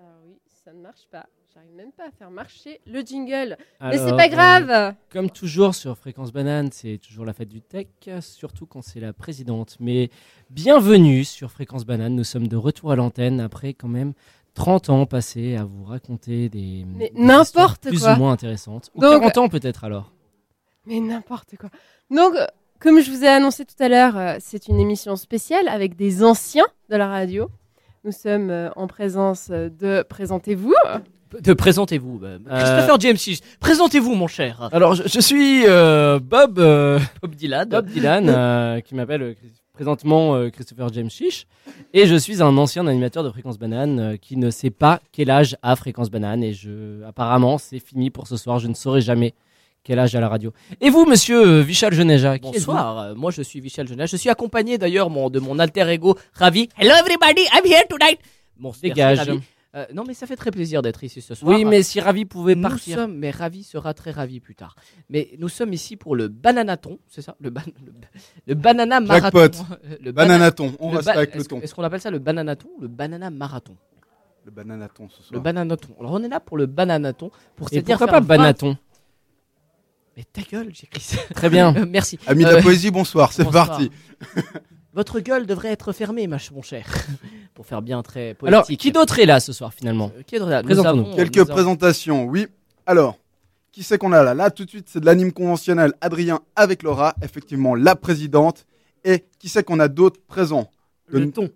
Alors oui, ça ne marche pas. J'arrive même pas à faire marcher le jingle. Mais c'est pas euh, grave. Comme toujours sur Fréquence Banane, c'est toujours la fête du tech, surtout quand c'est la présidente. Mais bienvenue sur Fréquence Banane, nous sommes de retour à l'antenne après quand même 30 ans passés à vous raconter des, Mais des n'importe histoires plus quoi. ou moins intéressantes. Ou Donc- 40 ans peut-être alors. Mais n'importe quoi. Donc, euh, comme je vous ai annoncé tout à l'heure, euh, c'est une émission spéciale avec des anciens de la radio. Nous sommes euh, en présence euh, de Présentez-vous. De présentez-vous, bah, Christopher James. Présentez-vous, mon cher. Alors je, je suis euh, Bob, euh, Bob Dylan. Bob Dylan, euh, qui m'appelle présentement euh, Christopher James Chiche, et je suis un ancien animateur de Fréquence Banane euh, qui ne sait pas quel âge a Fréquence Banane, et je, apparemment c'est fini pour ce soir, je ne saurai jamais quel âge a la radio? Et vous, monsieur Vichal Geneja, Bonsoir, euh, moi je suis Vichal Genas. Je suis accompagné d'ailleurs mon, de mon alter ego Ravi. Hello everybody, I'm here tonight. Bon, Dégage. Euh, non mais ça fait très plaisir d'être ici ce soir. Oui, mais si Ravi pouvait nous partir. sommes, mais Ravi sera très ravi plus tard. Mais nous sommes ici pour le bananaton, c'est ça? Le, ban- le, le banana marathon. Jackpot. Le bana- Bananaton, on le reste avec le est-ce- ton. Est-ce qu'on appelle ça le bananaton ou le banana marathon? Le bananaton ce soir. Le bananaton. Alors on est là pour le bananaton. Pour Et pourquoi pas 20 Banaton? Mais ta gueule, j'écris ça. Très bien. Euh, Merci. Amis de Euh, la poésie, bonsoir, c'est bonsoir. parti. Votre gueule devrait être fermée, ma ch- mon cher. pour faire bien très poétique. Alors, qui d'autre est là ce soir finalement Euh, qui est là? Nous Présentons-nous. Quelques nous avons- présentations, oui. Alors, qui c'est qu'on a là? Là, tout de suite, c'est de l'anime conventionnel. Adrien avec Laura, effectivement, la présidente. Et qui c'est qu'on a d'autres présents De- Le ton.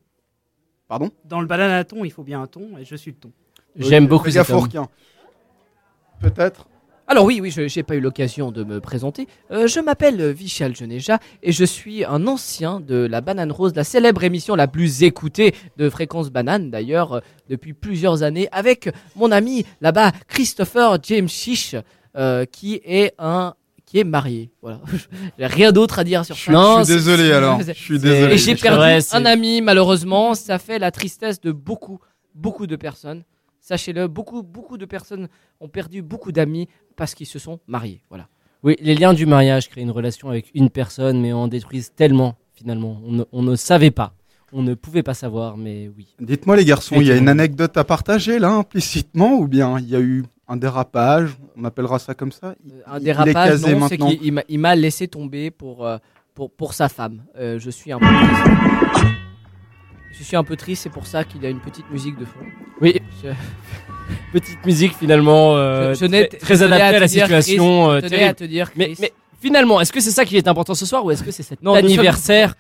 Pardon? Dans le bananaton, il faut bien un ton, et je suis le ton. J'aime beaucoup. Fourquin. Peut-être Alors oui, oui, je n'ai pas eu l'occasion de me présenter. Euh, je m'appelle euh, Vichal Geneja et je suis un ancien de la Banane Rose, la célèbre émission la plus écoutée de Fréquence Banane, d'ailleurs, euh, depuis plusieurs années, avec mon ami là-bas, Christopher James Chiche, euh, qui est un qui est marié. Voilà, j'ai rien d'autre à dire sur ça. Non, Je suis désolé alors. Je suis désolé. Et j'ai perdu vrai, un ami, malheureusement. Ça fait la tristesse de beaucoup, beaucoup de personnes. Sachez-le, beaucoup, beaucoup de personnes ont perdu beaucoup d'amis parce qu'ils se sont mariés. Voilà. Oui, les liens du mariage créent une relation avec une personne, mais en détruisent tellement, finalement. On ne, on ne savait pas. On ne pouvait pas savoir, mais oui. Dites-moi les garçons, il y a une anecdote à partager là, implicitement, ou bien il y a eu un dérapage, on appellera ça comme ça? Il- il- Un il est dérapage, non, c'est qu'il il m'a- il laissé tomber pour, euh, pour, pour sa femme. Euh, je suis un peu. Je suis un peu triste, c'est pour ça qu'il y a une petite musique de fond. Oui, Je, petite musique finalement euh, Je- très, adaptée à à, la situation euh, tenais à te dire, Mais, Chris, mais finalement, est-ce que c'est ça qui est important ce soir ou est-ce que c'est cet Non, anniversaire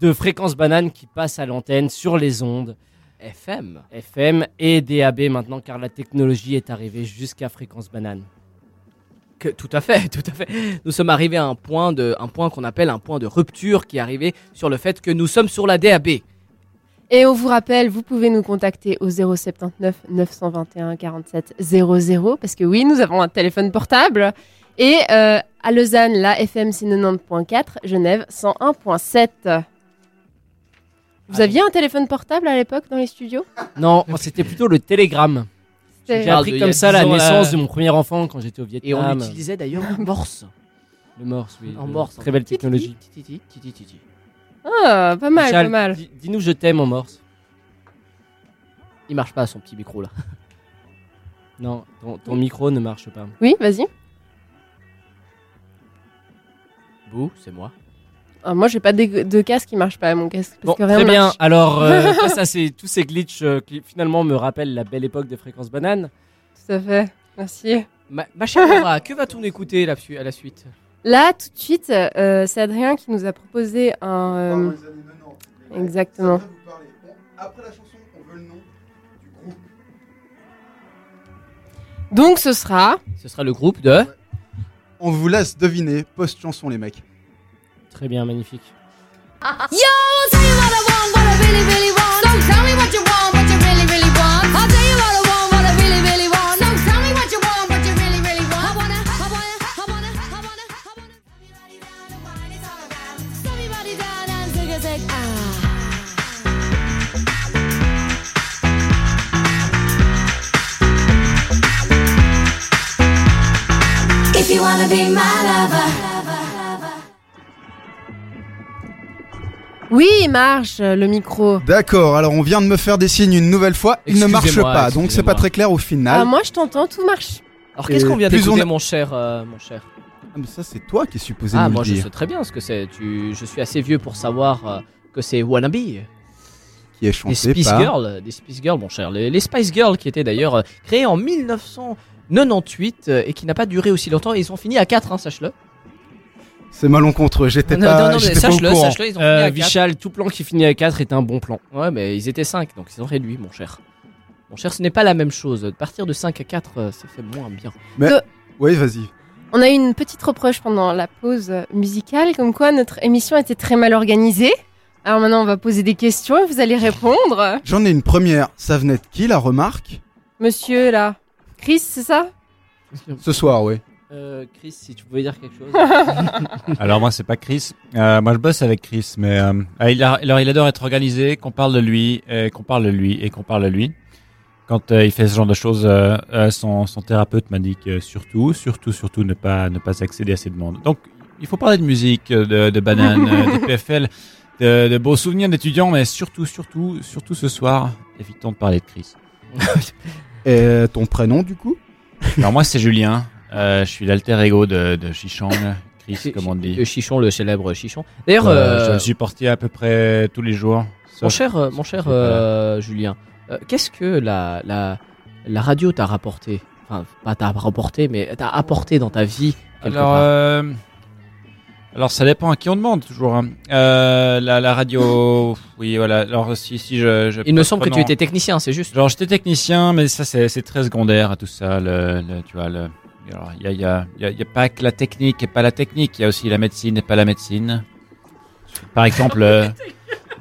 de Fréquence Banane qui passe à l'antenne sur les ondes FM. FM et DAB maintenant car la technologie est arrivée jusqu'à Fréquence Banane Que- tout à fait, tout à fait. Nous sommes arrivés à un point de, un point qu'on appelle un point de rupture qui est arrivé sur le fait que nous sommes sur la DAB. Et on vous rappelle, vous pouvez nous contacter au 079 921 47 00 parce que oui, nous avons un téléphone portable. Et euh, à Lausanne, la FM c'est 90.4, Genève 101.7. Vous aviez un téléphone portable à l'époque dans les studios? Non, c'était plutôt le télégramme. J'ai appris comme a ça 10 la naissance de mon premier enfant quand j'étais au Et on Vietnam. utilisait d'ailleurs en morse. Le morse, oui. En morse. Très belle technologie. Ah, pas mal, pas mal. dis- Dis-nous je t'aime en morse. Il marche pas son petit micro là. Non, ton, ton micro ne marche pas. Oui, vas-y. Bouh, c'est moi. Ah, moi, j'ai pas de, de casque qui marche pas, mon casque. Parce Bon, que rien très bien. marche. Alors, euh, face à ces- tous ces glitches euh, qui finalement me rappellent la belle époque de Fréquence Banane. Tout à fait. Merci. Ma, ma chère Laura, que va-t-on écouter là, à la suite? Là, tout de suite, euh, c'est Adrien qui nous a proposé un. euh, exactement. Après la chanson, on veut le nom du groupe. Donc, ce sera. Ce sera le groupe de. On vous laisse deviner post-chanson, les mecs. Très bien, magnifique. Yo, tell you what I want, what I really, really want. Oui, il marche euh, le micro. D'accord, alors on vient de me faire des signes une nouvelle fois, il ne marche pas, donc c'est pas très clair au Ah, final. moi je t'entends, tout marche. Alors qu'est-ce qu'on vient de d'écouter, on est- mon cher, euh, mon cher Ah, mais ça c'est toi qui es supposé Ah, moi je sais très bien ce que c'est. Tu... Je suis assez vieux pour savoir euh, que c'est Wannabe. qui est Des chanté Spice. Girls, des Spice Girls, mon cher. Les, Spice Girls qui étaient d'ailleurs créées en 1900, 98 euh, et qui n'a pas duré aussi longtemps. Ils ont fini à 4, hein, sache-le. C'est malencontreux, j'étais pas. Non, non, sache-le, sache-le, ils euh, Vichal, tout plan qui finit à 4 est un bon plan. Ouais, mais ils étaient 5, donc ils ont réduit, mon cher. Mon cher, ce n'est pas la même chose. Partir de 5 à 4, euh, ça fait moins bien. Mais. Oui, vas-y. On a eu une petite reproche pendant la pause musicale, comme quoi notre émission était très mal organisée. Alors maintenant, on va poser des questions et vous allez répondre. J'en ai une première. Ça venait de qui la remarque? Monsieur, là. Chris, c'est ça? Ce soir, oui. Euh, Chris, si tu pouvais dire quelque chose. Alors moi c'est pas Chris. Euh, moi je bosse avec Chris, mais euh, ah, il a- alors il adore être organisé, qu'on parle de lui, et qu'on parle de lui et qu'on parle de lui. Quand euh, il fait ce genre de choses, euh, euh, son, son thérapeute m'a dit que surtout, surtout, surtout ne pas ne pas accéder à ces demandes. Donc il faut parler de musique, de, de bananes, de PFL, de, de beaux souvenirs d'étudiants, mais surtout, surtout, surtout ce soir, évitons de parler de Chris. Et ton prénom du coup Alors moi c'est Julien, euh, je suis l'alter ego de, de Chichang, Chris comme on dit. Le chichon, le célèbre chichon. D'ailleurs, Euh, euh, je le supportais à peu près tous les jours. Mon cher, euh, mon cher euh, Julien, euh, qu'est-ce que la, la, la radio t'a rapporté? Enfin, pas t'a rapporté, mais t'a apporté dans ta vie Alors, part. euh, alors ça dépend à qui on demande toujours. hein. Euh, la, la radio, oui voilà. Alors si si je, je Il me semble que tu étais technicien, c'est juste. Genre j'étais technicien, mais ça c'est très secondaire à tout ça. Le, le- tu vois le. Alors il y a il y a il y a, il y a pas que la technique et pas la technique. Il y a aussi la médecine et pas la médecine. Par exemple. euh,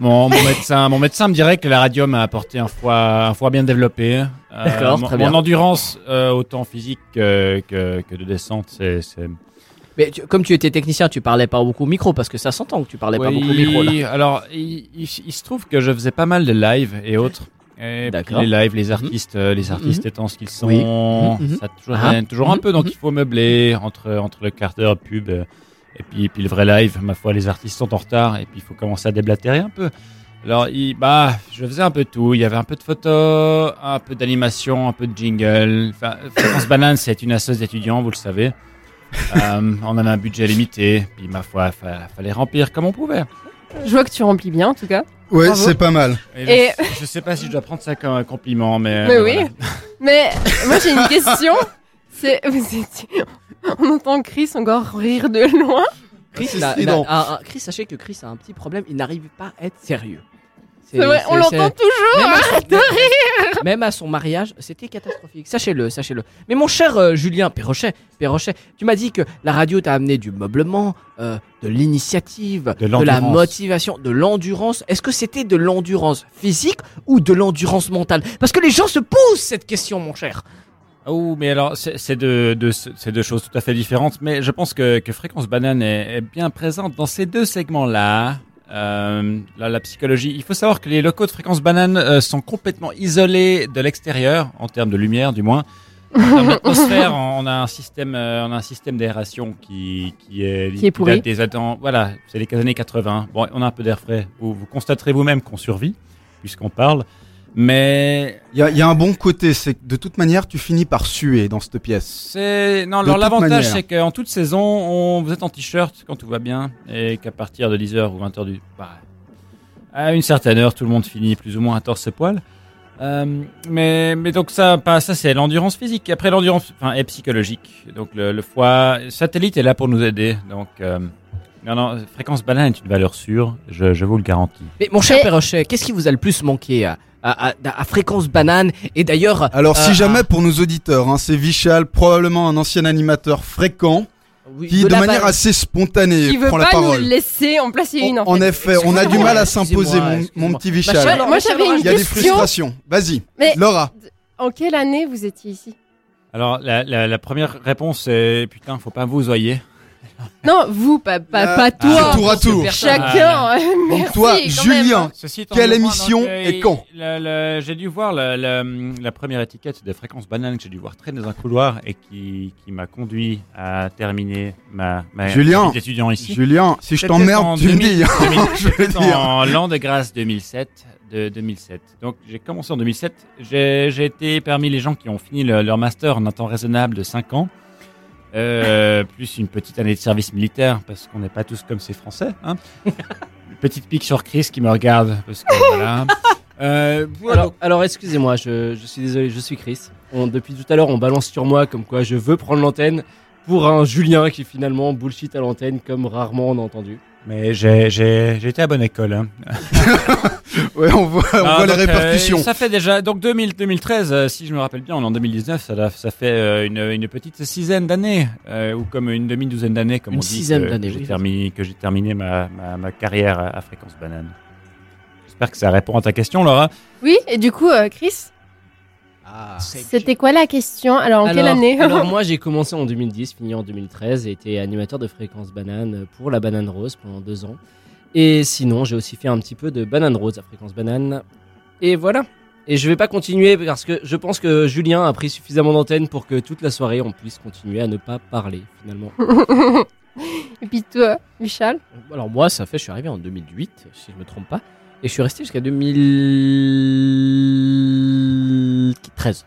Mon, mon médecin, mon médecin me dirait que la radio m'a apporté un foie, un foie bien développé. Euh, D'accord, mon- très Mon bien. endurance, euh, autant physique que, que, que de descente, c'est, Mais tu- comme tu étais technicien, tu parlais pas beaucoup au micro parce que ça s'entend que tu parlais pas beaucoup au micro là. Alors, il, il- il se trouve que je faisais pas mal de live et autres. Et D'accord. puis les lives, les artistes, euh, les artistes étant ce qu'ils sont, Oui. Mhm, mhm. ça toujours, Ah. toujours un Mhm, peu. Donc mhm. il faut meubler entre entre le quart d'heure pub euh, et puis puis le vrai live. Ma foi, les artistes sont en retard et puis il faut commencer à déblatérer un peu. Alors, il, bah, je faisais un peu tout. Il y avait un peu de photos, un peu d'animation, un peu de jingle. Enfin, Fréquence Banane, c'est une assoce d'étudiants, vous le savez. Euh, on avait un budget limité, puis ma foi, fa- fallait remplir comme on pouvait. Je vois que tu remplis bien, en tout cas. Ouais, c'est pas mal. Et Et- je, je sais pas si je dois prendre ça comme un compliment, mais. Mais euh, oui. voilà. Mais moi, j'ai une question. C'est, vous étiez... On entend Chris encore rire de loin. Chris, C'est n'a- strident. n'a- a- a- Chris, sachez que Chris a un petit problème. Il n'arrive pas à être sérieux. C'est vrai, on l'entend toujours. Même à, son, même à son mariage, c'était catastrophique. Sachez-le, sachez-le. Mais mon cher euh, Julien Perrochet, Perrochet, tu m'as dit que la radio t'a amené du meublement, euh, de l'initiative, De de, la motivation, de l'endurance. Est-ce que c'était de l'endurance physique ou de l'endurance mentale? Parce que les gens se posent cette question, mon cher. Oh, mais alors, c'est deux, deux, c'est deux choses tout à fait différentes, mais je pense que, que Fréquence Banane est, est bien présente dans ces deux segments-là. Euh, la, la psychologie. Il faut savoir que les locaux de Fréquence Banane euh, sont complètement isolés de l'extérieur, en termes de lumière du moins. En termes d'atmosphère, on a un système, euh, on a un système d'aération qui, qui est, Qui est pourri. date des attends, voilà, c'est les années 80. Bon, on a un peu d'air frais. Vous, vous constaterez vous-même qu'on survit, puisqu'on parle. Mais Il y a, il y a un bon côté, c'est que de toute manière, tu finis par suer dans cette pièce. C'est non. Alors l'avantage c'est qu'en toute saison, on... vous êtes en t-shirt quand tout va bien et qu'à partir de 10h ou 20h du bah, à une certaine heure, tout le monde finit plus ou moins à torse poil. Euh, mais mais donc ça pas ça c'est l'endurance physique. Après l'endurance enfin est psychologique. Donc le, le foie satellite est là pour nous aider. Donc euh, non non fréquence banane est une valeur sûre. Je, je vous le garantis. Mais mon cher Et- Perrochet, qu'est-ce qui vous a le plus manqué à, à, à- à Fréquence Banane Et d'ailleurs, Alors, si Euh, jamais pour nos auditeurs, hein, c'est Vichal, probablement un ancien animateur fréquent, oui, qui de, manière assez spontanée Qui veut prend la pas nous parole. laisser en placer une, en En, en fait. effet, on a du mal à s'imposer, mon, petit Vichal. chère- Moi, j'avais une Il y a des frustrations. Vas-y, Mais- Laura. En quelle année vous étiez ici? Alors la, la, la première réponse c'est putain faut pas vous voyez. Non, vous, pas, pas, Là, pas toi. c'est tour à tour. Chacun. Donc Merci, toi, quand même. Julien, Ceci étant Quelle émission donc, euh, et quand le- le- J'ai dû voir le- le- la première étiquette de fréquence banane que j'ai dû voir traîner dans un couloir et qui, qui m'a conduit à terminer ma, ma Julien, vie d'étudiant ici. Julien, si je C'était en t'emmerde, tu me 2000, dis. hein. 2000, Je veux C'était dire. en l'an de grâce 2007. De 2007. Donc j'ai commencé en 2007. J'ai j'ai été parmi les gens qui ont fini le- leur master en un temps raisonnable de 5 ans. Euh, plus une petite année de service militaire parce qu'on n'est pas tous comme ces Français. Hein. Une petite pique sur Chris qui me regarde parce que voilà. Euh, voilà. Alors, alors, excusez-moi, je, je suis désolé, je suis Chris. On- depuis tout à l'heure, on balance sur moi comme quoi je veux prendre l'antenne pour un Julien qui finalement bullshit à l'antenne comme rarement on a entendu. Mais j'ai été à bonne école. Hein. Ouais, on voit, on Ah, voit les euh, répercussions. ça fait déjà donc 2000, 2013, euh, si je me rappelle bien, on est en 2019, ça, ça fait euh, une, une petite sixième d'années euh, ou comme une demi douzaine d'années, comme Une on dit, sixième que, d'années, que j'ai oui. terminé que j'ai terminé ma, ma, ma carrière à, à fréquence banane. J'espère que ça répond à ta question, Laura. Oui, et du coup, euh, Chris, c'était quoi la question Alors, en quelle année alors moi j'ai commencé en 2010, fini en 2013 et été animateur de fréquence banane pour la banane rose pendant deux ans. Et sinon j'ai aussi fait un petit peu de banane rose à fréquence banane. Et voilà. Et je vais pas continuer parce que je pense que Julien a pris suffisamment d'antenne pour que toute la soirée on puisse continuer à ne pas parler finalement. Et puis toi, Michel Alors moi, ça fait, je suis arrivé en 2008, si je me trompe pas, et je suis resté jusqu'à 2013.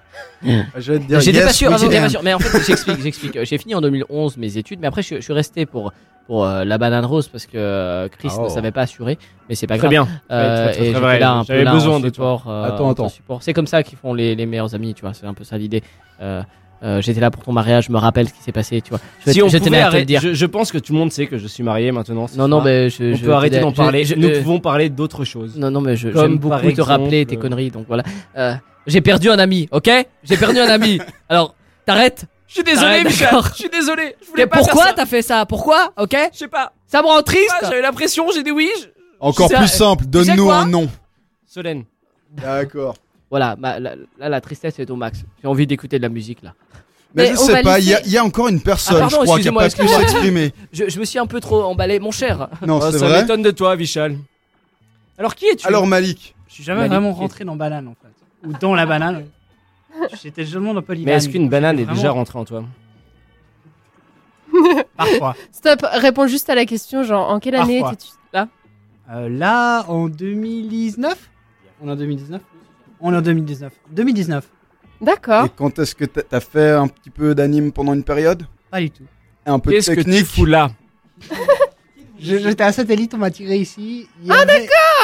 Je vais te dire, J'étais yes, pas sûr, ah, j'étais pas sûr. Mais en fait, j'explique, j'explique. J'ai fini en 2011 mes études, mais après, je, je suis resté pour pour euh, la banane rose parce que euh, Chris Oh. ne savait pas assurer, mais c'est pas Très grave. bien. Euh, Très, très, très et vrai. j'étais là un peu là besoin en de support. euh, Attends, en attends. support. C'est comme ça qu'ils font les, les meilleurs amis, tu vois. C'est un peu ça l'idée. Euh, euh, j'étais là pour ton mariage, je me rappelle ce qui s'est passé, tu vois. Je, Si on je pouvait arrêter, dire. je, je pense que tout le monde sait que je suis marié maintenant. Non, non, mais je, on je peut arrêter d'en parler. je- Nous euh, pouvons parler d'autres choses. Non, non, mais je- Comme j'aime beaucoup te rappeler tes conneries, donc voilà. J'ai perdu un ami, ok? J'ai perdu un ami. Alors, t'arrêtes? Je suis désolé, Michel. Je suis désolé. Je voulais pas Pourquoi faire ça. t'as fait ça? Pourquoi? Ok? Je sais pas. Ça me rend triste Ah, J'avais la pression, j'ai dit oui. Encore plus simple, donne-nous un nom. Solène. D'accord. Voilà, ma- la, là, la tristesse est au max. J'ai envie d'écouter de la musique, là. Mais, Mais je sais pas, il y, a- y encore une personne, Ah, pardon, je crois, qui a excusez-moi, pas pu s'exprimer. Je, je me suis un peu trop emballé, mon cher. Non, Oh, c'est ça vrai. m'étonne de toi, Vichal. Alors qui es-tu? Alors Malik, Je suis jamais Malik, vraiment rentré dans banane en fait. Ou dans la banane. J'étais seulement dans Mais Polyban. est-ce qu'une banane est Vraiment, déjà rentrée en toi Parfois. Stop, réponds juste à la question, genre, en quelle année étais-tu là Euh, là, en 2019 On est en 2019 On est en 2019. 2019 D'accord. et quand est-ce que t'as fait un petit peu d'anime pendant une période Pas du tout. Et un peu de Qu'est-ce que tu technique fous là J'étais à satellite, on m'a tiré ici. Ah d'accord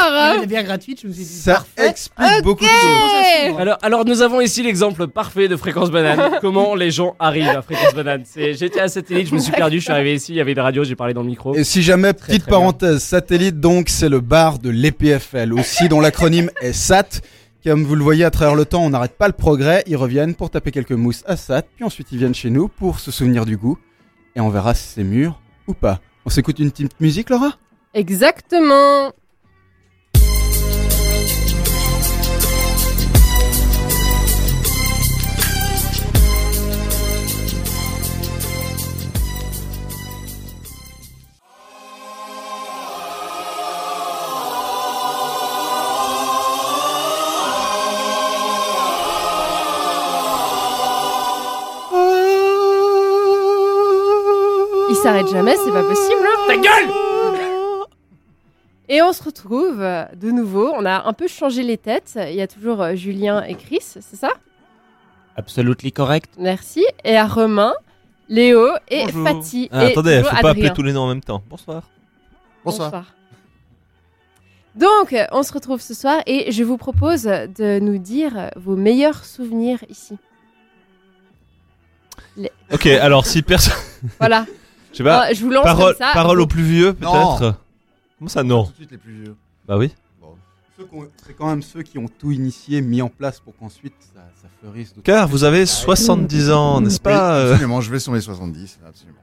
Il y avait bières gratuites, je me suis dit Ça parfait. explique beaucoup de choses. Ok. alors, alors nous avons ici l'exemple parfait de fréquence banane. Comment les gens arrivent à fréquence banane. J'étais à satellite, je me suis perdu, je suis arrivé ici, il y avait une radio, j'ai parlé dans le micro. Et si jamais, Très, petite très bien. parenthèse, satellite donc, c'est le bar de l'EPFL, aussi dont l'acronyme est SAT. Comme vous le voyez à travers le temps, on n'arrête pas le progrès, ils reviennent pour taper quelques mousses à SAT, puis ensuite ils viennent chez nous pour se souvenir du goût, et on verra si c'est mûr ou pas. On s'écoute une petite musique, Laura? Exactement. Et on se retrouve euh, de nouveau. On a un peu changé les têtes. Il y a toujours euh, Julien et Chris, c'est ça? Absolutely correct. Merci. Et à Romain, Léo et Bonjour. Fatih. Ah, et attendez, faut pas appeler tous les noms en même temps. Bonsoir. Donc, euh, on se retrouve ce soir et je vous propose de nous dire euh, vos meilleurs souvenirs ici. Ok, alors si personne. Voilà. Je sais pas. Je vous lance parole comme ça. parole aux plus vieux, Non. peut-être? Comment ça, non Tout de suite les plus vieux. Bah oui. ceux qui ont- C'est quand même ceux qui ont tout initié, mis en place pour qu'ensuite ça, ça fleurisse. Car vous avez 70 ans, n'est-ce pas euh, Absolument, je vais sur mes 70, absolument.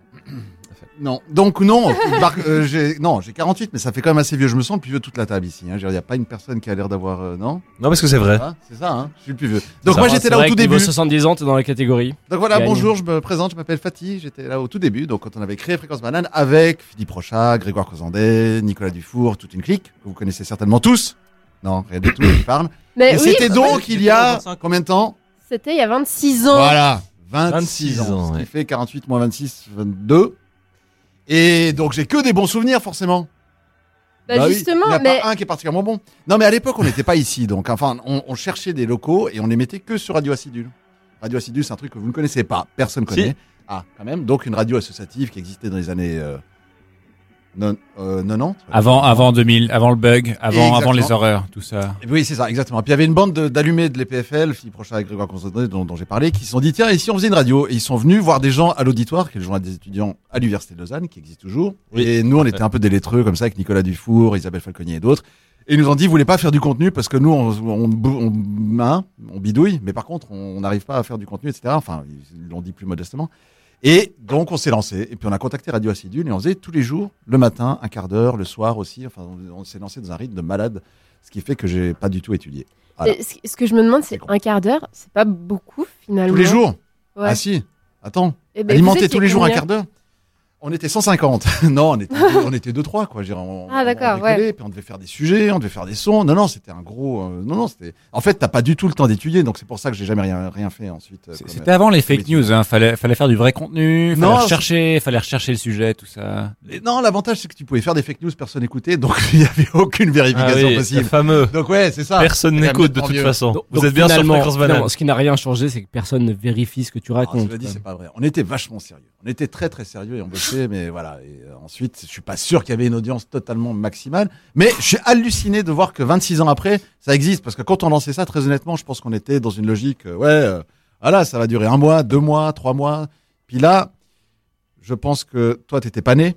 Non, donc non, Bar- euh, j'ai non, j'ai 48, mais ça fait quand même assez vieux. Je me sens le plus vieux de toute la table ici. Il n'y a pas une personne qui a l'air d'avoir euh, non? Non, parce que c'est vrai. Ah, c'est ça, hein je suis le plus vieux. Donc Ça moi va, j'étais là vrai au tout début. 70 ans, t'es dans la catégorie. Donc voilà, Gagne. bonjour, je me présente, je m'appelle Fatih, j'étais là au tout début, donc quand on avait créé Fréquence Banane avec Philippe Rochat, Grégoire Crozandet, Nicolas Dufour, toute une clique, que vous connaissez certainement tous. Non, rien du tout, je parle. Mais Et oui, c'était donc il y a 25. combien de temps? C'était il y a 26 ans. Voilà, 26, 26 ans, ans, ce qui ouais. fait 48 moins 26, 22. Et donc j'ai que des bons souvenirs forcément. Bah, Bah oui, justement, il n'y a mais pas un qui est particulièrement bon. Non, mais à l'époque, on n'était pas ici, donc enfin, on, on cherchait des locaux et on les mettait que sur Radio Acidule. Radio Acidule, c'est un truc que vous ne connaissez pas, personne ne Si. connaît. Ah, quand même. Donc une radio associative qui existait dans les années euh, non, euh, 90. ouais. Avant, avant 2000, avant le bug, avant, avant les horreurs, tout ça. Et Oui, c'est ça, exactement. Puis il y avait une bande de- d'allumés de l'EPFL, Philippe Rochat et Grégoire Constantin, dont, dont j'ai parlé, qui se sont dit, tiens, et si on faisait une radio? Et ils sont venus voir des gens à l'auditoire, qui est le journal des étudiants à l'Université de Lausanne, qui existe toujours. Oui. Et nous, on était un peu des lettreux, comme ça, avec Nicolas Dufour, Isabelle Falconier et d'autres. Et ils nous ont dit, vous voulez pas faire du contenu? Parce que nous, on, on, on, hein, on bidouille, mais par contre, on on n'arrive pas à faire du contenu, etc. Enfin, ils l'ont dit plus modestement. Et donc, on s'est lancé. Et puis, on a contacté Radio Acidule et on faisait tous les jours, le matin, un quart d'heure, le soir aussi. Enfin, on, on s'est lancé dans un rythme de malade, ce qui fait que j'ai pas du tout étudié. Voilà. ce que je me demande, c'est un quart d'heure, c'est pas beaucoup finalement. Tous les jours? Ouais. Ah si, attends. Eh ben, Alimenter tous les jours un quart d'heure? On était 150. non, on était deux, on était deux trois quoi. Je on- Ah, d'accord, ouais. Puis on devait faire des sujets, on devait faire des sons. Non non, c'était un gros. euh, non non, c'était. En fait, t'as pas du tout le temps d'étudier, donc c'est pour ça que j'ai jamais rien rien fait ensuite. euh, C'était avant les fake news, hein. Fallait, fallait faire du vrai contenu, fallait Non, rechercher, fallait rechercher le sujet, tout ça. Et non, l'avantage c'est que tu pouvais faire des fake news, personne n'écoutait, donc il y avait aucune vérification Ah oui, le possible. fameux. Donc ouais, c'est ça. Personne n'écoute de toute mieux. façon. Donc- Vous donc êtes bien sur Fréquence finalement, Ce qui n'a rien changé, c'est que personne ne vérifie ce que tu Ah, racontes. cela dit, c'est pas vrai. On était vachement sérieux. On était très très sérieux et on bossait, mais voilà. Et euh, ensuite, je suis pas sûr qu'il y avait une audience totalement maximale, mais je suis halluciné de voir que 26 ans après, ça existe. Parce que quand on lançait ça, très honnêtement, je pense qu'on était dans une logique, euh, ouais, euh, voilà, ça va durer un mois, deux mois, trois mois. Puis là, je pense que toi, t'étais pas né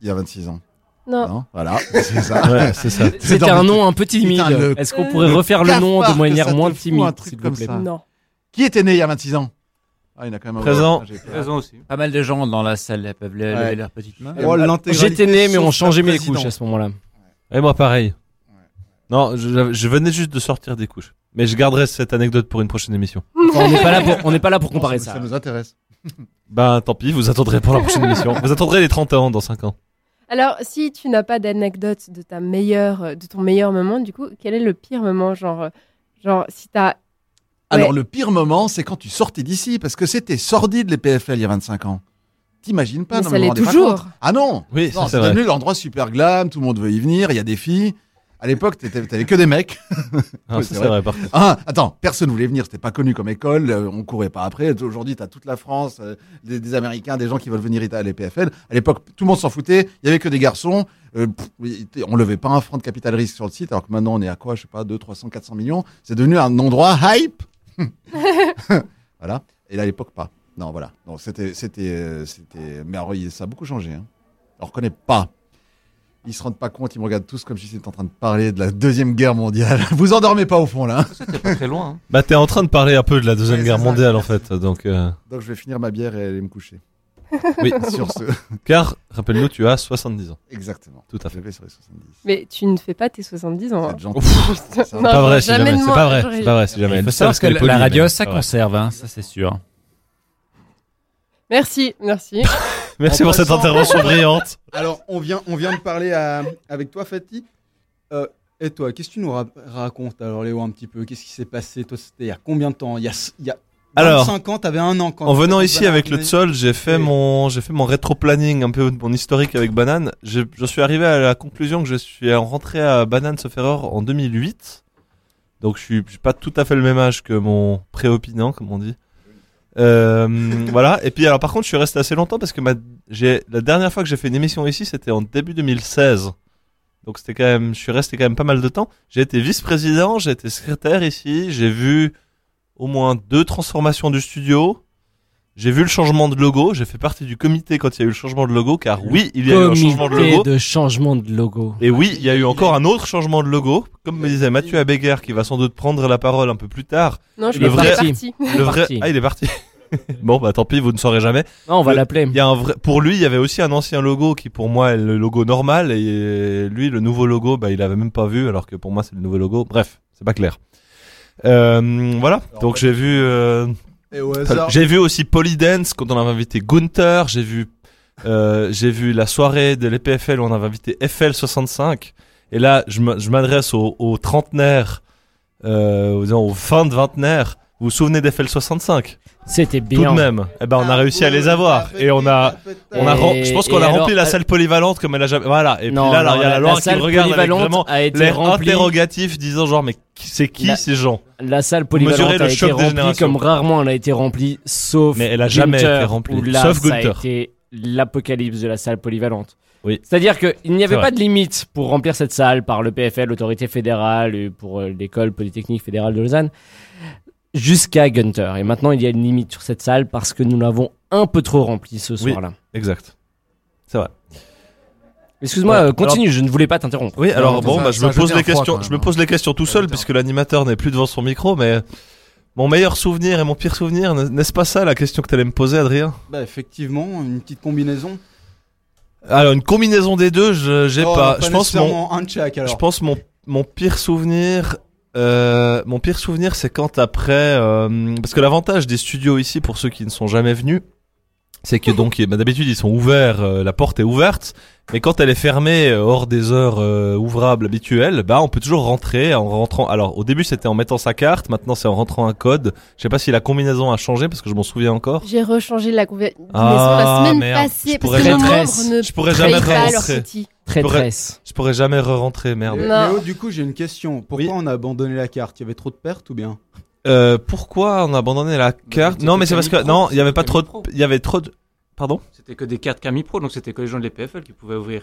il y a 26 ans. Non. Non, voilà, c'est ça. Ouais, c'est ça. C'est C'était un le- nom un peu timide. Est-ce qu'on pourrait refaire le nom de manière moins timide, s'il vous comme plaît? Ça. Non. Qui était né il y a 26 ans? Ah, il y en a quand même. Présent. Ah, j'ai peur. aussi. Pas mal de gens dans la salle elles peuvent lever Ouais. leurs petites mains. Oh, J'étais né, mais on changeait mes couches à ce moment-là. Et moi, pareil. Non, je, je venais juste de sortir des couches. Mais je garderai cette anecdote pour une prochaine émission. Enfin, on n'est pas là pour, on n'est pas là pour comparer ça. Ça nous intéresse. Ben, tant pis, vous attendrez pour la prochaine émission. Vous attendrez les 30 ans dans 5 ans. Alors, si tu n'as pas d'anecdote de ta meilleure, de ton meilleur moment, du coup, quel est le pire moment, genre, genre, si t'as, Alors Ouais. le pire moment, c'est quand tu sortais d'ici, parce que c'était sordide les PFL il y a 25 ans. T'imagines pas Mais non, ça l'est toujours. Ah non Oui, Non, c'est devenu l'endroit super glam, tout le monde veut y venir, il y a des filles. À l'époque, t'étais- t'avais que des mecs. Ah, Ouais, c'est vrai. vrai. Ah, attends, personne voulait venir, c'était pas connu comme école, euh, on courait pas après. Aujourd'hui, t'as toute la France, euh, des, des Américains, des gens qui veulent venir à l'EPFL. À l'époque, tout le monde s'en foutait, il y avait que des garçons. Euh, pff, on levait pas un franc de capital risque sur le site, alors que maintenant on est à quoi, je sais pas, 200, 300, 400 millions. C'est devenu un endroit hype. voilà. Et là, à l'époque, pas. Non, voilà. Donc c'était, c'était, euh, c'était. Mais alors, ça a beaucoup changé. Hein. On reconnaît pas. Ils se rendent pas compte, ils me regardent tous comme si c'était en train de parler de la deuxième guerre mondiale. Vous endormez pas au fond là. hein. C'était pas très loin. hein. Bah, t'es en train de parler un peu de la Deuxième Ouais, Guerre mondiale, en fait. Donc, euh, Donc je vais finir ma bière et aller me coucher. oui. Sur ce. Car, rappelle-nous, tu as 70 ans. Exactement. Tout à fait. sur les 70. mais tu ne fais pas tes 70 ans. hein. C'est gentil. C'est pas vrai, jamais jamais. C'est moi, pas vrai. C'est pas vrai, si jamais. Il faut savoir que est la radio, mais ça c'est pas vrai. conserve, hein, ça c'est sûr. Merci, merci. Merci En pour cette intervention brillante. Alors, on vient, on vient de parler à- avec toi, Fatih. Euh, et toi, qu'est-ce que tu nous ra- racontes alors, Léo, un petit peu? Qu'est-ce qui s'est passé? Toi, c'était il y a combien de temps? Il y a, il y a Alors, 25 ans, t'avais un an quand En venant ici avec le. Tsol, j'ai fait mon, j'ai fait mon rétro-planning, un peu mon historique avec Banane. Je, je suis arrivé à la conclusion que je suis rentré à Banane sauf erreur en 2008. Donc je suis, je suis pas tout à fait le même âge que mon préopinant, comme on dit. Euh, voilà. Et puis alors par contre, je suis resté assez longtemps parce que ma, j'ai, la dernière fois que j'ai fait une émission ici, c'était en début 2016. Donc c'était quand même, je suis resté quand même pas mal de temps. J'ai été vice-président, j'ai été secrétaire ici, j'ai vu au moins deux transformations du studio. J'ai vu le changement de logo, j'ai fait partie du comité quand il y a eu le changement de logo, car oui, il y a eu un changement de Comité logo. de changement de logo. Et oui, il y a eu encore un autre changement de logo, comme me disait Mathieu Abéguer, qui va sans doute prendre la parole un peu plus tard. Non, je le vrai parti. Le vrai, ah, il est parti. bon, bah tant pis, vous ne saurez jamais. Non, on va Le- l'appeler. Il y a un vrai, pour lui, il y avait aussi un ancien logo qui, pour moi, est le logo normal, et lui, le nouveau logo, bah, il avait même pas vu, alors que pour moi, c'est le nouveau logo. Bref, c'est pas clair. Euh, voilà. Donc j'ai vu, euh, j'ai vu aussi Polydance quand on avait invité Gunther. J'ai vu, euh, j'ai vu la soirée de l'EPFL où on avait invité FL65. Et là, je m'adresse aux, aux trentenaires, euh, aux, aux fins de vingtenaires. Vous vous souvenez d'FL65 C'était Tout bien. de même. Eh ben, on a réussi à les avoir. Et on a, on a, rem- je pense qu'on et a alors, rempli la euh, salle polyvalente comme elle a jamais. Voilà. Et Non, puis là, alors, il y a la Laure qui salle regarde avec polyvalente vraiment a été l'air remplie. interrogatif, disant genre, mais qui- c'est qui La- ces gens La salle polyvalente mesurez le a été choc des remplie générations. comme rarement elle a été remplie, sauf Mais elle a jamais Gunther, été remplie, où là, sauf ça a Gunther. été l'apocalypse de la salle polyvalente. Oui. C'est-à-dire qu'il n'y avait C'est pas vrai. de limite pour remplir cette salle par le PFL, l'autorité fédérale, et pour euh, l'école polytechnique fédérale de Lausanne, jusqu'à Gunther. Et maintenant, il y a une limite sur cette salle parce que nous l'avons un peu trop remplie ce Oui. soir-là. Exact. C'est vrai. Excuse-moi, euh, continue, je ne voulais pas t'interrompre. Oui, alors non, bon, ça- bah, je me pose les froid, questions. Je me pose les questions tout seul puisque l'animateur n'est plus devant son micro, mais mon meilleur souvenir et mon pire souvenir, n'est-ce pas ça la question que t'allais me poser, Adrien? Bah, effectivement, une petite combinaison. Alors une combinaison des deux, je j'ai Oh, pas. Je pense mon, nécessairement un de chaque alors. je pense mon mon pire souvenir. Euh, mon pire souvenir, c'est quand après, euh, parce que l'avantage des studios ici, pour ceux qui ne sont jamais venus, c'est que donc bah, d'habitude ils sont ouverts, euh, la porte est ouverte, mais quand elle est fermée euh, hors des heures euh, ouvrables habituelles, bah on peut toujours rentrer en rentrant. Alors au début c'était en mettant sa carte, maintenant c'est en rentrant un code. Je sais pas si la combinaison a changé parce que je m'en souviens encore. J'ai rechangé la combinaison Ah, la semaine merde. passée Je parce pourrais que ne je pourrais jamais rentrer. petit. Traîtresse. Je pourrais jamais re-rentrer, merde. Léo, du coup, j'ai une question. Pourquoi Oui. on a abandonné la carte? Il y avait trop de pertes ou bien? Euh, pourquoi on a abandonné la carte c'était Non, mais c'est parce que Camille non, Pro, il y avait pas trop, il y avait trop de. Pardon C'était que des cartes Camille Pro, donc c'était que les gens de l'EPFL qui pouvaient ouvrir.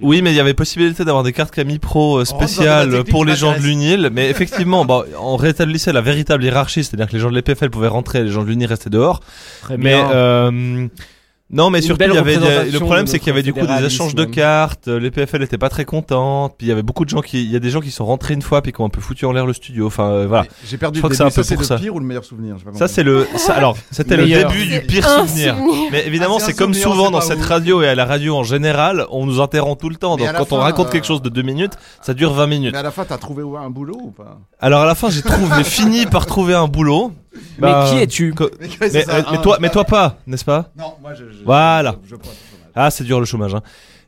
Oui, mais il y avait possibilité d'avoir des cartes Camille Pro euh, la spéciales pour les gens de l'UNIL, mais effectivement, bah, on rétablissait la véritable hiérarchie, c'est-à-dire que les gens de l'EPFL pouvaient rentrer, les gens de l'UNIL restaient dehors. Très Mais bien. euh, non, mais surtout il y avait des- le problème, c'est qu'il y avait du coup des échanges de cartes. euh, L'EPFL était pas très contente, puis il y avait beaucoup de gens qui, il y a des gens qui sont rentrés une fois puis qui ont un peu foutu en l'air le studio. Enfin euh, voilà. J'ai perdu Je crois le que c'est début. un peu Ça, c'est pour le ça. pire ou le meilleur souvenir pas Ça c'est le, ça, alors c'était le début du pire souvenir. souvenir. Mais évidemment, Ah, c'est comme souvenir, souvent dans cette radio et à la radio en général, on nous interrompt tout le temps. Donc quand on fin, raconte euh, quelque chose de deux minutes, ça dure 20 minutes. Mais à la fin, t'as trouvé un boulot ou pas? Alors à la fin, j'ai trouvé, fini par trouver un boulot. Mais Bah, qui es-tu co- Mais, mais, euh, mais toi, mais toi pas, n'est-ce pas? Non, moi je. je- Voilà. Je, je prends le chômage. Ah, c'est dur le chômage. Hein.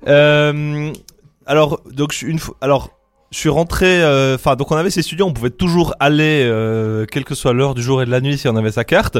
Euh, alors, donc une fois, alors je suis rentré. euh, Enfin, donc on avait ces studios, on pouvait toujours aller, euh, quelle que soit l'heure du jour et de la nuit, si on avait sa carte.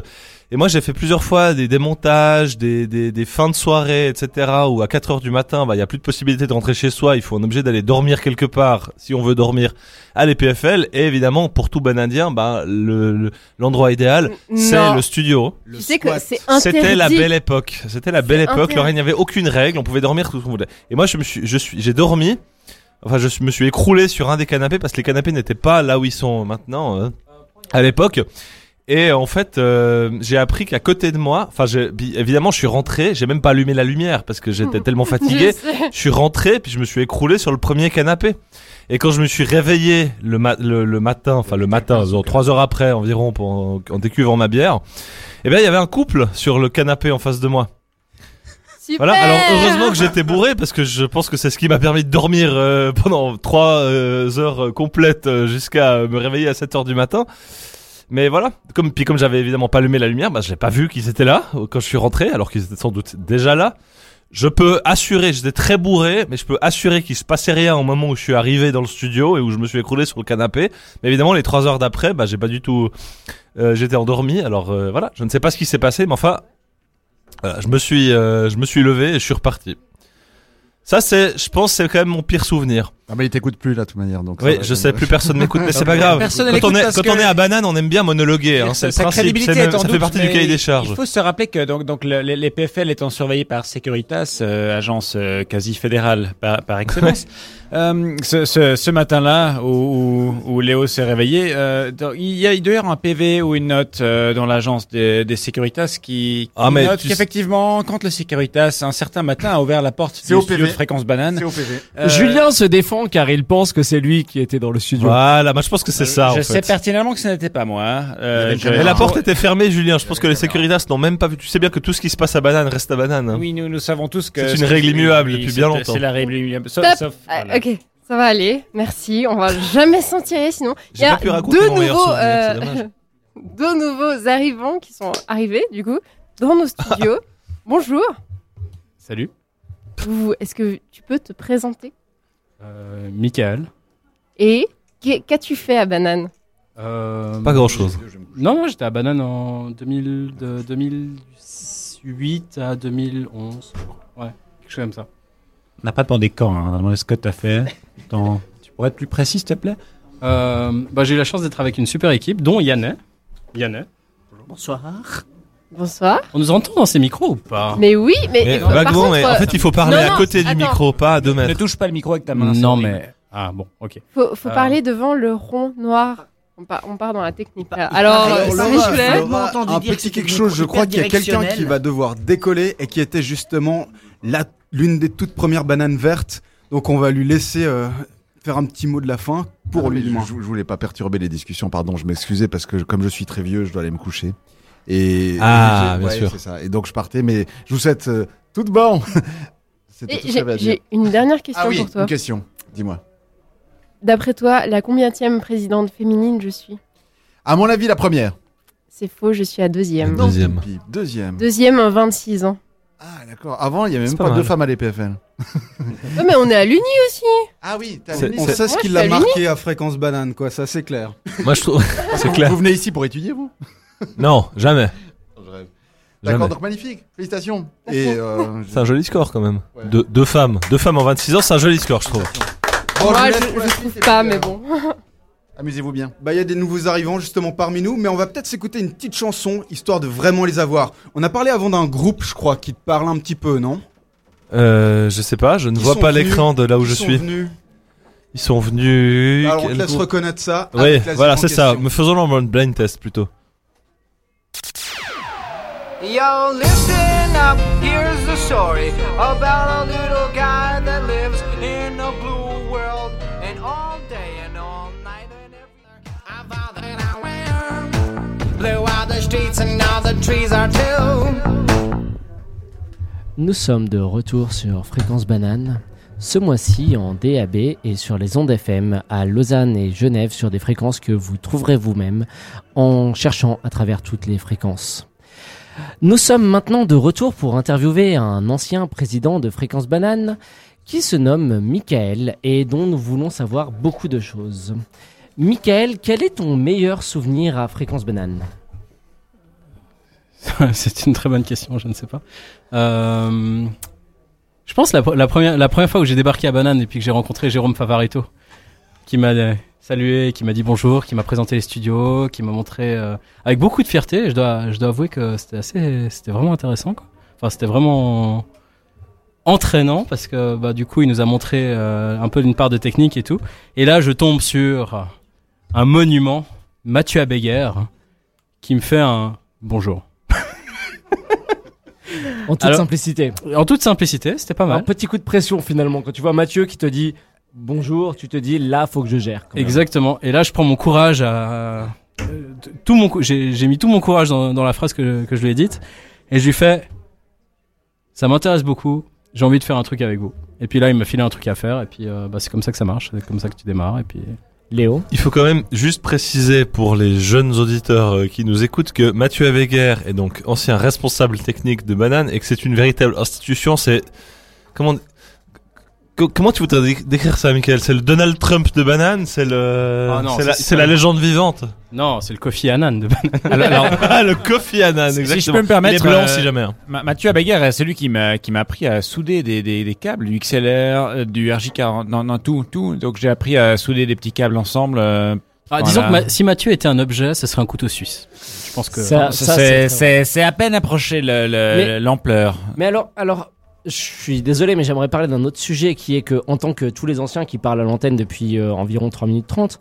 Et moi, j'ai fait plusieurs fois des démontages, des, des, des fins de soirée, etc. Où à 4 heures du matin, bah, il y a plus de possibilité de rentrer chez soi. Il faut un objet d'aller dormir quelque part, si on veut dormir à l'EPFL. Et évidemment, pour tout banadien, bah, le le- l'endroit idéal, c'est le studio. Le Tu sais que c'est interdit. C'était la belle époque. C'était la belle C'est époque. interdit. Alors il n'y avait aucune règle. On pouvait dormir tout ce qu'on voulait. Et moi, je me suis, je suis, j'ai dormi. Enfin, je me suis écroulé sur un des canapés parce que les canapés n'étaient pas là où ils sont maintenant euh, à l'époque. Et en fait, euh, j'ai appris qu'à côté de moi, enfin, évidemment, je suis rentré. J'ai même pas allumé la lumière parce que j'étais tellement fatigué. Je suis rentré puis je me suis écroulé sur le premier canapé. Et quand je me suis réveillé le, ma- le, le matin, enfin le matin, genre trois heures après environ, pour, en, en décuvant ma bière, eh bien il y avait un couple sur le canapé en face de moi. Voilà. Alors heureusement que j'étais bourré parce que je pense que c'est ce qui m'a permis de dormir euh, pendant trois euh, heures euh, complètes euh, jusqu'à me réveiller à 7 heures du matin. Mais voilà, comme puis comme j'avais évidemment pas allumé la lumière, bah je l'ai pas vu qu'ils étaient là quand je suis rentré, alors qu'ils étaient sans doute déjà là. Je peux assurer, j'étais très bourré, mais je peux assurer qu'il se passait rien au moment où je suis arrivé dans le studio et où je me suis écroulé sur le canapé. Mais évidemment, les trois heures d'après, bah j'ai pas du tout, euh, j'étais endormi. Alors euh, voilà, je ne sais pas ce qui s'est passé, mais enfin, voilà, je me suis, euh, je me suis levé et je suis reparti. Ça c'est, je pense, c'est quand même mon pire souvenir. Ah bah il t'écoute plus là de toute manière donc. Oui, je sais, plus personne m'écoute, mais c'est pas grave. Personne ne Quand on est, quand que- on est à Banane, on aime bien monologuer, hein, c'est le Sa principe, crédibilité c'est est même- ça fait doute, partie du mais cahier des charges. Il faut se rappeler que donc, donc le- les, les PFL étant surveillés par Securitas, euh, agence euh, quasi fédérale par, par excellence, euh, ce, ce, ce matin-là où, où, où Léo s'est réveillé, euh, il y a avoir un PV ou une note euh, dans l'agence des, des Securitas qui, qui Ah, mais note qu'effectivement, quand le Securitas un certain matin a ouvert la porte du studio de Fréquence Banane, C'est au PV. euh, Julien se défend car il pense que c'est lui qui était dans le studio. Voilà, moi je pense que c'est ça, je en sais fait. pertinemment que ce n'était pas moi. hein. Euh, je- la porte était fermée, Julien. Je pense que les caméra. Securitas n'ont même pas vu. Tu sais bien que tout ce qui se passe à Banane reste à Banane. hein. Oui, nous, nous savons tous que C'est une règle immuable depuis bien longtemps. C'est la règle immuable. Sauf, Stop. sauf- Ah, voilà. ok, ça va aller. Merci. On va jamais s'en tirer sinon. Il y J'ai a pas pu raconter deux nouveaux, euh, deux nouveaux arrivants qui sont arrivés du coup dans nos studios. Bonjour. Salut, Est-ce que tu peux te présenter? euh, Michael. et qu'as-tu fait à Banane? Euh, Pas grand chose. Non, non, j'étais à Banane en 2000, de 2008 à 2011. Ouais, quelque chose comme ça. On n'a pas demandé quand, hein. on a demandé ce que tu as fait. Attends, tu pourrais être plus précis, s'il te plaît? Euh, bah, j'ai eu la chance d'être avec une super équipe, dont Yannet. Yannet. Bonsoir. Bonsoir. On nous entend dans ces micros ou pas? Mais oui, mais, Mais par vaguement, contre, mais en fait, il faut parler non, à côté du micro, pas à deux Ne mètres. touche pas le micro avec ta main. Non, mais. Ah, bon, ok. faut, faut Euh. parler devant le rond noir. On, part- on part dans la technique. là. Alors, Laura, un petit quelque chose, je crois qu'il y a quelqu'un qui va devoir décoller et qui était justement la- l'une des toutes premières bananes vertes. Donc on va lui laisser euh, faire un petit mot de la fin pour Ah, lui je, je voulais pas perturber les discussions, pardon, je m'excusais parce que comme je suis très vieux, je dois aller me coucher. Et Ah, et bien ouais, sûr. c'est ça. Et donc je partais, mais je vous souhaite euh, tout de bon. C'était Et tout ce que j'avais J'ai une dernière question Ah oui, pour toi. une question. Dis-moi. D'après toi, la combienième présidente féminine je suis? À mon avis, la première. C'est faux, je suis à deuxième. Non. Deuxième. Deuxième. Deuxième en 26 ans. Ah d'accord. Avant, il y avait même pas pas, deux femmes à l'EPFL. Ouais, mais on est à l'Uni aussi. Ah oui. une On sait ce Moi, qui je l'a marqué à fréquence banane, quoi, ça c'est clair. Moi, je trouve. C'est clair. Vous venez ici pour étudier, vous? Non, jamais. Je rêve. Jamais. D'accord, donc magnifique. Félicitations. Et euh, C'est un joli score quand même. Ouais. Deux, deux femmes. Deux femmes en 26 ans, c'est un joli score, je trouve. bon, Moi, vous je, laisse pour la je suite, trouve pas, puis, mais euh, bon. Amusez-vous bien. Bah, il y a des nouveaux arrivants justement parmi nous, mais on va peut-être s'écouter une petite chanson histoire de vraiment les avoir. On a parlé avant d'un groupe, je crois, qui te parle un petit peu, non? Euh, je sais pas, je ne vois sont pas venus l'écran de là où je sont suis. venus Ils sont venus. Alors on te quel laisse groupe? reconnaître ça. Oui, avec la voilà, c'est ça. question. Me faisons un blind test plutôt. Yo, listen up, here's the story about a little guy that lives in a blue world. And all day and all night and every I vow that I will blue out the streets and now the trees are blue. Nous sommes de retour sur Fréquence Banane. Ce mois-ci en DAB et sur les ondes FM à Lausanne et Genève sur des fréquences que vous trouverez vous-même en cherchant à travers toutes les fréquences. Nous sommes maintenant de retour pour interviewer un ancien président de Fréquence Banane qui se nomme Michael et dont nous voulons savoir beaucoup de choses. Michael, quel est ton meilleur souvenir à Fréquence Banane C'est une très bonne question, je ne sais pas. Euh, je pense la, la première, fois où j'ai débarqué à Banane et puis que j'ai rencontré Jérôme Favarito, qui m'a salué, qui m'a dit bonjour, qui m'a présenté les studios, qui m'a montré euh, avec beaucoup de fierté. Je dois, je dois avouer que c'était assez, c'était vraiment intéressant. Quoi. Enfin, c'était vraiment entraînant parce que bah, du coup, il nous a montré euh, un peu une part de technique et tout. Et là, je tombe sur un monument, Mathieu Abéguer, qui me fait un bonjour. En toute Alors- simplicité. En toute simplicité, c'était pas Un mal. petit coup de pression finalement. Quand tu vois Mathieu qui te dit bonjour, tu te dis là, faut que je gère. quand même. Exactement. Et là, je prends mon courage à. euh, Tout mon, cou- j'ai j'ai mis tout mon courage dans, dans la phrase que, que je lui ai dite. Et je lui fais Ça m'intéresse beaucoup, j'ai envie de faire un truc avec vous. Et puis là, il m'a filé un truc à faire. Et puis euh, bah, c'est comme ça que ça marche. C'est comme ça que tu démarres. Et puis. Léo? Il faut quand même juste préciser pour les jeunes auditeurs euh, qui nous écoutent que Mathieu Aveguer est donc ancien responsable technique de Banane et que c'est une véritable institution. C'est comment co- comment tu voudrais dé- décrire ça, Michael? C'est le Donald Trump de banane C'est le, Ah c'est ça, la, légende vivante. Non, c'est le Kofi Annan de Alors, alors, Ah, le Kofi Annan, si- exactement. si je peux me permettre, blanc, euh, si jamais. hein. Ma- Mathieu Abaguer, c'est lui qui m'a qui m'a appris à souder des, des, des câbles, du XLR, euh, du RJ40, non non tout tout. Donc j'ai appris à souder des petits câbles ensemble. euh, Ah, voilà. Disons que ma- si Mathieu était un objet, ce serait un couteau suisse. Je pense que. Ça- Ça, c'est c'est à peine approché le- le- Mais- l'ampleur. Mais alors, alors, je suis désolé, mais j'aimerais parler d'un autre sujet qui est que, en tant que tous les anciens qui parlent à l'antenne depuis euh, environ 3 minutes 30,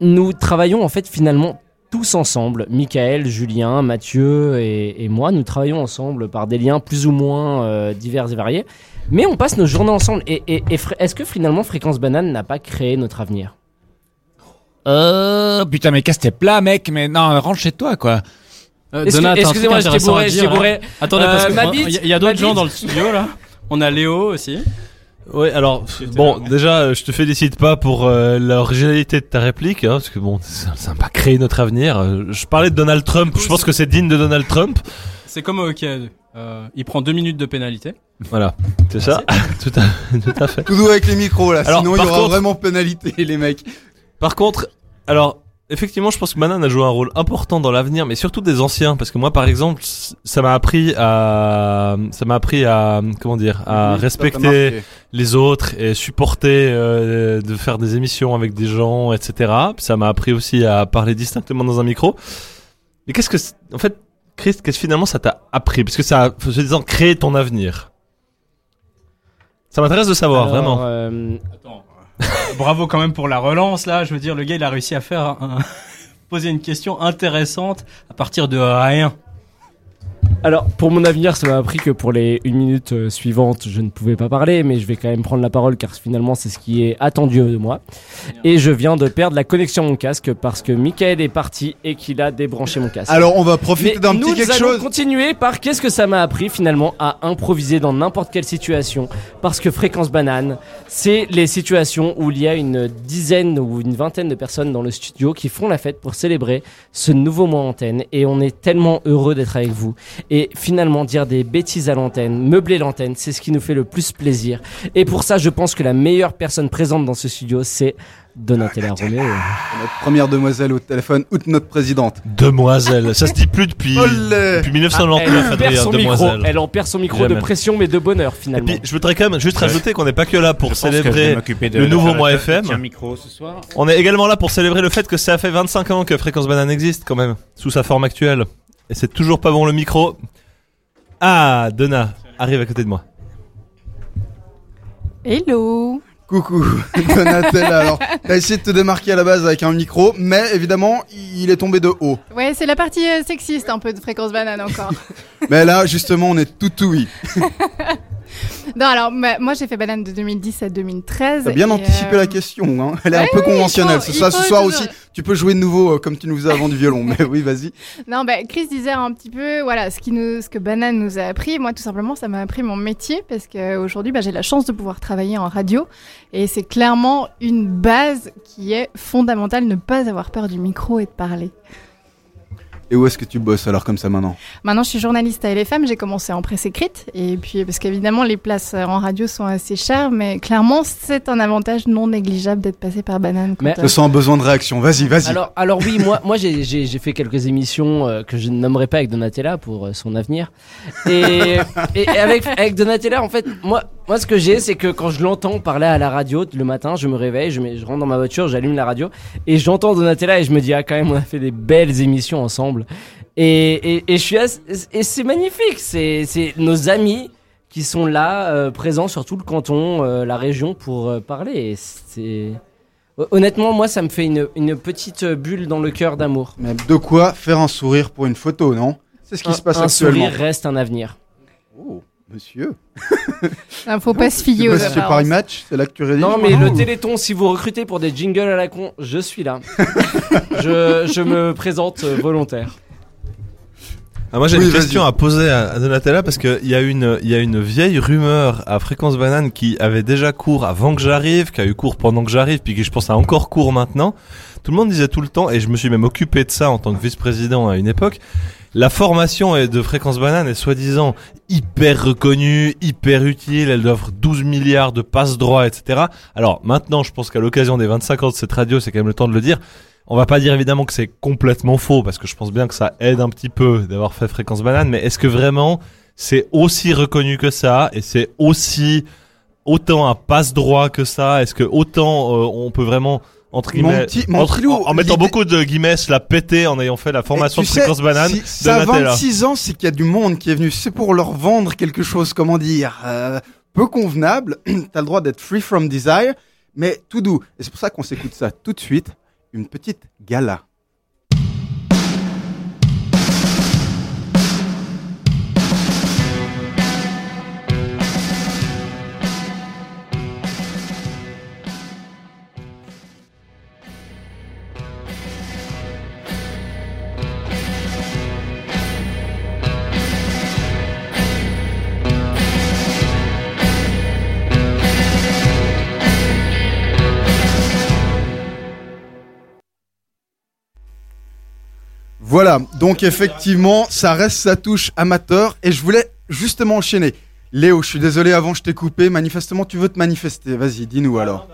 nous travaillons en fait finalement tous ensemble, Michael, Julien, Mathieu et, moi, nous travaillons ensemble par des liens plus ou moins euh, divers et variés, mais on passe nos journées ensemble. Et, est-ce que finalement Fréquence Banane n'a pas créé notre avenir? Euh, putain, mais casse tes plats, mec. Mais non, rentre chez toi, quoi. Euh, Excusez-moi, j'étais bourré, j'étais bourré. Attendez, Euh, parce que ma moi, bite, il y a, d'autres gens dans le studio là. On a Léo aussi. Ouais, alors, bon, déjà, euh, je te félicite pas pour euh, l'originalité de ta réplique, hein, parce que bon, ça n'a pas créé notre avenir. Euh, Je parlais de Donald Trump, je pense que c'est digne de Donald Trump. C'est comme au hockey. Euh, il prend deux minutes de pénalité. Voilà, c'est ça, tout à, tout à fait. Tout doux avec les micros là, Alors, sinon il y aura contre- vraiment pénalité les mecs. Par contre, alors, effectivement, je pense que Manan a joué un rôle important dans l'avenir, mais surtout des anciens, parce que moi, par exemple, ça m'a appris à, ça m'a appris à, comment dire, à Oui, respecter les autres et supporter, euh, de faire des émissions avec des gens, etc. Ça m'a appris aussi à parler distinctement dans un micro. Mais qu'est-ce que, c'est- en fait, Chris, qu'est-ce que finalement ça t'a appris? Parce que ça a, je disant, créé ton avenir. Ça m'intéresse de savoir, Alors, vraiment. euh, Attends. Bravo quand même pour la relance là. Je veux dire, le gars il a réussi à faire un- poser une question intéressante à partir de rien. Alors, pour mon avenir, ça m'a appris que pour les une minute euh, suivantes, je ne pouvais pas parler, mais je vais quand même prendre la parole car finalement, c'est ce qui est attendu de moi. Et je viens de perdre la connexion à mon casque parce que Michael est parti et qu'il a débranché mon casque. Alors on va profiter d'un nous petit quelque allons chose. continuer par qu'est-ce que ça m'a appris finalement à improviser dans n'importe quelle situation. Parce que Fréquence Banane, c'est les situations où il y a une dizaine ou une vingtaine de personnes dans le studio qui font la fête pour célébrer ce nouveau mois antenne. Et on est tellement heureux d'être avec vous. Et finalement, dire des bêtises à l'antenne, meubler l'antenne, c'est ce qui nous fait le plus plaisir. Et pour ça, je pense que la meilleure personne présente dans ce studio, c'est Donatella Roméo. Notre première demoiselle au téléphone, ou notre présidente. Demoiselle, ça se dit plus depuis, depuis Ah, 1999, elle, perd Adrien, son micro, demoiselle. elle en perd son micro de pression, mais de bonheur Et finalement. puis, je voudrais quand même juste rajouter qu'on n'est pas que là pour Je célébrer de- le nouveau mois FM. petit micro ce soir. On est également là pour célébrer le fait que ça fait 25 ans que Fréquence Banane existe quand même, sous sa forme actuelle. Et c'est toujours pas bon le micro. Ah, Donna, arrive à côté de moi. Hello Coucou, Donatella. Alors, t'as essayé de te démarquer à la base avec un micro, mais évidemment, il est tombé de haut. Ouais, c'est la partie euh, sexiste un peu de Fréquence Banane encore. Mais là, justement, on est tout oui. non, alors moi j'ai fait Banane de 2010 à 2013. T'as bien anticipé euh, la question, hein. Elle est ouais, un peu conventionnelle. faut- ce soir, ce aussi, tu peux jouer de nouveau, euh, comme tu nous faisais avant du violon. Mais oui, vas-y. Non, bah, Chris disait un petit peu, voilà, ce, qui nous, ce que Banane nous a appris. Moi, tout simplement, ça m'a appris mon métier parce qu'aujourd'hui, bah, j'ai la chance de pouvoir travailler en radio. Et c'est clairement une base qui est fondamentale, ne pas avoir peur du micro et de parler. Et où est-ce que tu bosses alors comme ça maintenant? Maintenant, je suis journaliste à LFM. J'ai commencé en presse écrite. Et puis, parce qu'évidemment, les places en radio sont assez chères. Mais clairement, c'est un avantage non négligeable d'être passé par Banane. Mais- euh, Je sens un besoin de réaction. Vas-y, vas-y. Alors, alors oui, moi, moi j'ai- j'ai j'ai fait quelques émissions euh, que je ne nommerai pas avec Donatella pour euh, son avenir. Et, et avec, avec Donatella, en fait, moi, moi ce que j'ai, c'est que quand je l'entends parler à la radio le matin, je me réveille, je, mets, je rentre dans ma voiture, j'allume la radio et j'entends Donatella et je me dis, ah, quand même, on a fait des belles émissions ensemble. Et, et, et je suis assez- et c'est magnifique, c'est c'est nos amis qui sont là, euh, présents sur tout le canton, euh, la région pour euh, parler. Et c'est. Honnêtement, moi, ça me fait une, une petite bulle dans le cœur d'amour. Mais de quoi faire un sourire pour une photo, non? C'est ce qui Un- se passe un actuellement. sourire reste un avenir. Oh, monsieur. Il faut pas se fier aux C'est. Paris Match, c'est là que tu rédiges Non, mais le Téléthon, si vous recrutez pour des jingles à la con, je suis là. je, je me présente volontaire. Ah, moi j'ai Oui, une question à poser à, à Donatella parce qu'il y, a une- il y a une vieille rumeur à Fréquence Banane qui avait déjà cours avant que j'arrive, qui a eu cours pendant que j'arrive, puis qui je pense a encore cours maintenant. Tout le monde disait tout le temps, et je me suis même occupé de ça en tant que vice-président à une époque, la formation de Fréquence Banane est soi-disant hyper reconnue, hyper utile, elle offre 12 milliards de passe droits, etc. Alors maintenant, je pense qu'à l'occasion des 25 ans de cette radio, c'est quand même le temps de le dire, on va pas dire évidemment que c'est complètement faux parce que je pense bien que ça aide un petit peu d'avoir fait fréquence banane, mais est-ce que vraiment c'est aussi reconnu que ça et c'est aussi autant un passe droit que ça? Est-ce que autant euh, on peut vraiment entre guillemets mon entre- en, en mettant beaucoup de guillemets la péter en ayant fait la formation de sais, fréquence banane si de ça a Nutella 26 ans, c'est qu'il y a du monde qui est venu. C'est pour leur vendre quelque chose, comment dire, euh, peu convenable. T'as le droit d'être free from desire, mais tout doux. Et c'est pour ça qu'on s'écoute ça tout de suite. Une petite gala. Voilà, donc effectivement, ça reste sa touche amateur et je voulais justement enchaîner. Léo, je suis désolé, avant je t'ai coupé, manifestement tu veux te manifester, vas-y, dis-nous alors.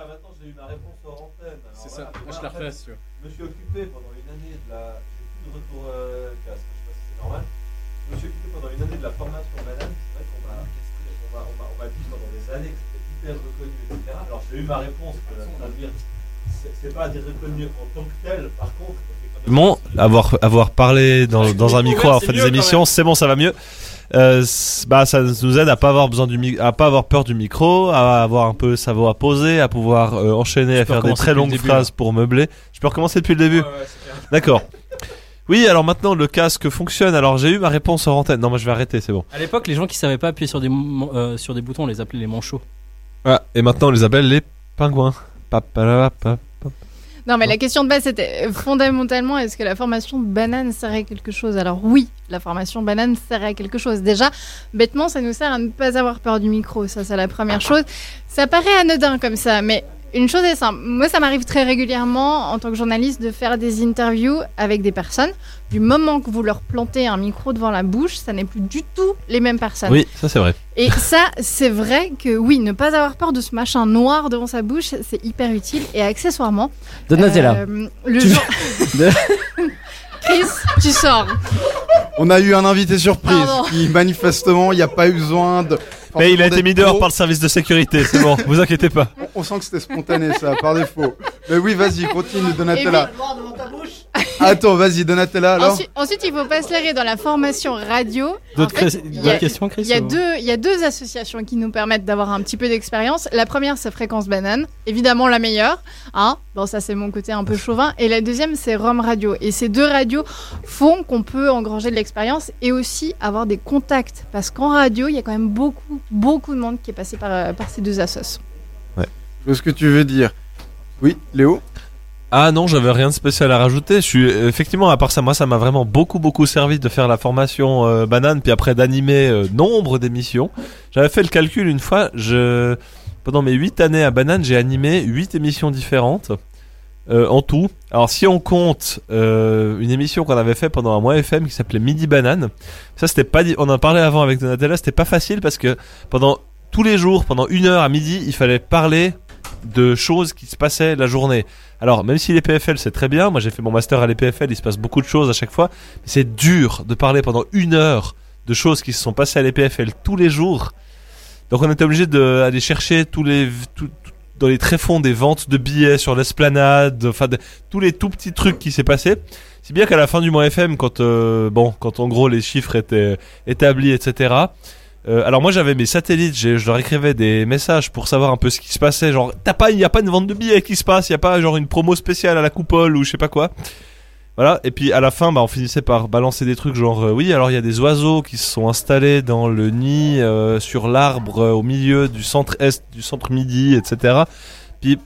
C'est ça, moi je la refais si. Je me suis occupé pendant une année de la. J'ai plus de retour euh, casque, je sais pas si c'est normal. Je me suis occupé pendant une année de la formation banane. C'est vrai qu'on m'a on m'a- m'a- m'a dit pendant des années que c'était hyper reconnu, etc. Alors j'ai eu ma réponse, que ça veut dire. c'est- C'est pas des reconnus en tant que tel, par contre. Bon, avoir, avoir parlé dans, dans un micro, avoir fait des émissions, c'est bon, ça va mieux. Euh, bah, ça nous aide à pas avoir besoin du à pas avoir peur du micro, à avoir un peu sa voix posée, à pouvoir euh, enchaîner, à faire des très longues phrases pour meubler. Je peux recommencer depuis le début. D'accord. Oui, alors maintenant le casque fonctionne. Alors j'ai eu ma réponse en antenne. Non, moi je vais arrêter, c'est bon. À l'époque, les gens qui savaient pas appuyer sur des, euh, sur des boutons, on les appelait les manchots. Ah, et maintenant on les appelle les pingouins. Papalapap. Non, mais la question de base, c'était fondamentalement, est-ce que la formation banane sert à quelque chose? Alors oui, la formation banane sert à quelque chose. Déjà, bêtement, ça nous sert à ne pas avoir peur du micro. Ça, c'est la première chose. Ça paraît anodin comme ça, mais une chose est simple. Moi, ça m'arrive très régulièrement, en tant que journaliste, de faire des interviews avec des personnes. Du moment que vous leur plantez un micro devant la bouche, ça n'est plus du tout les mêmes personnes. Oui, ça c'est vrai. Et ça, c'est vrai que oui, ne pas avoir peur de ce machin noir devant sa bouche, c'est hyper utile. Et accessoirement, Donatella. euh, le Tu- jour... Chris, tu sors. On a eu un invité surprise Pardon. qui manifestement il n'y a pas eu besoin de. Mais il a été mis dehors pro. par le service de sécurité, c'est bon, vous inquiétez pas. On sent que c'était spontané ça, par défaut. Mais oui, vas-y, continue Donatella. Attends, vas-y Donatella alors. Ensuite, ensuite, il faut pas se leurrer dans la formation radio. D'autres En fait, questions, Chris Il y, a deux, il y a deux associations qui nous permettent d'avoir un petit peu d'expérience. La première, c'est Fréquence Banane, évidemment la meilleure. Hein bon, ça, c'est mon côté un peu chauvin. Et la deuxième, c'est Rome Radio. Et ces deux radios font qu'on peut engranger de l'expérience et aussi avoir des contacts. Parce qu'en radio, il y a quand même beaucoup, beaucoup de monde qui est passé par, euh, par ces deux assos. Je vois ce que tu veux dire. Oui, Léo? Ah non, j'avais rien de spécial à rajouter. Je suis effectivement à part ça, moi ça m'a vraiment beaucoup beaucoup servi de faire la formation euh, banane, puis après d'animer euh, nombre d'émissions. J'avais fait le calcul une fois. Je pendant mes 8 années à banane, j'ai animé 8 émissions différentes euh, en tout. Alors si on compte une émission qu'on avait fait pendant un mois FM qui s'appelait Midi Banane, ça c'était pas, on en parlait avant avec Donatella, c'était pas facile parce que pendant tous les jours, pendant une heure à midi, il fallait parler de choses qui se passaient la journée. Alors, même si les PFL c'est très bien, moi j'ai fait mon master à l'EPFL, il se passe beaucoup de choses à chaque fois, mais c'est dur de parler pendant une heure de choses qui se sont passées à l'EPFL tous les jours. Donc on était obligé d'aller chercher tous les tout- dans les tréfonds des ventes de billets sur l'esplanade, enfin tous les tout petits trucs qui s'est passé. Si bien qu'à la fin du mois FM, quand euh, bon, quand en gros les chiffres étaient établis, etc. euh, alors moi j'avais mes satellites, je leur écrivais des messages pour savoir un peu ce qui se passait. Genre, t'as pas, il y a pas une vente de billets qui se passe, il y a pas genre une promo spéciale à la coupole ou je sais pas quoi. Voilà. Et puis à la fin, bah, on finissait par balancer des trucs genre, euh, oui, alors il y a des oiseaux qui se sont installés dans le nid euh, sur l'arbre au milieu du centre est, du centre midi, etc. Puis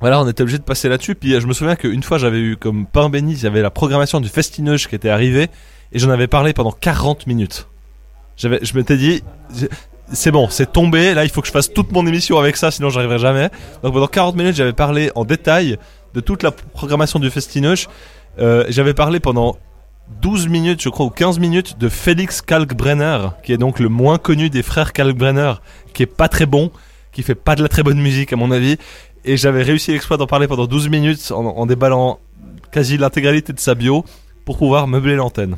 voilà, on était obligé de passer là-dessus. Puis je me souviens qu'une fois, j'avais eu comme pain béni, il y avait la programmation du festineuge qui était arrivée. et j'en avais parlé pendant 40 minutes. Je m'étais dit, c'est bon, c'est tombé. Là, il faut que je fasse toute mon émission avec ça, sinon j'arriverai jamais. Donc pendant 40 minutes, j'avais parlé en détail de toute la programmation du Festinoche. Euh, j'avais parlé pendant 12 minutes, je crois, ou 15 minutes de Félix Kalkbrenner, qui est donc le moins connu des frères Kalkbrenner, qui est pas très bon, qui fait pas de la très bonne musique à mon avis. Et j'avais réussi l'exploit d'en parler pendant 12 minutes en déballant quasi l'intégralité de sa bio pour pouvoir meubler l'antenne.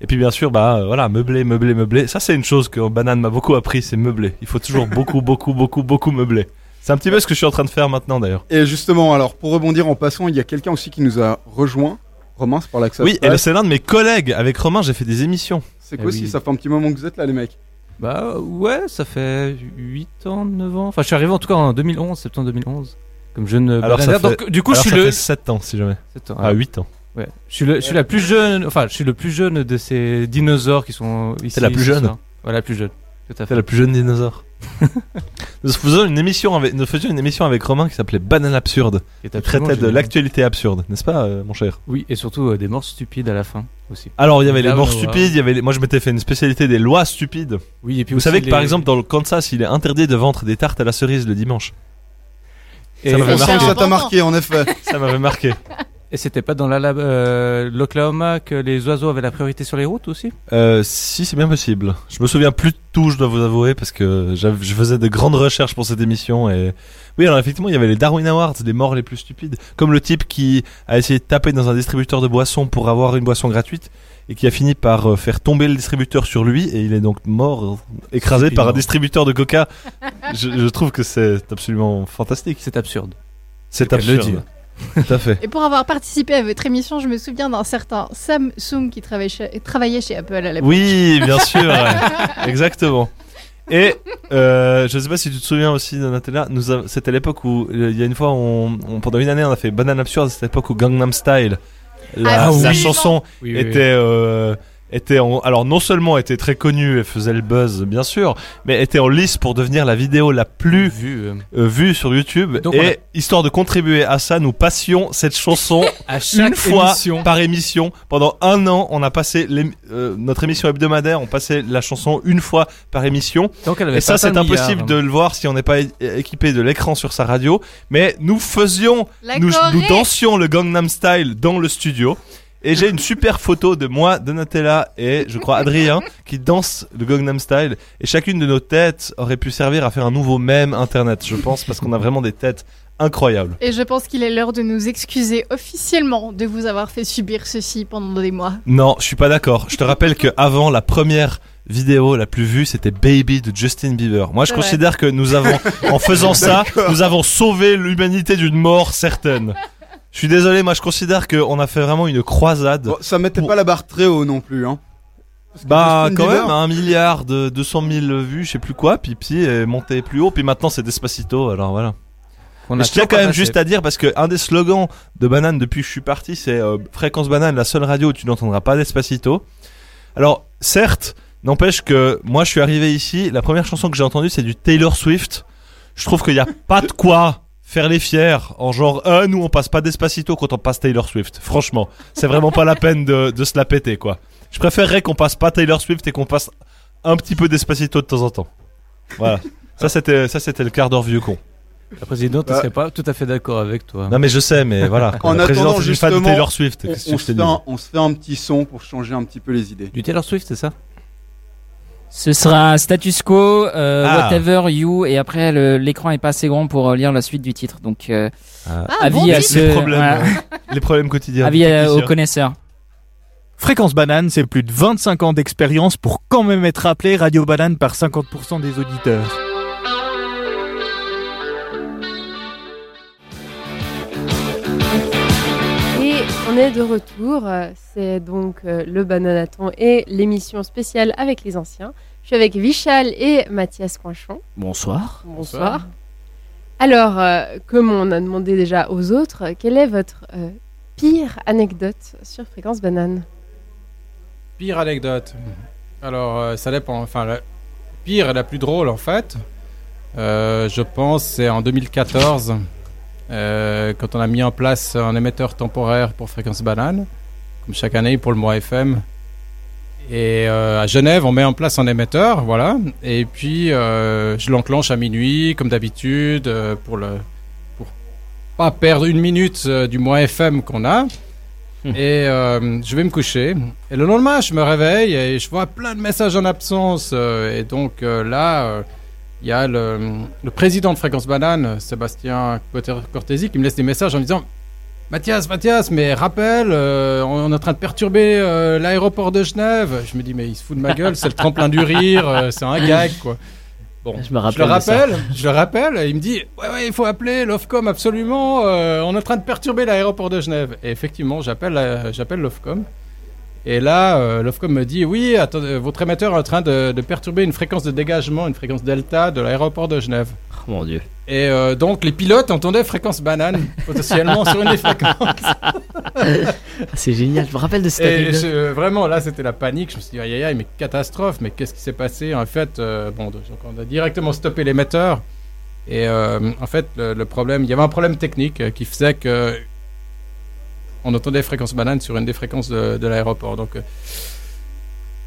Et puis bien sûr, bah euh, voilà, meubler, meubler, meubler. Ça c'est une chose que Banane m'a beaucoup appris, c'est meubler. Il faut toujours beaucoup, beaucoup, beaucoup, beaucoup meubler. C'est un petit peu ce que je suis en train de faire maintenant d'ailleurs. Et justement, alors pour rebondir en passant, il y a quelqu'un aussi qui nous a rejoint. Romain, c'est par là que ça Oui, se et là passe. c'est l'un de mes collègues. Avec Romain, j'ai fait des émissions. C'est Eh quoi si oui. ça fait un petit moment que vous êtes là, les mecs Bah ouais, ça fait 8 ans, 9 ans. Enfin, je suis arrivé en tout cas en 2011, septembre 2011. Comme jeune Alors ça fait, Donc du coup, alors je suis ça le fait 7 ans si jamais. Sept ans, Ah, 8 ans. Ouais. Je suis le, je suis la plus jeune, enfin, je suis le plus jeune de ces dinosaures qui sont ici. T'es la plus jeune. Ouais, la plus jeune. Tout à fait. C'est la plus jeune dinosaure. nous faisions une émission avec, nous faisions une émission avec Romain qui s'appelait Banane Absurde. Qui traitait de l'actualité absurde, n'est-ce pas, euh, mon cher? Oui, et surtout euh, des morts stupides à la fin aussi. Alors il y avait les morts stupides, il y avait les- moi je m'étais fait une spécialité des lois stupides. Oui, et puis Vous savez que par exemple dans le Kansas, il est interdit de vendre des tartes à la cerise le dimanche. Et- ça m'avait marqué. ça t'a marqué en effet. Ça m'avait marqué. Et c'était pas dans euh, l'Oklahoma que les oiseaux avaient la priorité sur les routes aussi? Euh, si c'est bien possible. Je me souviens plus de tout, je dois vous avouer, parce que je faisais de grandes recherches pour cette émission et oui, alors effectivement, il y avait les Darwin Awards, des morts les plus stupides, comme le type qui a essayé de taper dans un distributeur de boissons pour avoir une boisson gratuite et qui a fini par euh, faire tomber le distributeur sur lui et il est donc mort, écrasé par un distributeur de Coca. je, je trouve que c'est absolument fantastique. C'est absurde. C'est le le absurde. dire. Tout à fait. Et pour avoir participé à votre émission, je me souviens d'un certain Sam Sung qui travaillait chez, travaillait chez Apple à l'époque. Oui, bien sûr, ouais. exactement. Et euh, je sais pas si tu te souviens aussi de Nutella, nous c'était l'époque où il y a une fois, on, on- pendant une année, on a fait Banane Absurde. C'était l'époque où Gangnam Style, la, Ah, la oui. chanson Oui, oui, était, euh, était en, alors non seulement était très connue et faisait le buzz, bien sûr, mais était en lice pour devenir la vidéo la plus vu euh, euh, vue sur YouTube. Donc, et a- histoire de contribuer à ça, nous passions cette chanson à une chaque fois émission. par émission. Pendant un an, on a passé euh, notre émission hebdomadaire, on passait la chanson une fois par émission. Donc elle avait Et ça, c'est impossible de le voir si on n'est pas équipé de l'écran sur sa radio. Mais nous faisions, nous, nous dansions le Gangnam Style dans le studio. Et j'ai une super photo de moi, Donatella et je crois Adrien qui dansent le Gangnam Style. Et chacune de nos têtes aurait pu servir à faire un nouveau mème internet, je pense, parce qu'on a vraiment des têtes incroyables. Et je pense qu'il est l'heure de nous excuser officiellement de vous avoir fait subir ceci pendant des mois. Non, je suis pas d'accord. Je te rappelle que avant la première vidéo la plus vue, c'était Baby de Justin Bieber. Moi, je vrai. considère que nous avons, en faisant ça, nous avons sauvé l'humanité d'une mort certaine. Je suis désolé, moi, je considère qu'on a fait vraiment une croisade. Bon, ça mettait pas la barre très haut non plus, hein. Bah, quand Bieber- même, un milliard de 200 000 vues, je sais plus quoi, puis puis est monté plus haut, puis maintenant c'est Despacito, alors voilà. Mais a je tiens quand même juste à dire parce que un des slogans de Banane depuis que je suis parti, c'est euh, Fréquence Banane, la seule radio où tu n'entendras pas Despacito. Alors, certes, n'empêche que moi je suis arrivé ici, la première chanson que j'ai entendue c'est du Taylor Swift. Je trouve qu'il n'y a pas de quoi faire les fiers en genre euh, nous on passe pas Despacito quand on passe Taylor Swift. Franchement, c'est vraiment pas la peine de, de se la péter quoi. Je préférerais qu'on passe pas Taylor Swift et qu'on passe un petit peu Despacito de temps en temps. Voilà. Ça c'était ça c'était le quart d'heure vieux con. La présidente ne Bah. serait pas tout à fait d'accord avec toi. Non mais je sais, mais voilà. En La présidente fan de justement, Taylor Swift. On, se fait un, on se fait un petit son pour changer un petit peu les idées. Du Taylor Swift, c'est ça? Ce sera status quo, euh, Ah. whatever you, et après l'écran est pas assez grand pour euh, lire la suite du titre. Donc euh, Ah. Ah, avis bon à ceux, Les problèmes, voilà. les problèmes quotidiens. avis à- aux connaisseurs. Fréquence Banane, c'est plus de 25 ans d'expérience pour quand même être appelé Radio Banane par 50% des auditeurs. On est de retour. C'est donc euh, le Bananaton et l'émission spéciale avec les anciens. Je suis avec Vichal et Mathias Coinchon. Bonsoir. Bonsoir. Alors, euh, comme on a demandé déjà aux autres, quelle est votre euh, pire anecdote sur Fréquence Banane? Pire anecdote. Alors, euh, ça dépend. Enfin, la pire et la plus drôle, en fait, euh, je pense, c'est en 2014, euh, quand on a mis en place un émetteur temporaire pour Fréquence Banane, comme chaque année pour le mois FM. Et euh, à Genève, on met en place un émetteur, voilà. Et puis, euh, je l'enclenche à minuit, comme d'habitude, pour le pour pas perdre une minute du mois FM qu'on a. Et euh, je vais me coucher. Et le lendemain, je me réveille et je vois plein de messages en absence. et donc là, il y a le, le président de Fréquence Banane, Sébastien Cortési, qui me laisse des messages en disant Mathias, Mathias, mais rappelle, euh, on est en train de perturber euh, l'aéroport de Genève. Je me dis, mais il se fout de ma gueule, c'est le tremplin du rire, euh, c'est un gag, quoi. Bon, Je me rappelle le de ça. rappelle, je le rappelle, et il me dit, ouais, ouais, il faut appeler l'OFCOM absolument, on est en train de perturber l'aéroport de Genève. Et effectivement, j'appelle j'appelle l'OFCOM. Et là, euh, l'OFCOM me dit, oui, attendez, votre émetteur est en train de, de perturber une fréquence de dégagement, une fréquence delta de l'aéroport de Genève. Oh mon dieu. Et euh, donc, les pilotes entendaient fréquence banane, potentiellement sur une des fréquences. C'est génial, je me rappelle de cette Et je- vraiment, là, c'était la panique. Je me suis dit, aïe, aïe, mais catastrophe, mais qu'est-ce qui s'est passé? En fait, euh, bon, donc, on a directement stoppé l'émetteur. Et euh, en fait, le, le problème, il y avait un problème technique euh, qui faisait que on entendait fréquence banane sur une des fréquences de, de l'aéroport. Donc, euh,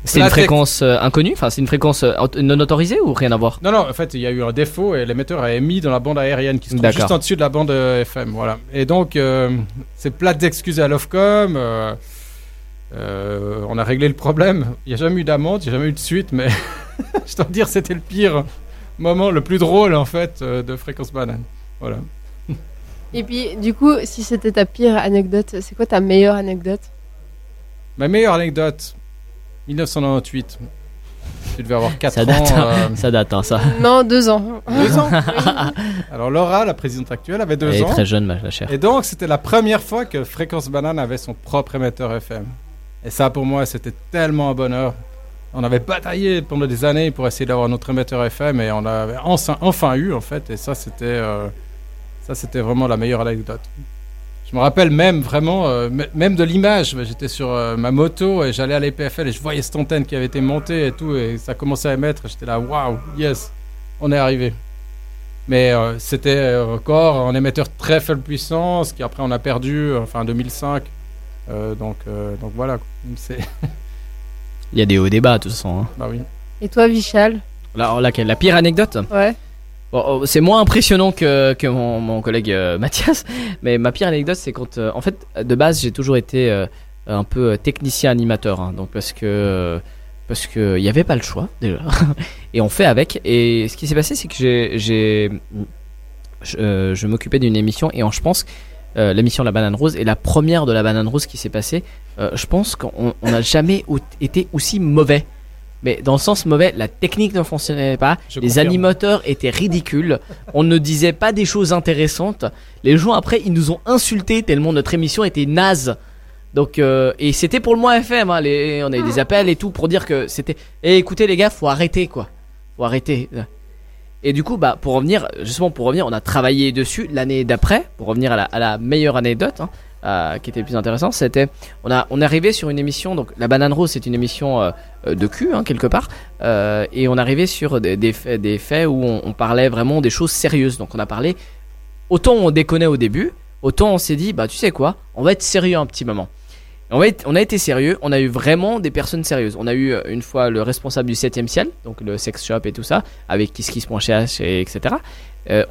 C'est une fréquence euh, inconnue? Enfin, c'est une fréquence euh, non autorisée ou rien à voir? Non, non, en fait, il y a eu un défaut et l'émetteur a émis dans la bande aérienne qui se trouve juste en dessus de la bande euh, FM. Voilà. Et donc, c'est plate d'excuses à l'OFCOM. on a réglé le problème. Il n'y a jamais eu d'amende, il n'y a jamais eu de suite, mais je dois dire, c'était le pire moment, le plus drôle en fait de Fréquence Banane. Voilà. Et puis, du coup, si c'était ta pire anecdote, c'est quoi ta meilleure anecdote? Ma meilleure anecdote 1998. Tu devais avoir 4 Ça ans. date, hein. euh, ça date, hein, ça. Non, deux ans. Deux ans Alors Laura, la présidente actuelle, avait deux Elle est ans. très jeune, ma- la chère. Et donc, c'était la première fois que Fréquence Banane avait son propre émetteur FM. Et ça, pour moi, c'était tellement un bonheur. On avait bataillé pendant des années pour essayer d'avoir notre émetteur FM et on l'avait enfin, enfin eu, en fait. Et ça, c'était euh, ça, c'était vraiment la meilleure anecdote. Je me rappelle même vraiment, euh, même de l'image. J'étais sur euh, ma moto et j'allais à l'EPFL et je voyais cette antenne qui avait été montée et tout. Et ça commençait à émettre. J'étais là, waouh, yes, on est arrivé. Mais euh, c'était encore un émetteur très faible puissance qui après on a perdu, enfin en 2005. Euh, donc, euh, donc voilà. Il y a des hauts débats, de toute façon. hein. bah oui. Et toi, Vichal? Laquelle La pire anecdote? Ouais. Oh, c'est moins impressionnant que, que mon, collègue euh, Mathias, mais ma pire anecdote, c'est quand, euh, en fait, de base, j'ai toujours été euh, un peu technicien animateur, hein, donc parce que parce que il y avait pas le choix déjà, et on fait avec. Et ce qui s'est passé, c'est que j'ai, j'ai je, m'occupais d'une émission et je pense l'émission La Banane Rose est la première de La Banane Rose qui s'est passée. Je pense qu'on on n'a jamais été aussi mauvais. Mais dans le sens mauvais, la technique ne fonctionnait pas, Je les confirme. animateurs étaient ridicules, on ne disait pas des choses intéressantes. Les gens après, ils nous ont insultés tellement notre émission était naze. Donc euh, et c'était pour le mois FM, hein, les, on a eu des appels et tout pour dire que c'était. Eh, écoutez les gars, faut arrêter quoi, faut arrêter. Et du coup, bah pour revenir, justement pour revenir, on a travaillé dessus l'année d'après pour revenir à la, à la meilleure anecdote. hein, euh, qui était le plus intéressant, c'était on a on est arrivé sur une émission donc la banane rose c'est une émission euh, euh, de cul hein, quelque part et on arrivait sur des, des faits où on, parlait vraiment des choses sérieuses donc on a parlé autant on déconnait au début autant on s'est dit bah tu sais quoi on va être sérieux un petit moment on, va on a été sérieux, on a eu vraiment des personnes sérieuses. On a eu une fois le responsable du 7ème ciel, donc le sex shop et tout ça, avec KissKiss.ch et etc.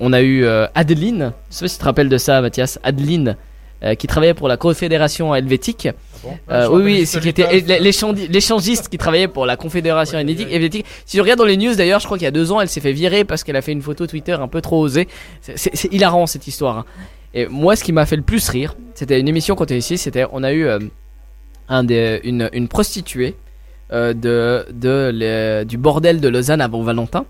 On a eu Adeline, je sais pas si tu te rappelles de ça Mathias, Adeline, euh, qui travaillait pour la Confédération helvétique. bon Euh, Ah, oui, oui, c'est qui était l'échangiste qui travaillait pour la Confédération helvétique. helvétique. Si je regarde dans les news d'ailleurs, je crois qu'il y a deux ans, elle s'est fait virer parce qu'elle a fait une photo Twitter un peu trop osée. C'est- hilarant cette histoire. hein. Et moi, ce qui m'a fait le plus rire, c'était une émission quand on était ici, c'était on a eu euh, un des, une, une prostituée de, du bordel de Lausanne avant Valentin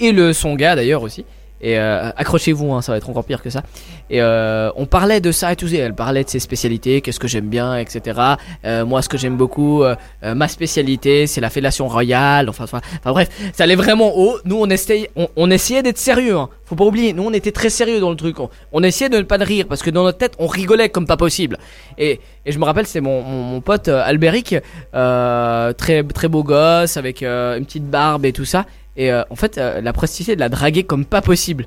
et le son gars d'ailleurs aussi. Et euh, accrochez-vous, hein, ça va être encore pire que ça. Et euh, on parlait de ça et tout. Elle parlait de ses spécialités, qu'est-ce que j'aime bien, etc. Euh, moi, ce que j'aime beaucoup, ma spécialité, c'est la fellation royale. Enfin, bref, ça allait vraiment haut. Nous, on essayait, on, essayait d'être sérieux. Hein. Faut pas oublier, nous, on était très sérieux dans le truc. On, essayait de ne pas rire parce que dans notre tête, on rigolait comme pas possible. Et, je me rappelle, c'est mon, pote euh, très très beau gosse avec une petite barbe et tout ça. Et euh, en fait, euh, la prostituée de la draguer comme pas possible.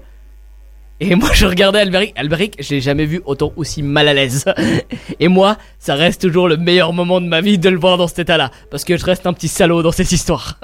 Et moi, je regardais Alberic. Alberic, je l'ai jamais vu autant aussi mal à l'aise. Et moi, ça reste toujours le meilleur moment de ma vie de le voir dans cet état-là. Parce que je reste un petit salaud dans cette histoire.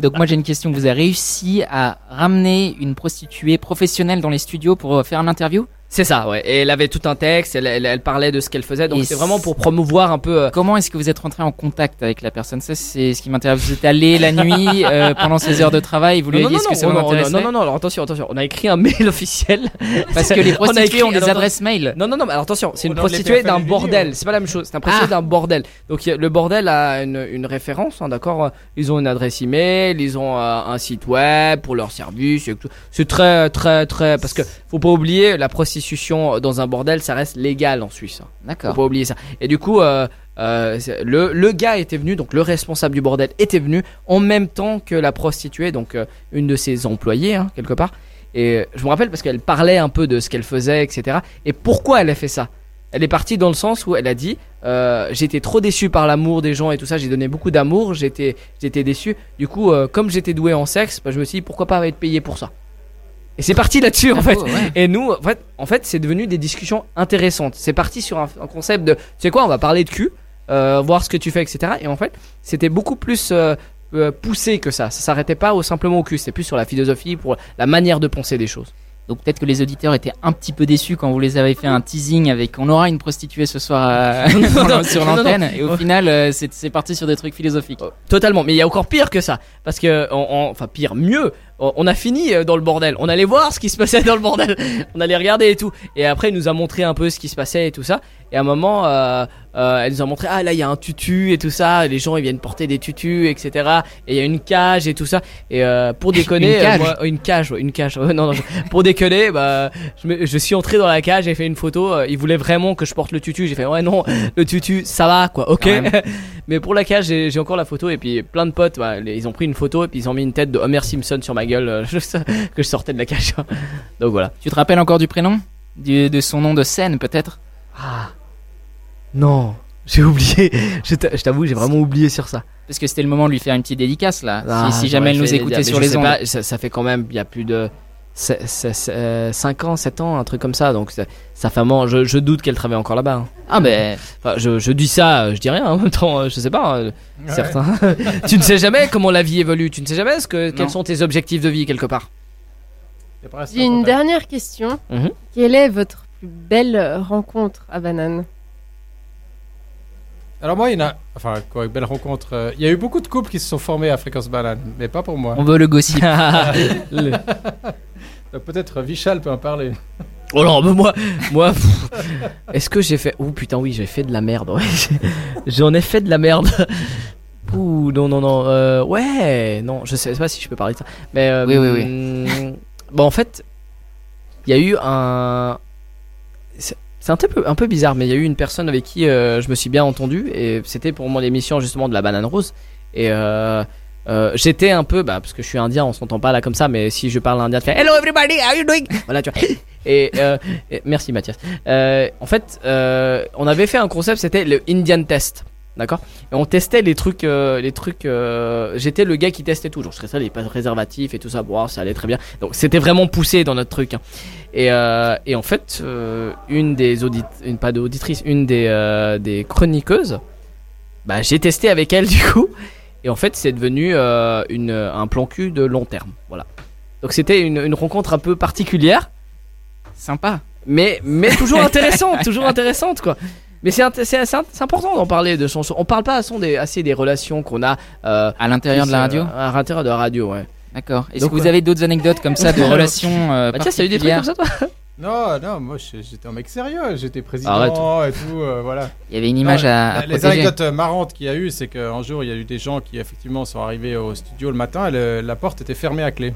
Donc moi j'ai une question. Vous avez réussi à ramener une prostituée professionnelle dans les studios pour euh, faire une interview? C'est ça, ouais. Et elle avait tout un texte, elle, elle- elle parlait de ce qu'elle faisait. Donc c'est vraiment pour promouvoir un peu. euh, Comment est-ce que vous êtes rentré en contact avec la personne? Ça c'est ce qui m'intéresse. Vous êtes allé la nuit euh, pendant ces heures de travail. Vous lui non, avez non, dit ce non, que ça non, vous non, intéressait? non, non, non, alors attention, attention. On a écrit un mail officiel. Parce que les On a prostituées écrit- ont des alors, adresses mail. Non, non, non, mais alors attention, c'est une nom de prostituée d'un et du bordel. C'est pas la même chose. C'est un prostituée d'un bordel. Donc il y a- le bordel a une, une référence, hein, d'accord? Ils ont une adresse email, ils ont euh, un site web pour leur service. et tout. C'est très, très, très. Parce que faut pas oublier, la prostitution dans un bordel, ça reste légal en Suisse. hein. D'accord. Faut pas oublier ça. Et du coup, euh, euh, c'est- le, le gars était venu, donc le responsable du bordel était venu en même temps que la prostituée, donc euh, une de ses employées, hein, quelque part. Et euh, je me rappelle parce qu'elle parlait un peu de ce qu'elle faisait, etc. Et pourquoi elle a fait ça? Elle est partie dans le sens où elle a dit euh, J'étais trop déçu par l'amour des gens et tout ça, j'ai donné beaucoup d'amour, j'étais j'étais déçu. Du coup, euh, comme j'étais doué en sexe, bah, je me suis dit Pourquoi pas être payé pour ça? Et c'est parti là-dessus en fait. Bravo, ouais. Et nous, en fait, en fait c'est devenu des discussions intéressantes. C'est parti sur un, un concept de, tu sais quoi, on va parler de cul, euh, voir ce que tu fais, etc. Et en fait, c'était beaucoup plus euh, euh, poussé que ça. Ça s'arrêtait pas au simplement au cul. C'était plus sur la philosophie, pour la manière de penser des choses. Donc peut-être que les auditeurs étaient un petit peu déçus quand vous les avez fait un teasing avec on aura une prostituée ce soir euh, Non, non, sur l'antenne et au final euh, c'est parti sur des trucs philosophiques. Totalement, mais il y a encore pire que ça. Parce que, enfin pire, mieux, on on a fini euh, dans le bordel. On allait voir ce qui se passait dans le bordel. On allait regarder et tout. Et après, il nous a montré un peu ce qui se passait et tout ça. Et à un moment, euh, euh, elle nous a montré, ah là, il y a un tutu et tout ça. Les gens, ils viennent porter des tutus, etc. Et il y a une cage et tout ça. Et euh, pour déconner, Une cage moi- une cage, ouais, une cage. ouais, non, non, je- pour déconner, bah, je, me- je suis entré dans la cage, j'ai fait une photo. Ils voulaient vraiment que je porte le tutu. J'ai fait, ouais, non, le tutu, ça va, quoi, ok. Mais pour la cage, j'ai encore la photo et puis plein de potes, bah, ils ont pris une photo et puis ils ont mis une tête de Homer Simpson sur ma gueule euh, que je sortais de la cage. Donc voilà. Tu te rappelles encore du prénom Du- De son nom de scène peut-être? Ah non, j'ai oublié. Je t'a- je t'avoue, j'ai vraiment oublié sur ça. Parce que c'était le moment de lui faire une petite dédicace là. Ah, si si jamais elle nous écoutait sur les ondes. pas, ça, ça fait quand même, il y a plus de 5 ans, 7 ans, un truc comme ça. Donc ça, ça fait un moment, je, je doute qu'elle travaille encore là-bas. hein. Ah ben, Enfin, je, je dis ça, euh, je dis rien en même temps, euh, je sais pas. euh, Ouais. Certains. tu ne sais jamais comment la vie évolue, tu ne sais jamais ce que, Non. quels sont tes objectifs de vie quelque part. J'ai une dernière question. Mhm. Quelle est votre plus belle euh, rencontre à Banane Alors moi, il y en a... Enfin, quoi, belle rencontre. euh, Il y a eu beaucoup de couples qui se sont formés à Fréquence Banane, mais pas pour moi. on veut le gossip. Le- Donc peut-être Vichal peut en parler. Oh non, mais moi, moi, est-ce que j'ai fait Oh putain, oui, j'ai fait de la merde. ouais. J'en ai fait de la merde. Ouh, non, non, non. euh, ouais, non, je sais pas si je peux parler de ça. Mais euh, Oui, oui, oui. hum, Bon, en fait, il y a eu un. C'est un peu, un peu bizarre, mais il y a eu une personne avec qui euh, je me suis bien entendu et c'était pour mon émission justement de la banane rose. Et euh, euh, j'étais un peu, bah, parce que je suis indien, on s'entend pas là comme ça, mais si je parle indien, tu fais Hello everybody, how you doing? Voilà, tu vois. Et, euh, et- merci Mathias. Euh, en fait, on avait fait un concept, c'était le Indian test. D'accord Et on testait les trucs, euh, les trucs. euh, J'étais le gars qui testait tout. Genre, je serais ça, les préservatifs et tout ça. Bon, ça allait très bien. Donc, c'était vraiment poussé dans notre truc. hein. Et, euh, et en fait, une des audit, une pas une des des chroniqueuses, bah, j'ai testé avec elle du coup. Et en fait, c'est devenu une, un plan cul de long terme. Voilà. Donc, c'était une, une rencontre un peu particulière. Sympa. Mais, mais toujours intéressante, toujours intéressante quoi. Mais c'est important d'en parler de chansons. On parle pas assez des, assez des relations qu'on a euh, À l'intérieur de la radio euh, À l'intérieur de la radio, ouais. D'accord. Est-ce Donc, que vous avez d'autres anecdotes comme ça de relations euh, Mathias, t'as eu des trucs comme ça toi? Non, non, moi j'étais un mec sérieux, j'étais président Arrête. et tout, euh, voilà. Il y avait une image Non, à, à Les protéger. anecdotes marrantes qu'il y a eu, c'est qu'un jour il y a eu des gens qui effectivement sont arrivés au studio le matin et le- la porte était fermée à clé.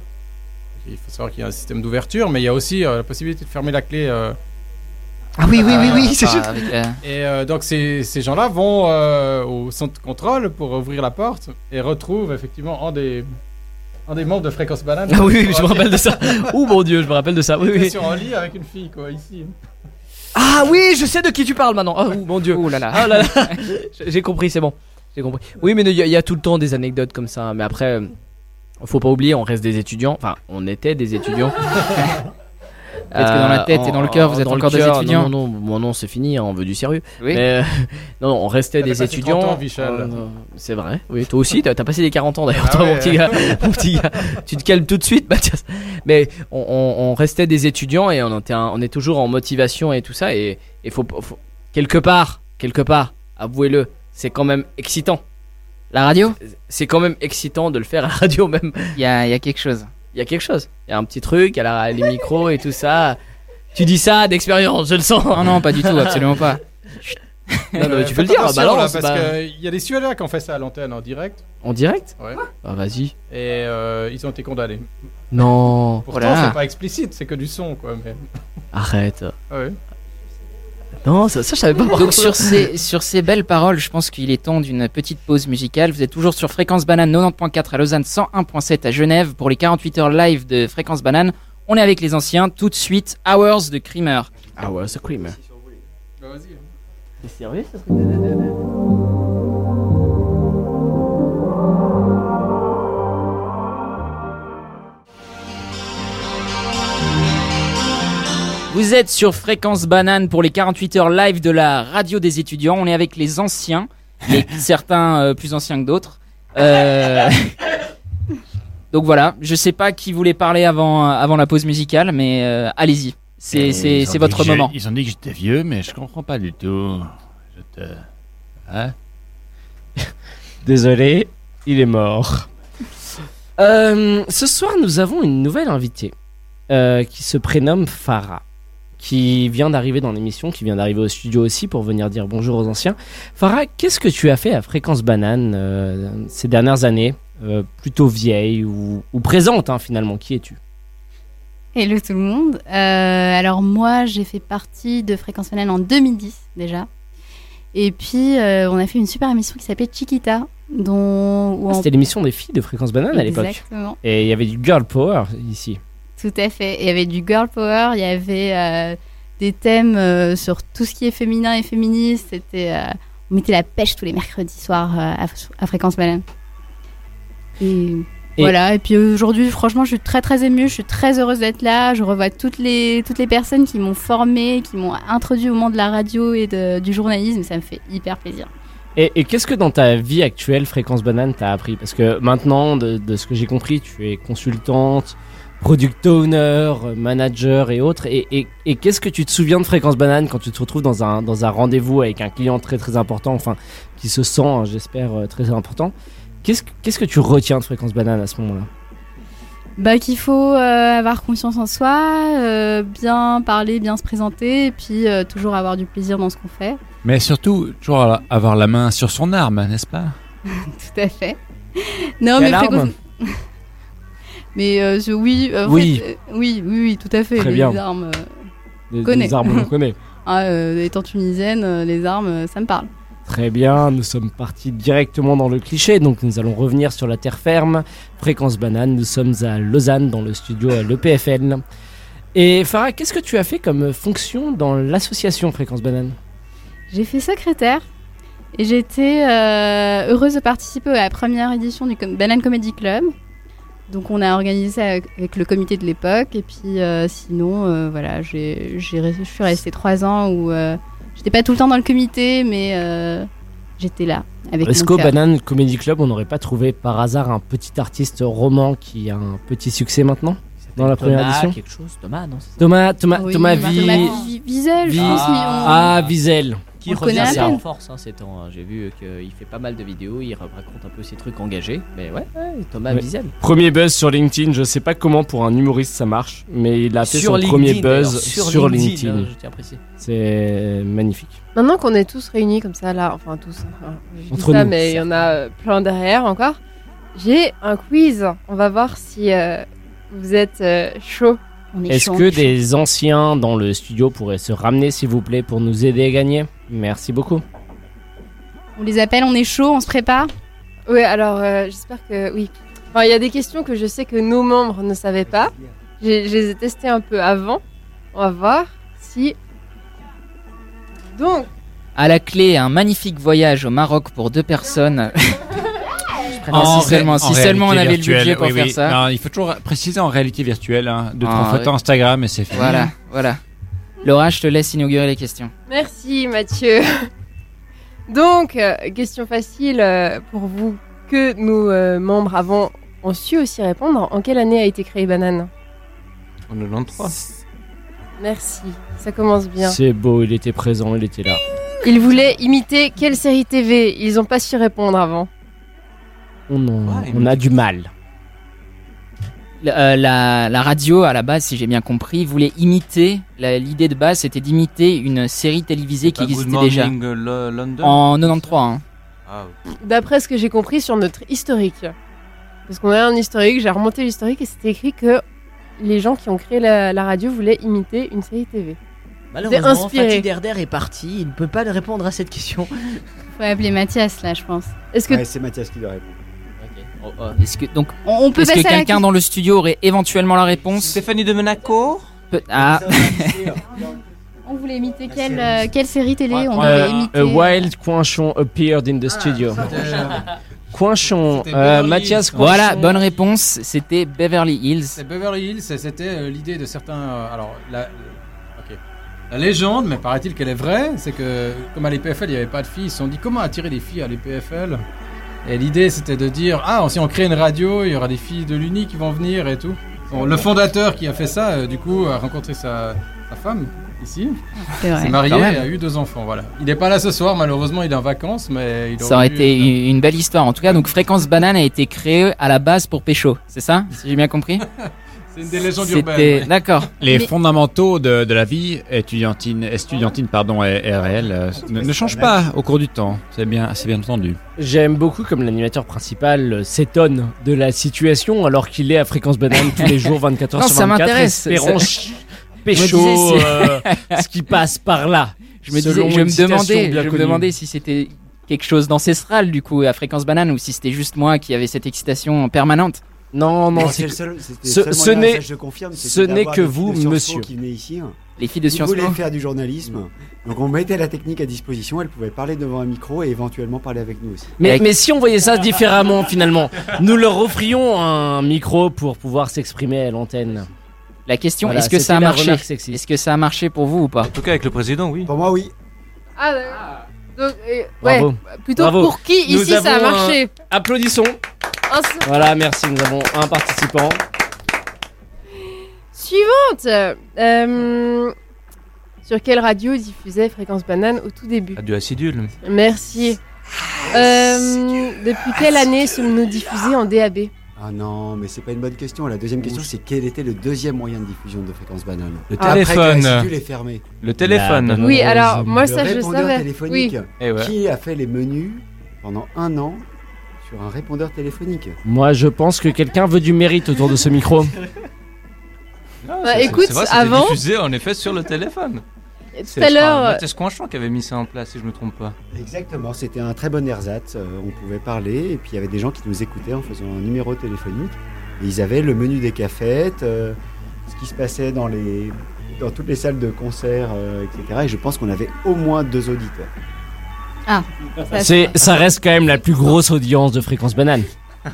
Il faut savoir qu'il y a un système d'ouverture, mais il y a aussi euh, la possibilité de fermer la clé. Ah oui, oui, oui, oui, euh, c'est Ah, juste. avec Et euh, donc ces, ces gens-là vont euh, au centre de contrôle pour ouvrir la porte et retrouvent effectivement un des, un des membres de Fréquence Banane. Ah oui, oui, je me rappelle de ça. Oh mon dieu, je me rappelle de ça. Oui, oui. sur un lit avec une fille, quoi, ici. Ah oui, je sais de qui tu parles maintenant. Oh mon dieu. Oh là là. Ah là là. J'ai compris, c'est bon. J'ai compris. Oui, mais il y, y a tout le temps des anecdotes comme ça. Mais après, euh, faut pas oublier, on reste des étudiants. Enfin, on était des étudiants. Peut-être que dans la tête et dans le cœur, vous êtes encore des étudiants. Non, non, non, bon, non, c'est fini, hein, on veut du sérieux. Oui. Mais, euh, non, on restait des passé étudiants. 30 ans, Michel. Euh, c'est vrai. Oui, toi aussi, t'as passé les 40 ans d'ailleurs, Ah toi, ouais, mon petit ouais. gars. mon petit gars. Tu te calmes tout de suite, Mathias. Mais on, on- on restait des étudiants et on, était un- on est toujours en motivation et tout ça. Et il faut, faut- quelque part, quelque part, avouez-le, c'est quand même excitant. La radio? C'est quand même excitant de le faire à la radio même. Il y a, il y a quelque chose. Il y a quelque chose. Il y a un petit truc, il y a la- les micros et tout ça. Tu dis ça d'expérience, je le sens. Non, non, pas du tout, absolument pas. Non, non, mais tu peux le dire, balance. parce bah. qu'il y a des Suédois qui ont fait ça à l'antenne en direct. En direct Ouais. Ah, vas-y. Et euh, ils ont été condamnés. Non. Pourtant, c'est pas explicite, c'est que du son, quoi. Mais... Arrête. Ah ouais. Non, ça, ça je savais pas. Donc sur ces, sur ces belles paroles, je pense qu'il est temps d'une petite pause musicale. Vous êtes toujours sur Fréquence Banane 90.4 à Lausanne, 101.7 à Genève pour les 48 heures live de Fréquence Banane. On est avec les anciens. Tout de suite, Hours de Creamer. Hours de Creamer. Bah, vas-y. T'es sérieux ça Vous êtes sur Fréquence Banane pour les 48 heures live de la radio des étudiants. On est avec les anciens, les, certains euh, plus anciens que d'autres. Euh, Donc voilà, je sais pas qui voulait parler avant, avant la pause musicale, mais euh, allez-y. C'est Et c'est- ils ont c'est dit votre moment. Ils ont dit que j'étais vieux, mais je comprends pas du tout. Je te. Hein? Désolé, il est mort. Euh, ce soir, nous avons une nouvelle invitée euh, qui se prénomme Farah, qui vient d'arriver dans l'émission, qui vient d'arriver au studio aussi pour venir dire bonjour aux anciens. Farah, qu'est-ce que tu as fait à Fréquence Banane euh, ces dernières années Euh, Plutôt vieille ou, ou présente hein, finalement Qui es-tu? Hello tout le monde. Euh, alors moi, j'ai fait partie de Fréquence Banane en 2010 déjà. Et puis, on a fait une super émission qui s'appelait Chiquita, dont... Ah, on- C'était l'émission des filles de Fréquence Banane à l'époque. Exactement. Et il y avait du girl power ici. Tout à fait. Il y avait du girl power, il y avait euh, des thèmes euh, sur tout ce qui est féminin et féministe. C'était, euh, on mettait la pêche tous les mercredis soirs à, à Fréquence Banane. Et, Et- voilà. Et puis aujourd'hui, franchement, je suis très très émue. Je suis très heureuse d'être là. Je revois toutes les toutes les personnes qui m'ont formée, qui m'ont introduit au monde de la radio et de- du journalisme. Ça me fait hyper plaisir. Et, et qu'est-ce que dans ta vie actuelle, Fréquence Banane, t'as appris? Parce que maintenant, de, de ce que j'ai compris, tu es consultante, product owner, manager et autres. Et, et- et qu'est-ce que tu te souviens de Fréquence Banane quand tu te retrouves dans un, dans un rendez-vous avec un client très très important, enfin, qui se sent, hein, j'espère, euh, très important? Qu'est-ce que- qu'est-ce que tu retiens de Fréquence Banane à ce moment-là? Bah qu'il faut euh, avoir confiance en soi, euh, bien parler, bien se présenter, et puis euh, toujours avoir du plaisir dans ce qu'on fait. Mais surtout, toujours avoir la main sur son arme, n'est-ce pas? Tout à fait. Non, Quelle mais arme? Fréquence- Mais euh, je- oui, euh, en Oui. fait, euh, oui, oui, oui, tout à fait. Très les bien. armes, euh, Les- on connaît. les armes, on connaît. Ah, euh, étant tunisienne, euh, les armes, euh, ça me parle. Très bien, nous sommes partis directement dans le cliché, donc nous allons revenir sur la terre ferme. Fréquence Banane, nous sommes à Lausanne, dans le studio à l'EPFL. Et Farah, qu'est-ce que tu as fait comme fonction dans l'association Fréquence Banane? J'ai fait secrétaire et j'étais euh, heureuse de participer à la première édition du Banane Comedy Club. Donc on a organisé ça avec, le comité de l'époque et puis euh, sinon euh, voilà j'ai je suis restée trois ans où euh, j'étais pas tout le temps dans le comité mais euh, j'étais là avec Est-ce qu'au. Banane Comedy Club, on n'aurait pas trouvé par hasard un petit artiste roman qui a un petit succès maintenant dans la première Thomas édition? quelque chose, Thomas, non, Thomas, Thomas, Oui, Thomas, Thomas Vi- Vi- Wiesel, je Vi- pense, ils ont- Ah, Wiesel. Qui On revient assez en force hein, ces temps. hein. J'ai vu qu'il fait pas mal de vidéos, il raconte un peu ses trucs engagés. Mais ouais, ouais, Thomas Ouais. Wiesel. Premier buzz sur LinkedIn, je sais pas comment pour un humoriste ça marche, mais il a fait Sur son LinkedIn, premier buzz sur sur, LinkedIn, LinkedIn. hein, je tiens à préciser. C'est magnifique. Maintenant qu'on est tous réunis comme ça là, enfin tous, enfin, je dis Entre ça, nous. mais il y en a euh, plein derrière encore. J'ai un quiz. On va voir si euh, vous êtes euh, chaud. Est-ce que des anciens dans le studio pourraient se ramener s'il vous plaît pour nous aider à gagner? Merci beaucoup. On les appelle, on est chaud, on se prépare? Oui, alors euh, j'espère que oui. Enfin, il y a des questions que je sais que nos membres ne savaient pas. Je les ai testées un peu avant. On va voir si. Donc, À la clé, un magnifique voyage au Maroc pour deux personnes. Ah, si seulement- si en seulement on avait le budget virtuelle, pour oui, faire oui. ça. Non, il faut toujours préciser en réalité virtuelle. Hein, de Ah, trois photos. Instagram et c'est fini. Voilà, voilà. Laura, je te laisse inaugurer les questions. Merci Mathieu. Donc, euh, question facile euh, pour vous. Que nos euh, membres avant ont su aussi répondre? En quelle année a été créé Banane? En 93. Merci, ça commence bien. C'est beau, il était présent, il était là. Ils voulaient imiter quelle série TV Ils n'ont pas su répondre avant. On, en- on a du mal. Euh, la, la radio, à la base, si j'ai bien compris, voulait imiter. L'idée de base, c'était d'imiter une série télévisée qui Good existait déjà. Euh, London En 93. hein. Ah, oui. D'après ce que j'ai compris sur notre historique. Parce qu'on a un historique, j'ai remonté l'historique et c'était écrit que les gens qui ont créé la, la radio voulaient imiter une série TV. Malheureusement. Fatih Derder est parti. Il ne peut pas répondre à cette question. Faut appeler Mathias là, je pense. Est-ce Ouais, c'est Mathias qui doit répondre. Est-ce que donc On, on peut est-ce que la quelqu'un dans le studio aurait éventuellement la réponse Stéphanie de Monaco Ah. On voulait imiter quelle, euh, quelle série télé on Euh, devait imiter a wild Coinchon appeared in the studio. Coinchon, C'était euh, Mathias. Coinchon. Voilà, bonne réponse. C'était Beverly Hills. C'est Beverly Hills, et c'était euh, l'idée de certains. euh, alors, la, la légende, mais paraît-il qu'elle est vraie, c'est que comme à l'EPFL il n'y avait pas de filles, ils se sont dit comment attirer des filles à l'EPFL. Et l'idée c'était de dire ah si on crée une radio, il y aura des filles de l'Uni qui vont venir et tout. Bon, le fondateur qui a fait ça, euh, du coup, a rencontré sa, sa femme ici. C'est vrai. marié et a eu deux enfants. Voilà. Il n'est pas là ce soir, malheureusement, il est en vacances, mais il Ça aurait été une une belle histoire. En tout cas, donc Fréquence Banane a été créée à la base pour Pécho, c'est ça Si j'ai bien compris? C'est une des légendes C'était urbaines. ouais. d'accord. Les Mais- fondamentaux de, de la vie étudiantine, estudiantine pardon, et, et réelle euh, ne, ne changent pas au cours du temps. C'est bien, c'est bien entendu. J'aime beaucoup comme l'animateur principal euh, s'étonne de la situation alors qu'il est à fréquence banane tous les jours 24 heures Non, sur ça 24 m'intéresse. espérant Ça- me pécho euh, ce qui passe par là. Je me, disais, je me demandais, je me demandais si c'était quelque chose d'ancestral du coup à Fréquence Banane ou si c'était juste moi qui avait cette excitation permanente. Non, non, c'est le seul- ce, ce n'est ça, je confirme, ce n'est que vous, monsieur. qui ici. hein. Les filles de Sciences Po. faire du journalisme. Donc on mettait la technique à disposition, elles pouvaient parler devant un micro et éventuellement parler avec nous aussi. Mais, mais si on voyait ça différemment finalement, nous leur offrions un micro pour pouvoir s'exprimer à l'antenne. La question, Voilà, est-ce que ça a marché. Est-ce que ça a marché pour vous ou pas En tout cas, avec le président, oui. Pour moi, oui. Ah. Donc, euh, Bravo. ouais, plutôt Bravo. pour qui Nous ici ça a un- marché Applaudissons. Voilà, merci, nous avons un participant. Suivante Euh, Sur quelle radio diffusait Fréquence Banane au tout début Radio Acidule. Merci. Euh, depuis quelle année sommes-nous diffusés en DAB Ah non, mais c'est pas une bonne question. La deuxième question, c'est quel était le deuxième moyen de diffusion de fréquence banane? Le Après que téléphone. est. Le téléphone. La- Oui, alors moi le ça je répondeur savais. téléphonique. Oui. Eh. Qui a fait les menus pendant un an sur un répondeur téléphonique Moi, je pense que quelqu'un veut du mérite autour de ce micro. Ah, Bah, c'est- écoute, c'est vrai, c'était avant- diffusé en effet sur le téléphone. Tout C'est, à l'heure, Mathias Coinchon qui avait mis ça en place, si je me trompe pas. Exactement, c'était un très bon ersatz. euh, on pouvait parler et puis il y avait des gens qui nous écoutaient en faisant un numéro téléphonique. Et ils avaient le menu des cafettes, euh, ce qui se passait dans, les, dans toutes les salles de concert, euh, etc. Et je pense qu'on avait au moins deux auditeurs. Ah, ça, C'est, ça reste quand même la plus grosse audience de fréquence banane.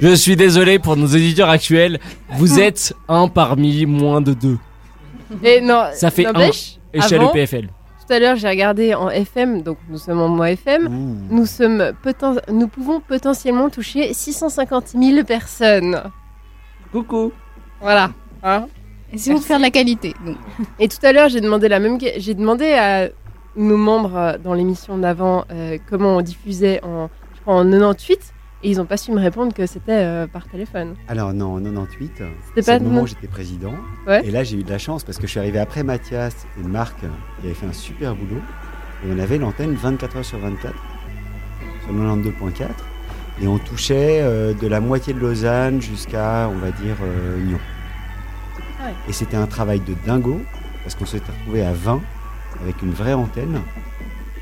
Je suis désolé pour nos éditeurs actuels. Vous êtes un parmi moins de deux. Et non, Ça fait un échelle avant, EPFL. Tout à l'heure, j'ai regardé en FM, donc nous sommes en mois FM. Nous, sommes poten- nous pouvons potentiellement toucher 650 000 personnes. Coucou. Voilà. Hein c'est pour faire de la qualité. donc. Et tout à l'heure, j'ai demandé la même. J'ai demandé à nos membres euh, dans l'émission d'avant euh, comment on diffusait en, je crois, en 98, et ils n'ont pas su me répondre que c'était euh, par téléphone. Alors non, en 98, C'était c'est le moment où j'étais président. Ouais. Et là, j'ai eu de la chance parce que je suis arrivé après Mathias et Marc qui avaient fait un super boulot. Et on avait l'antenne 24 heures sur 24 sur 92.4. Et on touchait euh, de la moitié de Lausanne jusqu'à, on va dire, euh. Ah Et c'était un travail de dingo parce qu'on s'était retrouvé à 20 avec une vraie antenne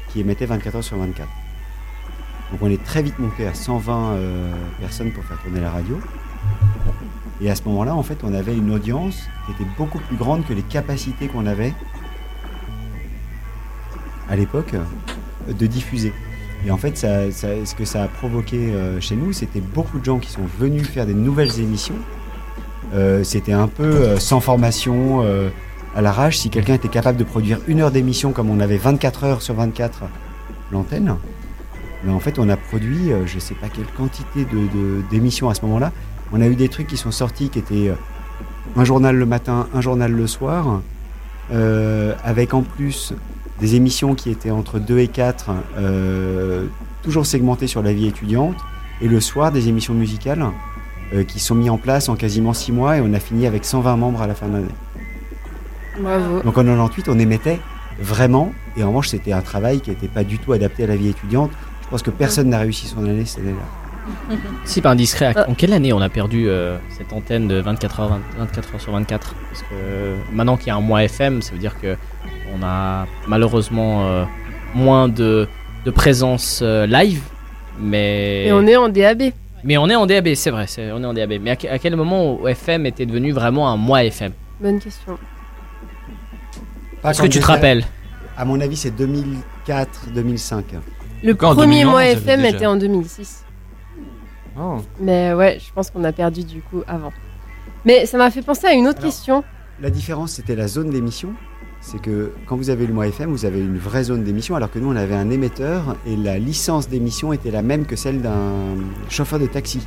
qui émettait 24 heures sur 24. Donc on est très vite monté à 120 euh, personnes pour faire tourner la radio. Et à ce moment-là, en fait, on avait une audience qui était beaucoup plus grande que les capacités qu'on avait à l'époque euh, de diffuser. Et en fait, ce que ça a provoqué euh, chez nous, c'était beaucoup de gens qui sont venus faire des nouvelles émissions. Euh, c'était un peu euh, sans formation, euh, à l'arrache. Si quelqu'un était capable de produire une heure d'émission, comme on avait 24 heures sur 24 l'antenne, mais en fait, on a produit, euh, je sais pas quelle quantité de- de- d'émissions à ce moment-là. On a eu des trucs qui sont sortis qui étaient un journal le matin, un journal le soir, avec en plus des émissions qui étaient entre 2 et 4, euh, toujours segmentées sur la vie étudiante, et le soir des émissions musicales qui sont mis en place en quasiment 6 mois, et on a fini avec 120 membres à la fin de l'année. Bravo. Donc en 98, on émettait vraiment, et en revanche, c'était un travail qui n'était pas du tout adapté à la vie étudiante. Je pense que personne n'a réussi son année cette année-là. Si pas indiscret, à- en quelle année on a perdu euh, cette antenne de 24 heures, 20 24 heures sur 24 Parce que euh, maintenant qu'il y a un mois FM, ça veut dire que on a malheureusement euh, moins de, de présence euh, live, mais Et on est en DAB. Mais on est en DAB, c'est vrai, on est en DAB. Mais à, que- à quel moment FM était devenu vraiment un mois FM Bonne question. Est-ce que tu te rappelles? À mon avis, c'est 2004-2005. Le Quand, premier 2011, mois FM était en 2006. Oh. Mais ouais, je pense qu'on a perdu du coup avant. Mais ça m'a fait penser à une autre question. La différence, c'était la zone d'émission. C'est que quand vous avez le mois FM, vous avez une vraie zone d'émission, alors que nous, on avait un émetteur et la licence d'émission était la même que celle d'un chauffeur de taxi.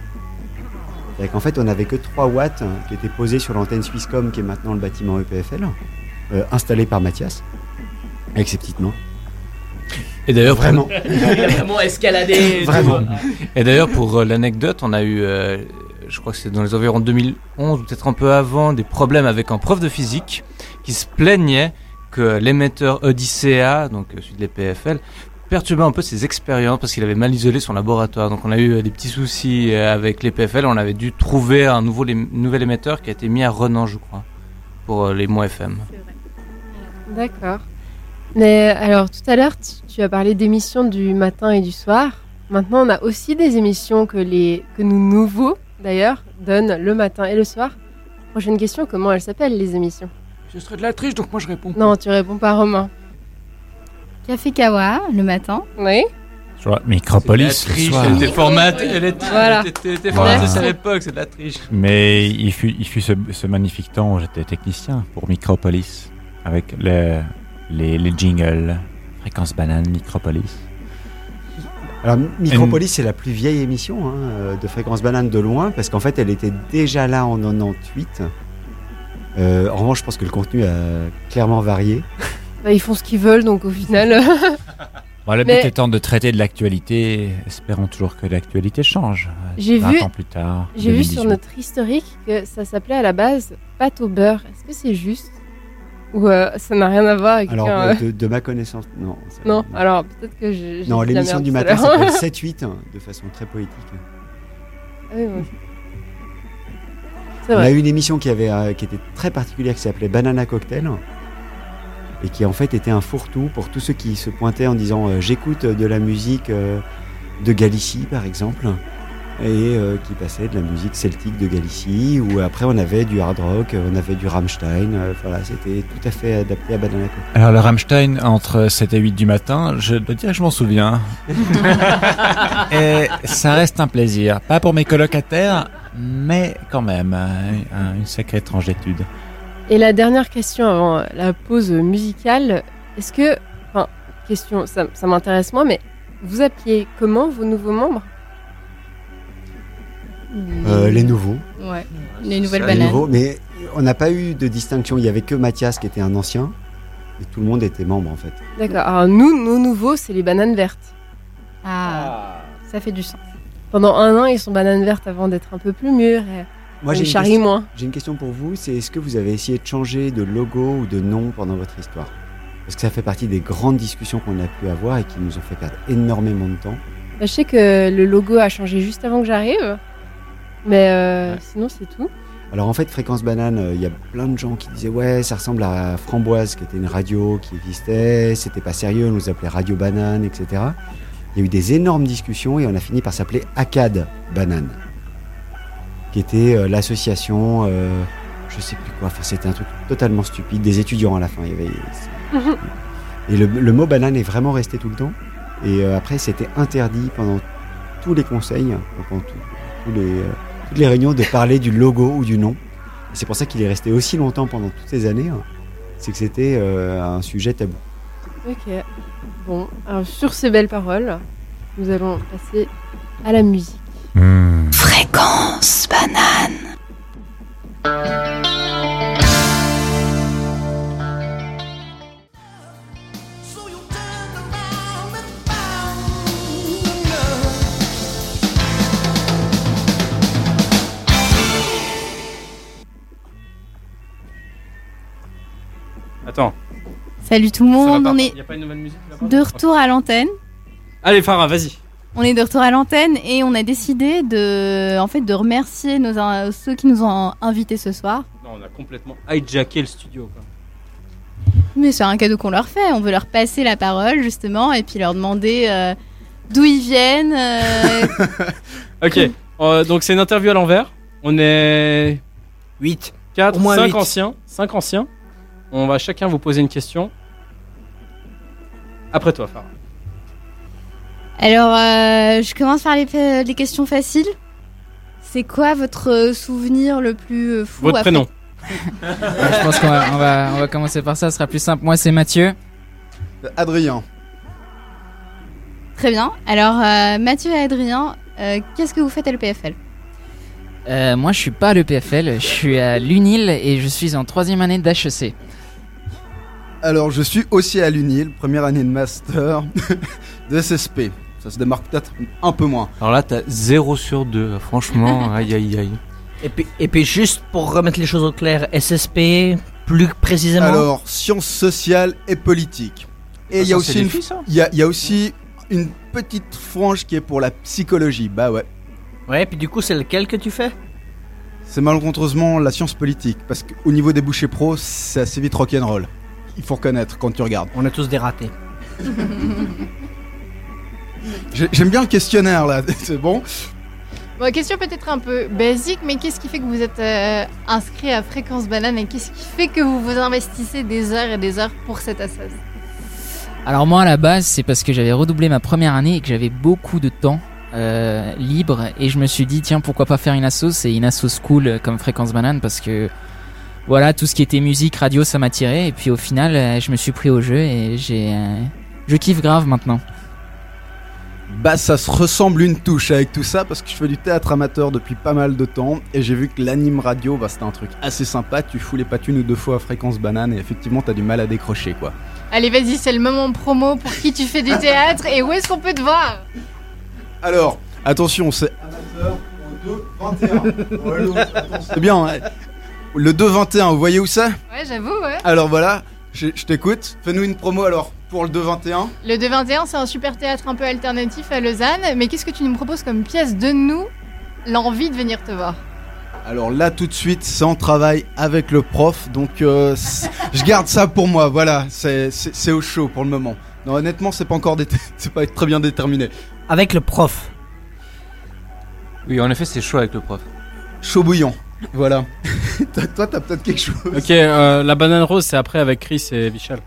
Et qu'en fait, on n'avait que 3 watts hein, qui étaient posés sur l'antenne Swisscom, qui est maintenant le bâtiment EPFL, euh, installé par Mathias, avec ses petites mains. Et d'ailleurs, vraiment. Il a vraiment escaladé. Vraiment. Et d'ailleurs, pour euh, l'anecdote, on a eu, euh, je crois que c'est dans les environs de 2011 ou peut-être un peu avant, des problèmes avec un prof de physique qui se plaignait que l'émetteur Odyssea, donc euh, celui de l'EPFL, perturbait un peu ses expériences parce qu'il avait mal isolé son laboratoire. Donc on a eu euh, des petits soucis euh, avec l'EPFL, on avait dû trouver un nouveau, nouvel émetteur qui a été mis à Renan, je crois, pour les mois FM. D'accord. Mais alors tout à l'heure, tu, tu as parlé d'émissions du matin et du soir. Maintenant, on a aussi des émissions que les que nous nouveaux d'ailleurs donnent le matin et le soir. Prochaine question, comment elles s'appellent les émissions? Ce serait de la triche, donc moi je réponds. Non, tu réponds pas Romain. Café Kawa le matin. Oui. Je vois, Micropolis. C'est de la triche, le soir. elle était formatée, elle était, Voilà. elle était- elle était Voilà. formatée à l'époque, c'est de la triche. Mais il fut, il fut ce, ce magnifique temps où j'étais technicien pour Micropolis, avec le- les, les jingles, fréquence banane, Micropolis. Alors, Micropolis, c'est la plus vieille émission hein, euh, de Fréquence Banane de loin, parce qu'en fait, elle était déjà là en 98. Euh, en revanche, je pense que le contenu a clairement varié. Bah, ils font ce qu'ils veulent, donc au final. Bon, le Mais- but étant de traiter de l'actualité, espérons toujours que l'actualité change. J'ai 20 vu, ans plus tard. j'ai vu 2018. sur notre historique que ça s'appelait à la base pâte au beurre. Est-ce que c'est juste ou euh, ça n'a rien à voir avec Alors, un, euh, euh, de, de ma connaissance, non. ça- Non, alors peut-être que j'ai. Non, l'émission du matin s'appelle 7-8, hein, de façon très poétique. Ah oui, ouais. On a eu une émission qui, avait, euh, qui était très particulière qui s'appelait Banana Cocktail et qui en fait était un fourre-tout pour tous ceux qui se pointaient en disant euh, j'écoute de la musique euh, de Galicie par exemple et euh, qui passait de la musique celtique de Galicie ou après on avait du hard rock, on avait du Rammstein, euh, voilà c'était tout à fait adapté à Banana Cocktail. Alors le Rammstein entre 7 et 8 du matin, je dois dire que je m'en souviens. et ça reste un plaisir. Pas pour mes colocataires, mais quand même, un- une sacrée étrangetude. Et la dernière question avant la pause musicale, est-ce que, enfin, question, ça, ça m'intéresse moi, mais vous appeliez comment vos nouveaux membres? Euh, les nouveaux. Ouais, les nouvelles Les bananes. nouveaux, mais on n'a pas eu de distinction, il y avait que Mathias qui était un ancien et tout le monde était membre en fait. D'accord. Alors nous, nos nouveaux, c'est les bananes vertes. Ah, ça fait du sens. Pendant un an, ils sont bananes vertes avant d'être un peu plus mûrs. Et Moi, j'ai une, moins. j'ai une question pour vous, c'est est-ce que vous avez essayé de changer de logo ou de nom pendant votre histoire? Parce que ça fait partie des grandes discussions qu'on a pu avoir et qui nous ont fait perdre énormément de temps. Bah, je sais que le logo a changé juste avant que j'arrive, mais euh, sinon c'est tout. Alors en fait, Fréquence Banane, euh, il y a plein de gens qui disaient ouais, ça ressemble à Framboise, qui était une radio qui existait, c'était pas sérieux, on nous appelait Radio Banane, etc. Il y a eu des énormes discussions et on a fini par s'appeler Acad Banane, qui était euh, l'association, euh, je sais plus quoi, enfin c'était un truc totalement stupide, des étudiants à la fin. Il y avait... Et le, le mot banane est vraiment resté tout le temps. Et euh, après, c'était interdit pendant tous les conseils, pendant tout- tous les, euh, toutes les réunions, de parler du logo ou du nom. C'est pour ça qu'il est resté aussi longtemps pendant toutes ces années. hein. C'est que c'était un sujet tabou. Ok. Bon, alors sur ces belles paroles, nous allons passer à la musique. Fréquence banane. Attends. Salut tout le monde, on est Y a pas une nouvelle musique là-bas de retour à l'antenne. Allez, Farah, vas-y. On est de retour à l'antenne et on a décidé de, en fait, de remercier nos, ceux qui nous ont invités ce soir. Non, on a complètement hijacké le studio. Quoi. Mais c'est un cadeau qu'on leur fait. On veut leur passer la parole justement et puis leur demander euh, d'où ils viennent. euh, Ok, euh, donc c'est une interview à l'envers. On est 8, 4, Au moins 5 huit. anciens. 5 anciens. On va chacun vous poser une question. Après toi, Farah. Alors, euh, je commence par les, questions faciles. C'est quoi votre euh, souvenir le plus euh, fou Votre après- prénom. Je pense qu'on va, on va, on va commencer par ça, ce sera plus simple. Moi, c'est Mathieu. Adrien. Très bien. Alors, euh, Mathieu et Adrien, euh, qu'est-ce que vous faites à l'EPFL Euh, moi, je suis pas à l'EPFL, je suis à l'UNIL et je suis en troisième année d'HEC. Alors, je suis aussi à l'UNIL, première année de master de SSP. Ça se démarque peut-être un peu moins. Alors là, t'as 0 sur 2. Franchement, aïe aïe aïe. Et puis, et puis juste pour remettre les choses au clair, SSP, plus précisément. Alors, sciences sociales et politiques. Et Ah, il y a aussi une, il y a, il y a aussi une petite frange qui est pour la psychologie. Bah ouais. Ouais, et puis du coup, c'est lequel que tu fais? C'est malencontreusement la science politique, parce qu'au niveau des bouchées pro, c'est assez vite rock'n'roll. Il faut reconnaître quand tu regardes. On est tous des ratés. J'ai- J'aime bien le questionnaire là, c'est bon? Bon, question peut-être un peu basique, mais qu'est-ce qui fait que vous êtes euh, inscrit à Fréquence Banane et qu'est-ce qui fait que vous vous investissez des heures et des heures pour cette association Alors moi, à la base, c'est parce que j'avais redoublé ma première année et que j'avais beaucoup de temps euh, libre et je me suis dit, tiens, pourquoi pas faire une asso C'est une asso cool euh, comme Fréquence Banane parce que voilà, tout ce qui était musique, radio, ça m'attirait et puis au final, euh, je me suis pris au jeu et j'ai, euh, je kiffe grave maintenant. Bah ça se ressemble une touche avec tout ça parce que je fais du théâtre amateur depuis pas mal de temps et j'ai vu que l'anime radio bah c'était un truc assez sympa, tu fous les pattes une ou deux fois à fréquence banane et effectivement t'as du mal à décrocher quoi. Allez, vas-y, c'est le moment promo pour qui tu fais du théâtre et où est-ce qu'on peut te voir? Alors, attention, c'est amateur au 2-21. Ouais, l'autre, attends, c'est bien, ouais. Le 2-21, vous voyez où c'est? Ouais, j'avoue, ouais. Alors voilà, je, je t'écoute, fais-nous une promo alors pour le 2-21. Le 2-21, c'est un super théâtre un peu alternatif à Lausanne, mais qu'est-ce que tu nous proposes comme pièce de nous l'envie de venir te voir? Alors là tout de suite, c'est en travail avec le prof, donc euh, je garde ça pour moi, voilà, c'est au chaud pour le moment. Non honnêtement c'est pas encore c'est pas très bien déterminé. Avec le prof. Oui, en effet, c'est chaud avec le prof. Chaud bouillant, voilà. Toi t'as peut-être quelque chose. Ok, euh, la banane rose, c'est après avec Chris et Vichal.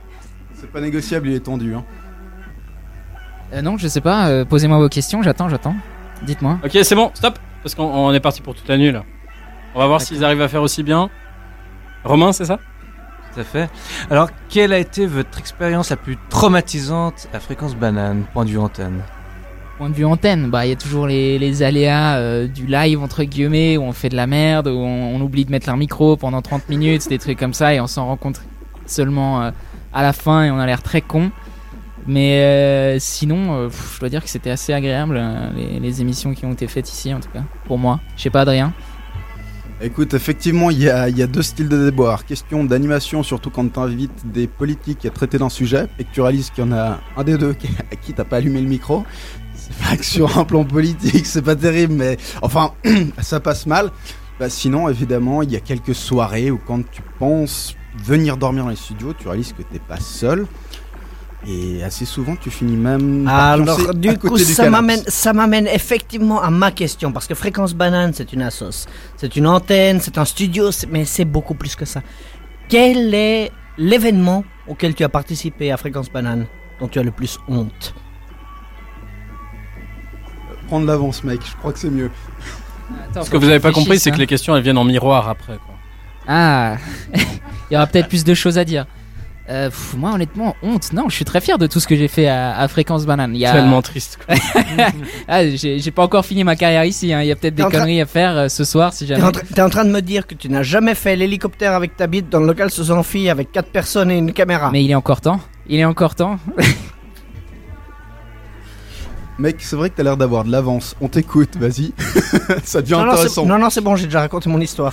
C'est pas négociable, il est tendu. Hein. Euh, non, je sais pas, euh, posez-moi vos questions, j'attends, j'attends. Dites-moi. Ok, c'est bon, stop Parce qu'on on est parti pour toute la nuit là. On va voir s'ils arrivent à faire aussi bien. Romain, c'est ça? Tout à fait. Alors, quelle a été votre expérience la plus traumatisante à fréquence banane, point de vue antenne Point de vue antenne, bah il y a toujours les, les aléas euh, du live entre guillemets où on fait de la merde, où on, oublie de mettre leur micro pendant 30 minutes, des trucs comme ça et on s'en rend compte seulement euh, à la fin et on a l'air très con. Mais euh, sinon, je dois dire que c'était assez agréable les, émissions qui ont été faites ici en tout cas pour moi. Je sais pas Adrien. Écoute, effectivement, il y y a deux styles de déboire. Question d'animation, surtout quand tu invites des politiques à traiter d'un sujet et que tu réalises qu'il y en a un des deux à qui t'as pas allumé le micro. C'est vrai que sur un plan politique, c'est pas terrible, mais enfin, ça passe mal. Bah, sinon, évidemment, il y a quelques soirées où quand tu penses venir dormir dans les studios, tu réalises que t'es pas seul. Et assez souvent, tu finis même par Alors, du coup, du ça m'amène, ça m'amène effectivement à ma question. Parce que Fréquence Banane, c'est une assos. C'est une antenne, c'est un studio, mais c'est beaucoup plus que ça. Quel est l'événement auquel tu as participé à Fréquence Banane dont tu as le plus honte? Prendre l'avance, mec. Je crois que c'est mieux. Ce que vous avez pas compris, c'est que les questions elles viennent en miroir après. Quoi. Ah, il y aura peut-être plus de choses à dire. Euh, pff, moi, honnêtement, honte. Non, je suis très fier de tout ce que j'ai fait à, à Fréquence Banane. Il y a... Tellement triste. Ah, j'ai pas encore fini ma carrière ici. hein. Il y a peut-être des en conneries à faire euh, ce soir si T'es jamais. en, tra- t'es en train de me dire que tu n'as jamais fait l'hélicoptère avec ta bite dans le local sous amphi avec 4 personnes et une caméra. Mais il est encore temps. Il est encore temps. Mec, c'est vrai que t'as l'air d'avoir de l'avance. On t'écoute, vas-y. Ça devient non, intéressant. non, non, c'est bon, j'ai déjà raconté mon histoire.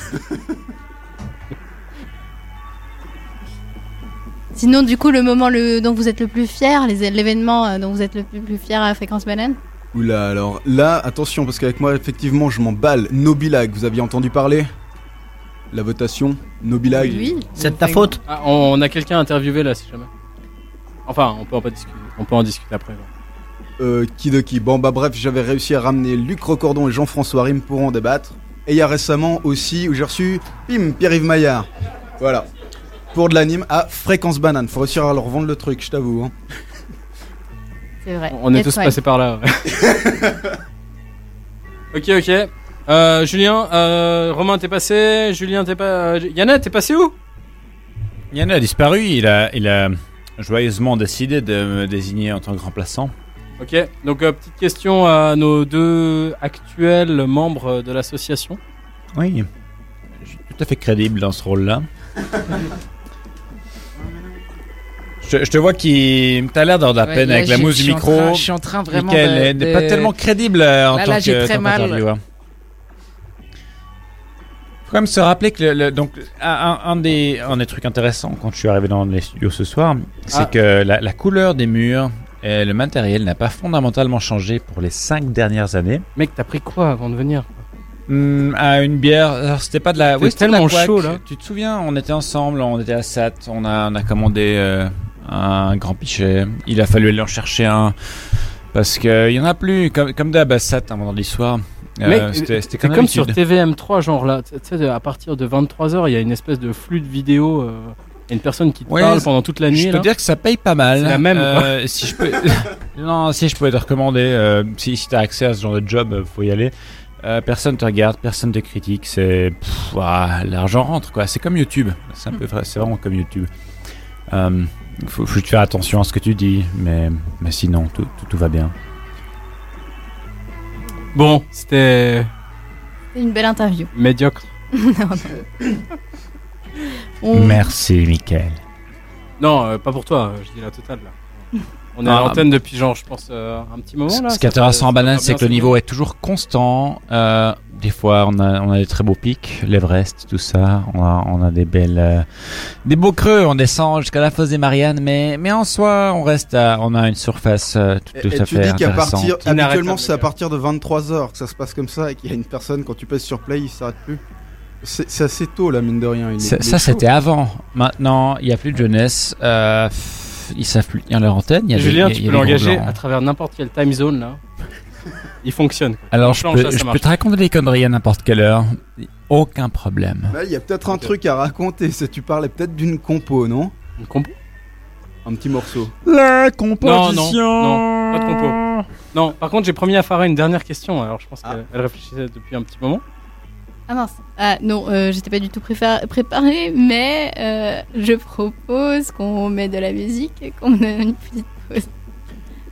Sinon, du coup, le moment le, dont vous êtes le plus fier, les- l'événement euh, dont vous êtes le plus, plus fier à Fréquence Banane Oula, alors là, attention, parce qu'avec moi, effectivement, je m'emballe. Nobilag, vous aviez entendu parler? La votation Nobilag C'est de ta faute. Ah, on a quelqu'un à interviewer là, si jamais. Enfin, on peut en, pas discuter. On peut en discuter après. Euh, qui de qui Bon, bah bref, j'avais réussi à ramener Luc Recordon et Jean-François Rim pour en débattre. Et il y a récemment aussi où j'ai reçu, bim, Pierre-Yves Maillard. Voilà. Pour de l'anime à Fréquence Banane. Faut réussir à leur vendre le truc, je t'avoue. hein. C'est vrai. On est tous vrai. passés par là. ouais. ok, ok. Euh, Julien, euh, Romain, t'es passé. Julien, t'es pas. euh, Yana, t'es passé où? Yann a disparu, il a, il a joyeusement décidé de me désigner en tant que remplaçant. Ok, donc euh, petite question à nos deux actuels membres de l'association. Oui, je suis tout à fait crédible dans ce rôle-là. Je, je te vois qui. T'as l'air d'avoir de la Ouais, peine là, avec la mousse du micro. train- je suis en train vraiment de- n'est- n'est pas de- tellement crédible euh, en Là, tant là, j'ai que très mal. qu'intervieweur. Faut quand même se rappeler que le, le- donc un, un des un des trucs intéressants quand je suis arrivé dans les studios ce soir, c'est Ah. que la, la couleur des murs et le matériel n'a pas fondamentalement changé pour les cinq dernières années. Mec, t'as pris quoi avant de venir Hmm, à une bière, alors c'était pas de la. De la tellement chaud, là. Tu te souviens, on était ensemble, on était à Sat, on a, on a commandé euh, un grand pichet. Il a fallu aller en chercher un parce que il y en a plus. Comme, comme d'hab à Sat un vendredi soir. Euh, c'était c'est comme, comme sur d'habitude. TVM3, genre là, tu sais, à partir de 23h, il y a une espèce de flux de vidéos. Il y a une personne qui te Ouais, parle pendant toute la nuit. Je peux là. dire que ça paye pas mal. La même. Euh, quoi. si je peux, non, si je pouvais te recommander, euh, si, si t'as accès à ce genre de job, euh, faut y aller. Euh, personne te regarde, personne te critique. C'est l'argent rentre quoi. C'est comme YouTube. C'est un peu vrai. C'est vraiment comme YouTube. Euh, faut, faut juste faire attention à ce que tu dis, mais mais sinon tout, tout, tout va bien. Bon, c'était une belle interview. médiocre. non, non. On- Merci, Michael. Non, euh, pas pour toi, je dis la totale là. On est Ah, à l'antenne depuis genre, je pense, euh, un petit moment là. Ce qui est intéressant en banane, c'est que le niveau est toujours constant. Euh, des fois, on a, on a des très beaux pics, l'Everest, tout ça. On a, on a des belles, euh, des beaux creux. On descend jusqu'à la fosse des Mariannes, mais, mais en soi, on reste, à, on a une surface euh, tout, Et, tout et à tu fait dis qu'à partir, habituellement c'est à partir de 23h que ça se passe comme ça et qu'il y a une personne, quand tu pèses sur play, il s'arrête plus. C'est assez tôt là, mine de rien. il est- Ça, c'était avant. Maintenant, il n'y a plus de jeunesse. Euh, ils savent plus tenir leur antenne. Il y a Julien, il y a- tu il y a peux l'engager à travers n'importe quelle time zone là. Il fonctionne. Alors, je planche, peux, là, ça je peux marche. te raconter des conneries à n'importe quelle heure. Aucun problème. Là, il y a peut-être un truc à raconter. Tu parlais peut-être d'une compo, non? Une compo? Un petit morceau. La Non, non, non, pas de compo. Non, par contre, j'ai promis à Farah une dernière question. Alors, je pense qu'elle elle réfléchissait depuis un petit moment. Ah mince. Ah non, euh, j'étais pas du tout préparée, mais euh, je propose qu'on met de la musique et qu'on donne une petite pause.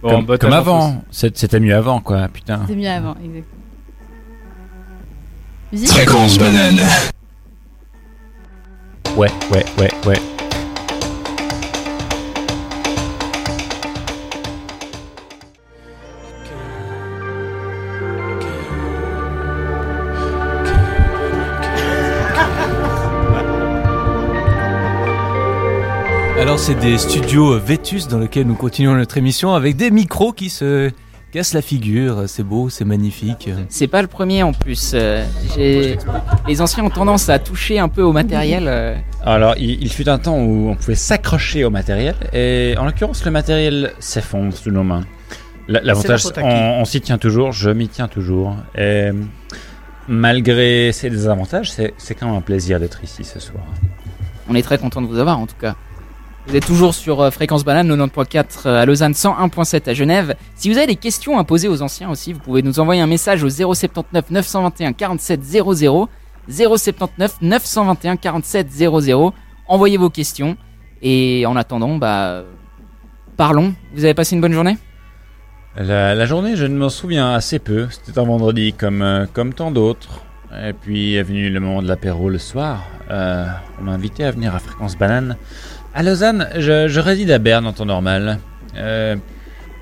comme bah, comme t'as avant. C'était mieux avant, quoi. Putain. C'était mieux avant, exactement. Musique Fréquence banane. Ouais, ouais, ouais, ouais. C'est des studios euh, Vétus dans lesquels nous continuons notre émission avec des micros qui se cassent la figure. C'est beau, c'est magnifique. C'est pas le premier en plus. euh, Les anciens ont tendance à toucher un peu au matériel. euh. Alors, il, il fut un temps où on pouvait s'accrocher au matériel, et en l'occurrence, le matériel s'effondre sous nos mains. La- L'avantage, la on, on s'y tient toujours, je m'y tiens toujours. Et malgré ces désavantages, c'est c'est quand même un plaisir d'être ici ce soir. On est très content de vous avoir en tout cas. Vous êtes toujours sur euh, Fréquence Banane 90.4 à Lausanne, 101.7 à Genève. Si vous avez des questions à poser aux anciens aussi, vous pouvez nous envoyer un message au 079 921 47 00. 079 921 47 00. Envoyez vos questions. Et en attendant, bah, parlons. Vous avez passé une bonne journée? La, journée, je ne m'en souviens assez peu. C'était un vendredi comme, euh, comme tant d'autres. Et puis est venu le moment de l'apéro le soir. Euh, on m'a invité à venir à Fréquence Banane. À Lausanne, je, je réside à Berne en temps normal. Euh,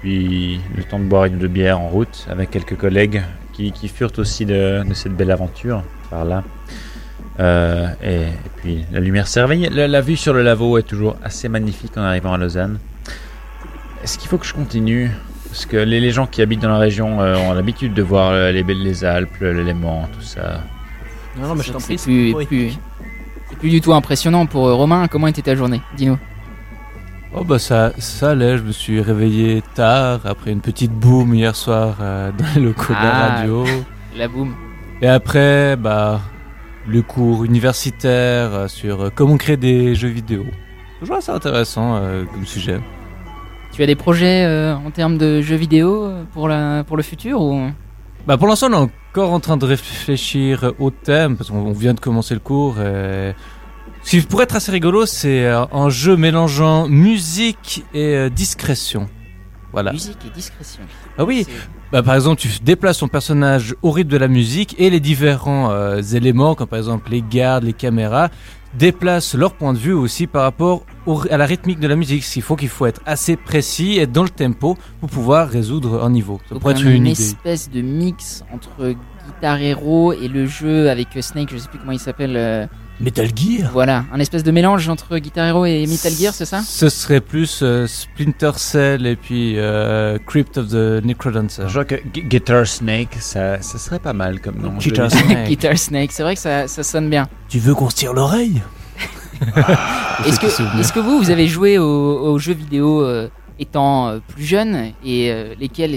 puis le temps de boire une ou deux bières en route avec quelques collègues qui, qui furent aussi de, de cette belle aventure par là. Euh, et, et puis la lumière s'éveille. La, la vue sur le laveau est toujours assez magnifique en arrivant à Lausanne. Est-ce qu'il faut que je continue? Parce que les, les gens qui habitent dans la région euh, ont l'habitude de voir les, les Alpes, l'élément, tout ça. Non, non, mais je C'est t'en prie. plus, oui. plus, c'est plus du tout impressionnant pour euh, Romain. Comment était ta journée Dis-nous? Oh bah ça, ça allait, je me suis réveillé tard après une petite boom hier soir euh, dans les locaux de la Ah, radio. La boum. Et après, bah, le cours universitaire euh, sur euh, comment créer des jeux vidéo. Toujours assez intéressant euh, comme sujet. Tu as des projets en termes de jeux vidéo pour, la, pour le futur ou... Bah pour l'instant, on est encore en train de réfléchir au thème parce qu'on on vient de commencer le cours. Et... Ce qui pourrait être assez rigolo, c'est euh, un jeu mélangeant musique et euh, discrétion. Voilà. Musique et discrétion. Ah oui. Bah, par exemple, tu déplaces ton personnage au rythme de la musique et les différents euh, éléments, comme par exemple les gardes, les caméras, déplacent leur point de vue aussi par rapport au- à la rythmique de la musique. Qu'il faut qu'il faut être assez précis, être dans le tempo pour pouvoir résoudre un niveau. Ça Donc pourrait être un- une idée. espèce de mix entre Guitar Hero et le jeu avec Snake, je sais plus comment il s'appelle. euh, Metal Gear Voilà, un espèce de mélange entre Guitar Hero et Metal Gear, c'est ça? Ce serait plus euh, Splinter Cell et puis euh, Crypt of the Necrodancer. Je crois que Gu- Guitar Snake, ça, ça serait pas mal comme nom. Guitar Je- Snake. Guitar Snake, c'est vrai que ça, ça sonne bien. Tu veux qu'on se tire l'oreille? Est-ce que, est-ce que vous, vous avez joué aux, aux jeux vidéo euh, étant euh, plus jeune et euh, lesquels,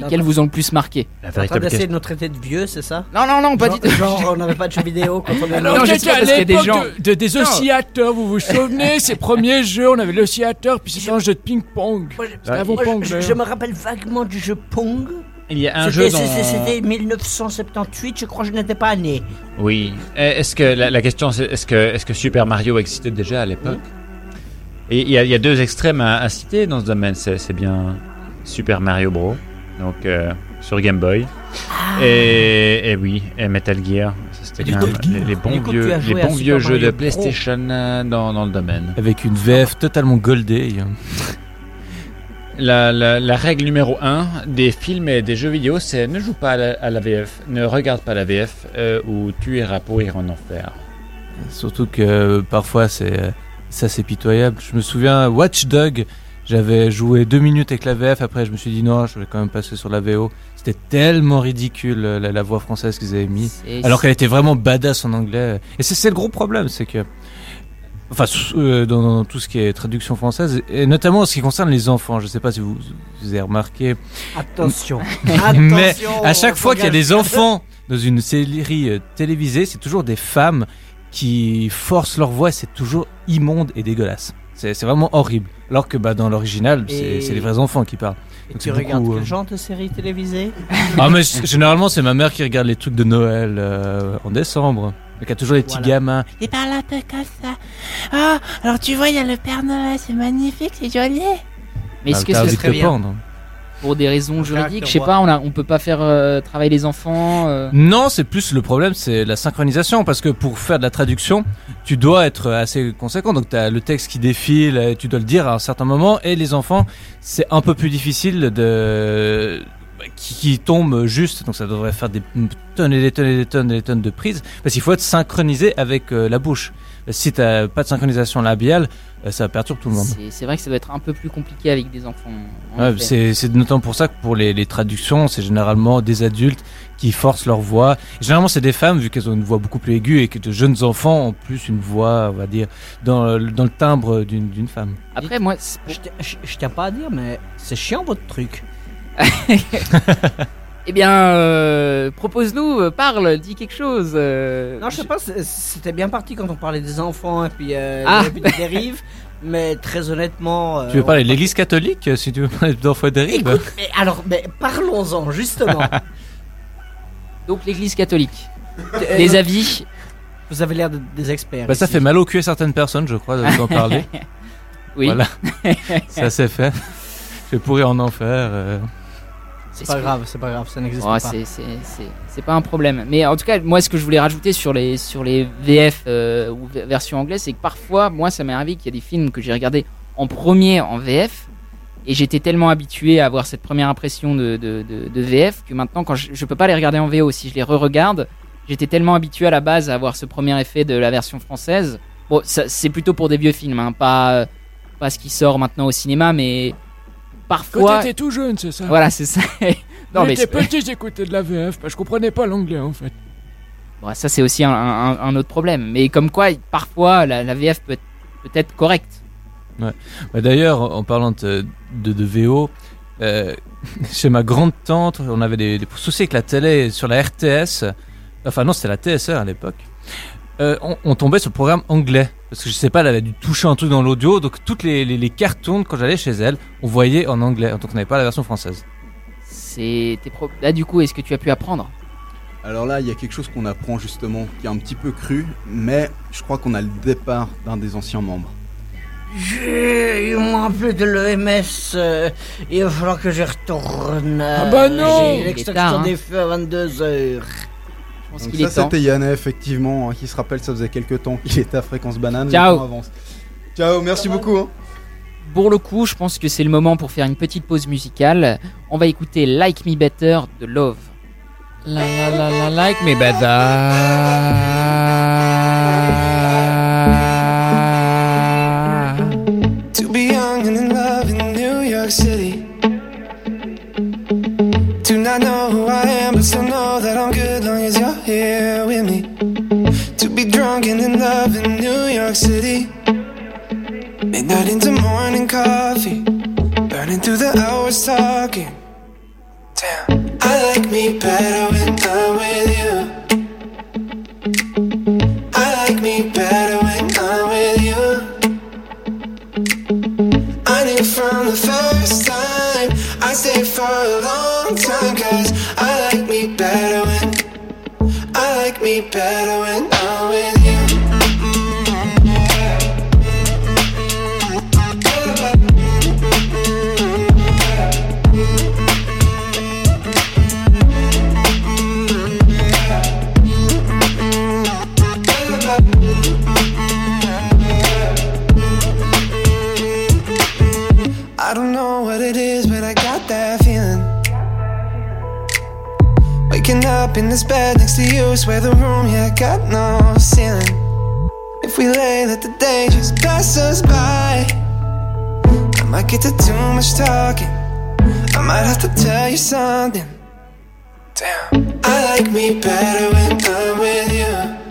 lesquels vous ont le plus marqué T'es en train d'essayer de nous traiter de vieux, c'est ça? Non, non, non, pas du tout. Genre, on n'avait pas de jeux vidéo quand on est Alors, Non, a des gens. de, des oscillateurs, vous vous souvenez Ces premiers jeux, on avait l'oscillateur, puis c'était un jeu de ping-pong. Je, je me rappelle vaguement du jeu Pong. Il y a un jeu dont- c'était- C'était 1978, je crois que je n'étais pas né. Oui. Eh, Est-ce que la, la question, c'est est-ce que, est-ce que Super Mario existait déjà à l'époque? Et il y, a- il y a deux extrêmes à, à citer dans ce domaine. C'est c'est bien Super Mario Bros. Donc euh, sur Game Boy. Et, et oui, et Metal Gear. C'était quand même les, les bons vieux, les bons vieux jeux de Pro. PlayStation euh, dans, dans le domaine. Avec une VF totalement goldée. La, la- la règle numéro 1 des films et des jeux vidéo, c'est ne joue pas à la, à la VF, ne regarde pas la VF euh, ou tu iras pourrir en enfer. Surtout que euh, parfois c'est ça c'est pitoyable. Je me souviens Watch Dog, j'avais joué deux minutes avec la VF, après je me suis dit non, je vais quand même passer sur la VO. C'était tellement ridicule euh, la, la voix française qu'ils avaient mis, alors qu'elle était vraiment badass en anglais. Et c'est le gros problème, c'est que enfin euh, dans, dans tout ce qui est traduction française et notamment en ce qui concerne les enfants. Je sais pas si vous, vous avez remarqué. Attention. Mais Attention, à chaque fois qu'il y a des enfants dans une série euh, télévisée, c'est toujours des femmes qui forcent leur voix. C'est toujours immonde et dégueulasse. C'est c'est vraiment horrible. Alors que bah, dans l'original, c'est Et- c'est les vrais enfants qui parlent. Et Donc tu c'est regardes beaucoup, quel euh, genre de série télévisée Ah mais c- généralement c'est ma mère qui regarde les trucs de Noël euh, en décembre. Donc il y a toujours les petits Voilà. gamins. Il parle un peu comme ça. Ah, alors tu vois, il y a le Père Noël, c'est magnifique, c'est joli. Mais est-ce que t'as ce envie de serait te bien pendre. Pour des raisons juridiques Je sais pas, on, a, on peut pas faire euh, travailler les enfants. euh, Non, c'est plus le problème, c'est la synchronisation, parce que pour faire de la traduction, tu dois être assez conséquent. Donc tu as le texte qui défile, et tu dois le dire à un certain moment, et les enfants, c'est un peu plus difficile de qui, qui tombe juste. Donc ça devrait faire des tonnes et des tonnes et des tonnes et des tonnes de prises, parce qu'il faut être synchronisé avec euh, la bouche. Si t'as pas de synchronisation labiale, euh, ça perturbe tout le monde. c'est- vrai que ça doit être un peu plus compliqué avec des enfants. en Ouais, effet. c'est notamment pour ça que pour les, les traductions, c'est généralement des adultes qui forcent leur voix. Et généralement, c'est des femmes, vu qu'elles ont une voix beaucoup plus aiguë et que de jeunes enfants ont plus une voix, on va dire, dans, le- dans le timbre d'une d'une femme. Après, moi, je, je- je tiens pas à dire, mais c'est chiant votre truc. Eh bien, euh, propose-nous, euh, parle, dis quelque chose. euh, Non, je sais pas, c'était bien parti quand on parlait des enfants et puis, euh, Ah. et puis des dérives. Mais très honnêtement. euh, Tu veux parler de l'église catholique si tu veux parler d'enfants dérive Écoute, mais alors, mais parlons-en justement. Donc l'église catholique. Des avis Vous avez l'air de- des experts. Bah, ça fait mal au cul à certaines personnes, je crois, de- d'en parler. Oui. Voilà. ça c'est fait. Je vais pourrir en enfer. C'est pas grave, c'est pas grave, ça n'existe Oh, pas. c'est- pas un problème. Mais en tout cas, moi, ce que je voulais rajouter sur les, sur les VF euh, ou version anglaise, c'est que parfois, moi, ça m'est arrivé qu'il y a des films que j'ai regardés en premier en VF. Et j'étais tellement habitué à avoir cette première impression de, de, de- de VF que maintenant, quand je, je peux pas les regarder en VO, si je les re-regarde, j'étais tellement habitué à la base à avoir ce premier effet de la version française. Bon, c'est plutôt pour des vieux films, hein, pas, pas ce qui sort maintenant au cinéma, mais parfois. Quand t'étais tout jeune, c'est ça Voilà, c'est ça. non, mais c'est- petit, j'écoutais de la VF, parce que je comprenais pas l'anglais en fait. Bon, ça c'est aussi un, un- un autre problème. Mais comme quoi, parfois la, la VF peut être, peut être correcte. Ouais. Bah, D'ailleurs, en parlant de, de, de VO, euh, chez ma grande tante, on avait des, des soucis avec la télé sur la RTS. Enfin non, c'était la TSR à l'époque. Euh, on, on tombait sur le programme anglais. Parce que je sais pas, elle avait dû toucher un truc dans l'audio. Donc toutes les, les, quand j'allais chez elle, on voyait en anglais. Donc on n'avait pas la version française. C'est tes pro- Là du coup, est-ce que tu as pu apprendre? Alors là, il y a quelque chose qu'on apprend justement, qui est un petit peu cru, mais je crois qu'on a le départ d'un des anciens membres. J'ai eu moins plus de l'EMS. euh, il va falloir que je retourne. Ah bah non J'ai l'extraction hein. des feux à 22h. Pense Donc qu'il ça, est temps. c'était Yann, effectivement, hein, qui se rappelle, ça faisait quelques temps qu'il était à Fréquence Banane. Ciao. avance. Ciao, merci beaucoup. hein. Pour le coup, je pense que c'est le moment pour faire une petite pause musicale. On va écouter Like Me Better de Love. La la la la like me better. York City. Midnight into morning coffee. Burning through the hours talking. Damn. I like me better when I'm with you. I like me better when I'm with you. I knew from the first time I stayed for a long time Cause I like me better when I like me better when up in this bed next to you, swear the room, yeah, got no ceiling. If we lay, let the day just pass us by. I might get to too much talking. I might have to tell you something. Damn. I like me better when I'm with you.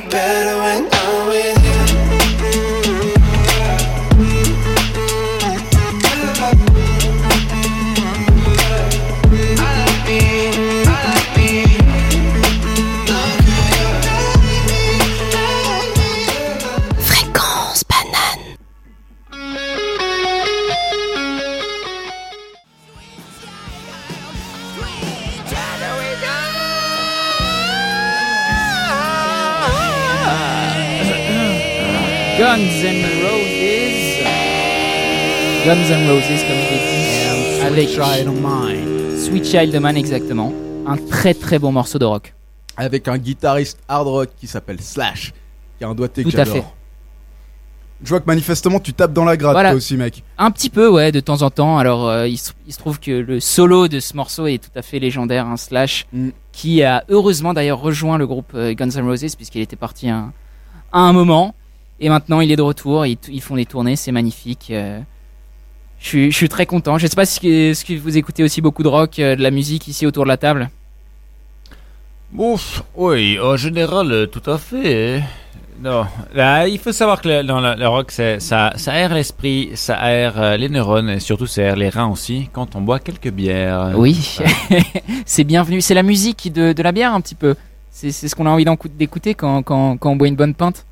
Better when Guns N' Roses, comme je l'ai dit. Avec Child of Mine. Sweet Child of Mine, exactement. Un très très bon morceau de rock. Avec un guitariste hard rock qui s'appelle Slash, qui a un doigté que Tout à fait. Je vois que manifestement tu tapes dans la gratte Voilà. toi aussi mec. Un petit peu, ouais, de temps en temps. Alors, euh, il, se, il se trouve que le solo de ce morceau est tout à fait légendaire, un Slash, Mm. qui a heureusement d'ailleurs rejoint le groupe euh, Guns N' Roses, puisqu'il était parti un- à un moment. Et maintenant, il est de retour, ils, ils font des tournées, c'est magnifique. euh, je suis, je suis très content. Je sais pas si que vous écoutez aussi beaucoup de rock, euh, de la musique ici autour de la table. Ouf, oui, en général, euh, tout à fait. Non, là, il faut savoir que le, dans le, le rock, ça, ça aère l'esprit, ça aère euh, les neurones et surtout ça aère les reins aussi quand on boit quelques bières. Oui, c'est bienvenu. C'est la musique de, de la bière un petit peu. C'est ce qu'on a envie d'écouter quand, quand, quand on boit une bonne pinte.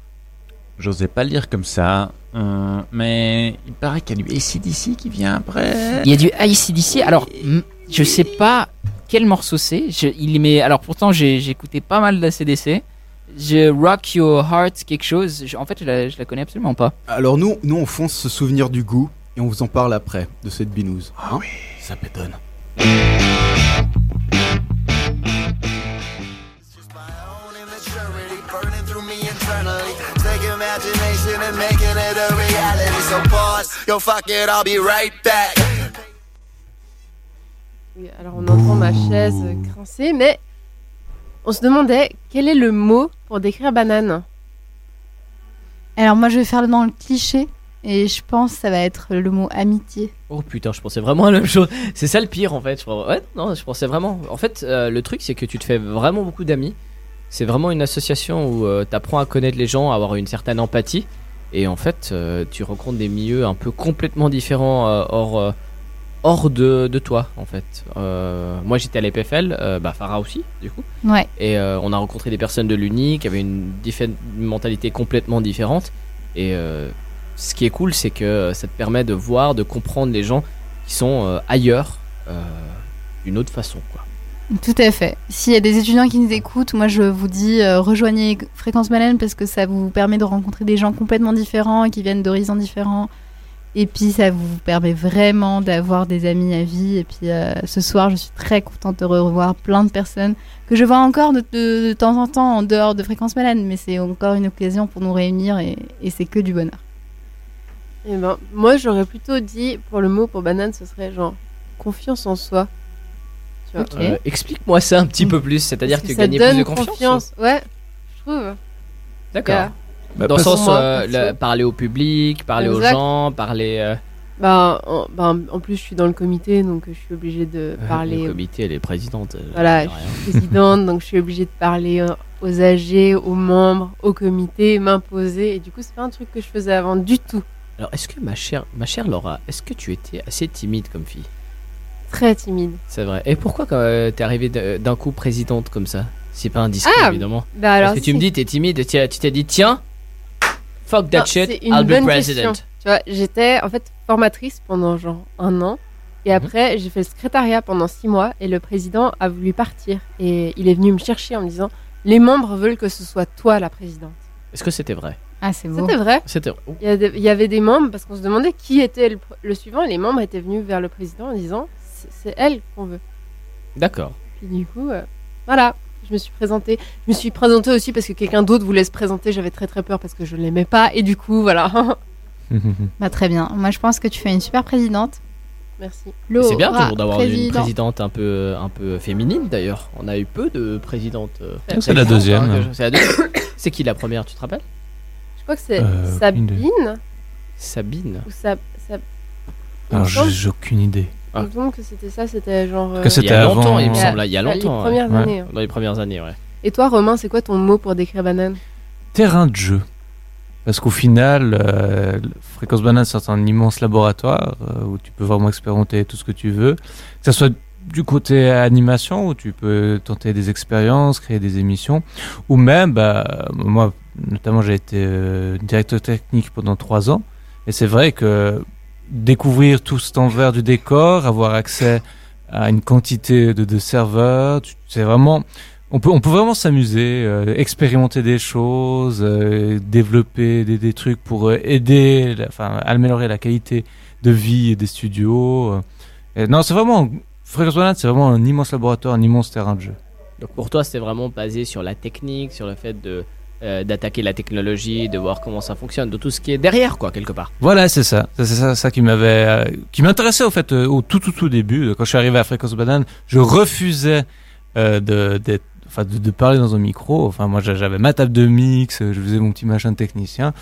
J'osais pas le dire comme ça, euh, mais il paraît qu'il y a du ACDC qui vient après. Il y a du ACDC. Alors, je sais pas quel morceau c'est. Je- Il met. Alors pourtant, j'ai j'ai écouté pas mal d'ACDC. Je Rock Your Heart quelque chose. Je- en fait, je la, je la connais absolument pas. Alors nous, nous on fonce se souvenir du goût et on vous en parle après de cette binouse. Ah oui, ça pétonne. Burning through me internally. Take imagination and making it a reality. So pause, yo, fuck it, I'll be right back. Oui, alors on entend ma chaise grincer, mais on se demandait quel est le mot pour décrire banane. Alors moi je vais faire dans le cliché et je pense que ça va être le mot amitié. Oh putain, je pensais vraiment à la même chose. C'est ça le pire en fait. Ouais, non, je pensais vraiment. En fait, euh, le truc c'est que tu te fais vraiment beaucoup d'amis. C'est vraiment une association où tu apprends à connaître les gens, à avoir une certaine empathie. Et en fait, euh, tu rencontres des milieux un peu complètement différents euh, hors, euh, hors de, de toi en fait. Moi j'étais à l'EPFL, bah Farah aussi du coup. Ouais. Et on a rencontré des personnes de l'Uni qui avaient une, une mentalité complètement différente. Et ce qui est cool, c'est que ça te permet de voir, de comprendre les gens qui sont ailleurs d'une autre façon. Quoi. Tout à fait. S'il y a des étudiants qui nous écoutent, moi je vous dis euh, rejoignez Fréquence Banane parce que ça vous permet de rencontrer des gens complètement différents qui viennent d'horizons différents. Et puis ça vous permet vraiment d'avoir des amis à vie. Et puis euh, ce soir, je suis très contente de revoir plein de personnes que je vois encore de, temps en temps en dehors de Fréquence Banane. Mais c'est encore une occasion pour nous réunir et, et c'est que du bonheur. Eh ben, moi j'aurais plutôt dit pour le mot pour banane, ce serait genre confiance en soi. Euh, Explique-moi ça un petit peu plus, c'est-à-dire que, que ça gagner plus donne de confiance. Ouais, je trouve. D'accord. Yeah. Bah, Dans le sens, moi, euh, le- parler au public, parler Exact. aux gens, parler. euh, Bah, en, bah, en plus, je suis dans le comité, donc je suis obligée de parler. Le comité, elle est présidente. euh, Voilà, je suis présidente, donc je suis obligée de parler euh, aux âgés, aux membres, au comité, m'imposer. Et du coup, c'est pas un truc que je faisais avant du tout. Alors, est-ce que ma chère, ma chère Laura, est-ce que tu étais assez timide comme fille? Très timide. C'est vrai. Et pourquoi quand euh, t'es arrivée d- d'un coup présidente comme ça? C'est pas indiscret Ah, évidemment. bah alors, Parce que tu me dis t'es timide, tu tu t'es dit tiens, fuck that Non, shit, une I'll be president. question. Tu vois, j'étais en fait formatrice pendant genre un an. Et Mhm. après, j'ai fait le secrétariat pendant six mois. Et le président a voulu partir. Et il est venu me chercher en me disant Les membres veulent que ce soit toi la présidente. Est-ce que c'était vrai? Ah, c'est beau. C'était vrai. C'était vrai. Il y, avait des membres parce qu'on se demandait qui était le, le suivant. Et les membres étaient venus vers le président en disant C'est- elle qu'on veut. D'accord. Puis du coup, euh, voilà, je me suis présentée. Je me suis présentée aussi parce que quelqu'un d'autre voulait se présenter. J'avais très très peur parce que je ne l'aimais pas. Et du coup, voilà. Bah, très bien. Moi je pense que tu fais une super présidente. Merci. C'est bien toujours d'avoir une président. présidente un peu, un peu féminine d'ailleurs. On a eu peu de présidentes. euh, c'est la présidentes, deuxième. hein, C'est la deuxième. C'est qui la première, tu te rappelles? Je crois que c'est Euh, Sabine. Sabine. Ou Sab... Sab... Alors, j'ai aucune idée. Il me semble que c'était ça, c'était genre. euh, Que c'était Il y a longtemps, avant- il me Il a- semble. Il y a il y a les longtemps. premières ouais. années. Dans les premières années, ouais. Et toi, Romain, c'est quoi ton mot pour décrire banane? Terrain de jeu. Parce qu'au final, euh, Fréquence Banane, c'est un immense laboratoire euh, où tu peux vraiment expérimenter tout ce que tu veux. Que ce soit du côté animation, où tu peux tenter des expériences, créer des émissions, ou même, bah, moi, notamment, j'ai été euh, directeur technique pendant trois ans. Et c'est vrai que découvrir tout cet envers du décor, avoir accès à une quantité de, serveurs, c'est vraiment on peut, on peut vraiment s'amuser, euh, expérimenter des choses, euh, développer des, trucs pour euh, aider, enfin, améliorer la qualité de vie des studios. Et non, c'est vraiment, Fréquence c'est vraiment un immense laboratoire, un immense terrain de jeu. Donc pour toi, c'était vraiment basé sur la technique, sur le fait de euh, d'attaquer la technologie, de voir comment ça fonctionne, de tout ce qui est derrière, quoi, quelque part. Voilà, c'est ça. C'est ça, qui m'avait, euh, qui m'intéressait au fait euh, au tout tout tout début. Quand je suis arrivé à Fréquence Banane, je refusais de Enfin, de, parler dans un micro. Enfin, moi, j'a- j'avais ma table de mix, je faisais mon petit machin de technicien.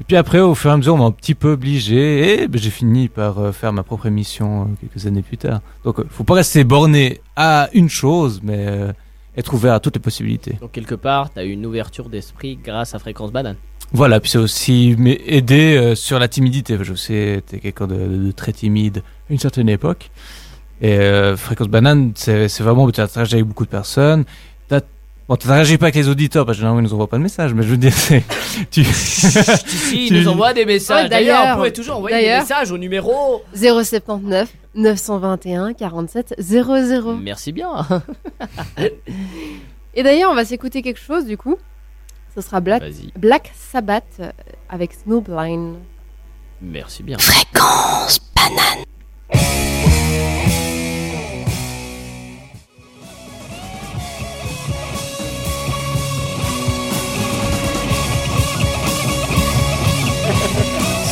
Et puis après, au fur et à mesure, on m'a un petit peu obligé et ben, j'ai fini par faire ma propre émission quelques années plus tard. Donc, euh, faut pas rester borné à une chose, mais être ouvert à toutes les possibilités. Donc quelque part, tu as eu une ouverture d'esprit grâce à Fréquence Banane. Voilà, puis c'est aussi aider euh, sur la timidité. Je sais, t'es quelqu'un de, de très timide à une certaine époque. Et euh, Fréquence Banane, c'est vraiment, tu interagis avec beaucoup de personnes. Bon, tu n'interagis pas avec les auditeurs, parce que généralement, ils nous envoient pas de messages, mais je veux dire, c'est... Tu... Si, ils nous envoient des messages. Ouais, d'ailleurs, vous pouvez toujours envoyer des messages au numéro. 079 921 47 00. Merci bien. Et d'ailleurs, on va s'écouter quelque chose du coup. Ce sera Black. Black Sabbath euh, avec Snowblind. Merci bien. Fréquence banane.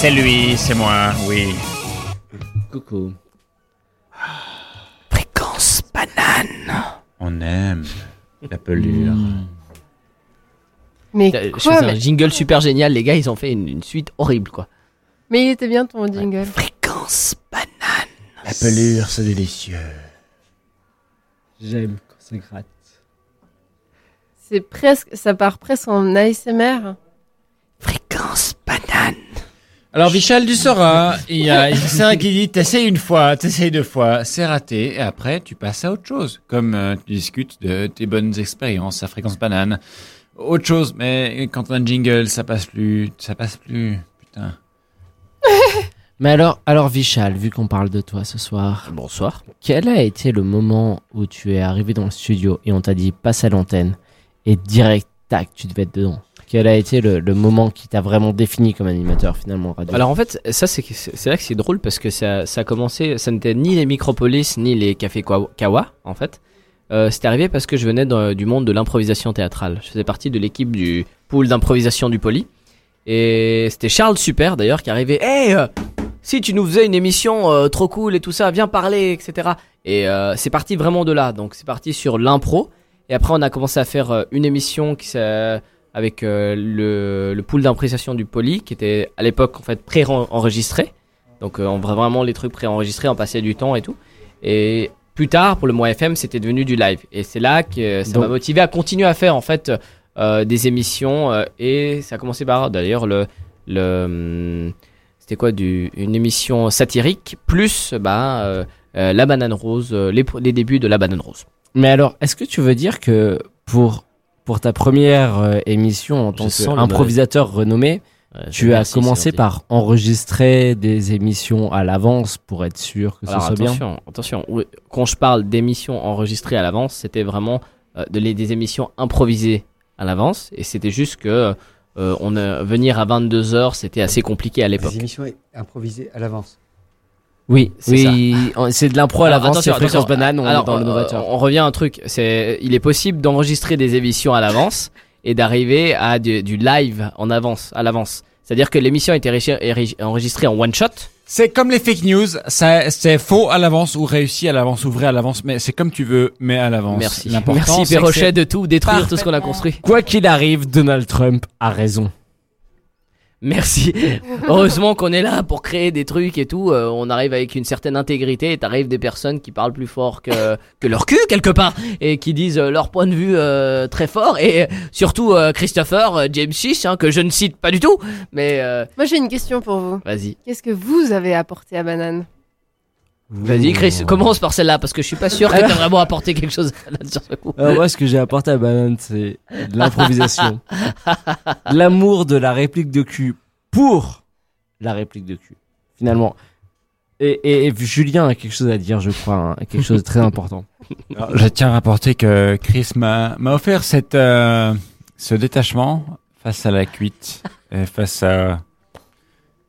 C'est lui, c'est moi, oui. Coucou. Fréquence banane. On aime la pelure. Mais Euh, Je quoi faisais un mais... jingle super génial, les gars, ils ont fait une, une suite horrible, quoi. mais il était bien ton jingle. Fréquence banane. La pelure, c'est délicieux. J'aime quand ça gratte. C'est presque, ça part presque en ASMR. Fréquence banane. Alors, Vichal, tu sauras, il y a un qui dit t'essayes une fois, t'essayes deux fois, c'est raté, et après, tu passes à autre chose. Comme euh, tu discutes de tes bonnes expériences à fréquence banane. Autre chose, mais quand on a un jingle, ça passe plus, ça passe plus, putain. Mais alors, alors Vichal, vu qu'on parle de toi ce soir, bonsoir. Quel a été le moment où tu es arrivé dans le studio et on t'a dit passe à l'antenne et direct, tac, tu devais être dedans? Quel a été le, moment qui t'a vraiment défini comme animateur finalement radio Alors en fait, ça c'est c'est là que c'est drôle parce que ça, a commencé, ça n'était ni les Micropolis ni les cafés Kawa, en fait. Euh, C'était arrivé parce que je venais du monde de l'improvisation théâtrale. Je faisais partie de l'équipe du pool d'improvisation du Poly. Et c'était Charles Super d'ailleurs qui arrivait. Hey, euh, si tu nous faisais une émission euh, trop cool et tout ça, viens parler, etc. Et euh, c'est parti vraiment de là. Donc c'est parti sur l'impro. Et après on a commencé à faire une émission qui s'est avec euh, le, le pool d'improvisation du Poly qui était à l'époque en fait pré-enregistré. Donc euh, on vraiment les trucs pré-enregistrés, on passait du temps et tout. Et plus tard pour le mois FM c'était devenu du live. Et c'est là que euh, ça m'a motivé à continuer à faire en fait euh, des émissions et ça a commencé par d'ailleurs le le hum, c'était quoi du une émission satirique plus bah la banane rose les, les débuts de la banane rose. Mais alors, est-ce que tu veux dire que pour, pour ta première euh, émission en tant qu'improvisateur renommé, tu as merci, commencé par enregistrer des émissions à l'avance pour être sûr que Alors ce soit bien attention, Quand je parle d'émissions enregistrées à l'avance, c'était vraiment euh, de les- des émissions improvisées à l'avance. Et c'était juste que euh, on a, venir à 22 h c'était assez compliqué à l'époque. Des émissions improvisées à l'avance. Oui, C'est oui, c'est de l'impro à l'avance, c'est attention, fréquence banane, on Alors, est dans le euh, novateur. On revient à un truc, c'est il est possible d'enregistrer des émissions à l'avance et d'arriver à du, du live en avance, à l'avance. C'est-à-dire que l'émission a été enregistrée en one shot. C'est comme les fake news, ça- c'est faux à l'avance ou réussi à l'avance ou vrai à l'avance, mais c'est comme tu veux, mais à l'avance. Merci. Merci Perrochet de tout détruire tout ce qu'on a construit. Quoi qu'il arrive, Donald Trump a raison. Merci. Heureusement qu'on est là pour créer des trucs et tout. Euh, on arrive avec une certaine intégrité et t'arrives des personnes qui parlent plus fort que, que leur cul quelque part et qui disent euh, leur point de vue euh, très fort. Et surtout euh, Christopher euh, James Chish, hein, que je ne cite pas du tout. Mais euh, Moi j'ai une question pour vous. vas-y. Qu'est-ce que vous avez apporté à Banane? Vas-y Chris, commence par celle-là parce que je suis pas sûr que t'as vraiment apporté quelque chose là sur ce coup. Alors moi, ce que j'ai apporté à Banane, c'est de l'improvisation. L'amour de la réplique de cul pour la réplique de cul. Finalement, Et, et- et Julien a quelque chose à dire, je crois, hein, quelque chose de très important. Alors, je tiens à rapporter que Chris m'a m'a offert cette, euh, ce détachement face à la cuite, et face à,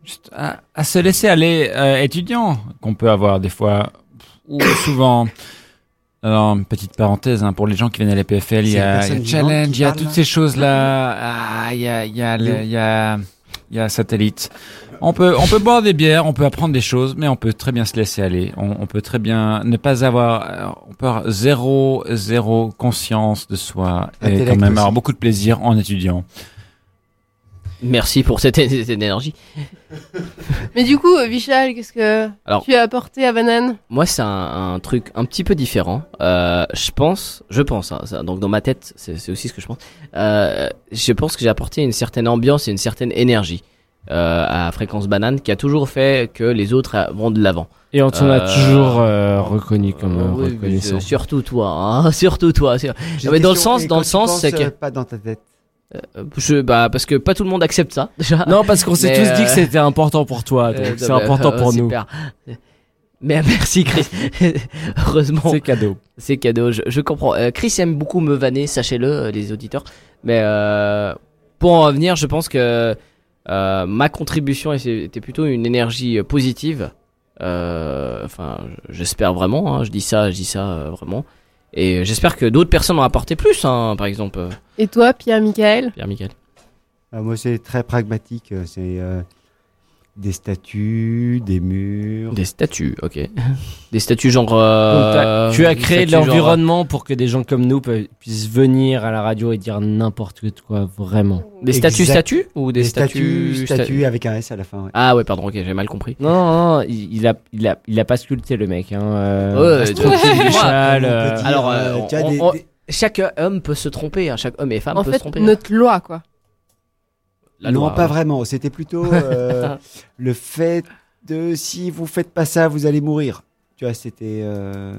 juste à, à se laisser aller euh, étudiant qu'on peut avoir des fois, ou souvent. Alors, petite parenthèse, hein, pour les gens qui viennent à la PFL, il y a, y a Challenge, il y a toutes ces choses-là. Ah, il y a, y a, le- y a, il y a Satellite. On peut, on peut boire des bières, on peut apprendre des choses, mais on peut très bien se laisser aller. On, on peut très bien ne pas avoir, euh, on peut avoir zéro, zéro conscience de soi et quand même aussi. avoir beaucoup de plaisir en étudiant. Merci pour cette, cette énergie. Mais du coup, euh, Vichal, qu'est-ce que Alors- tu as apporté à Banane Moi, c'est un, un truc un petit peu différent. Euh, je pense, je pense, hein, ça- donc dans ma tête, c'est aussi ce que je pense. Euh, je pense que j'ai apporté une certaine ambiance et une certaine énergie euh, à Fréquence Banane qui a toujours fait que les autres vont de l'avant. Et on t'en a toujours euh, reconnu comme euh, oui, reconnaissant. surtout toi, hein, surtout toi. sur- Non, mais dans le sens, dans le tu sens, c'est que pas dans ta tête. Euh, je, bah, parce que pas tout le monde accepte ça, déjà. Non, parce qu'on s'est tous dit que euh, c'était important pour toi, donc euh, c'est bah, important pour nous. super. Mais merci Chris. Heureusement. C'est cadeau. C'est cadeau, je, je comprends. Chris aime beaucoup me vanner, sachez-le, les auditeurs. Mais pour en revenir, je pense que ma contribution était plutôt une énergie positive. Enfin, j'espère vraiment. hein, je dis ça, je dis ça vraiment. Et j'espère que d'autres personnes ont apporté plus, hein, par exemple. Et toi, Pierre-Michael? Pierre Michael. Ah, moi, c'est très pragmatique. euh, C'est euh, des statues, des murs. Des statues, ok. Des statues genre. euh, tu as créé de genre- l'environnement pour que des gens comme nous puissent venir à la radio et dire n'importe quoi, vraiment. Des statues Exact. statues ou des, Des statues, sta- statues avec un S à la fin. ouais. Ah ouais, pardon, ok, j'ai mal compris. Non, non, non, il, il a, il, a, il a pas sculpté le mec. Hein, euh, Ouais, ouais, Alors, tu as on- des- on- des- chaque homme peut se tromper, hein, chaque homme et femme En peut fait, se tromper. notre loi, quoi. La non, loi, pas ouais. vraiment. C'était plutôt euh, le fait de si vous faites pas ça, vous allez mourir. Tu vois, c'était euh,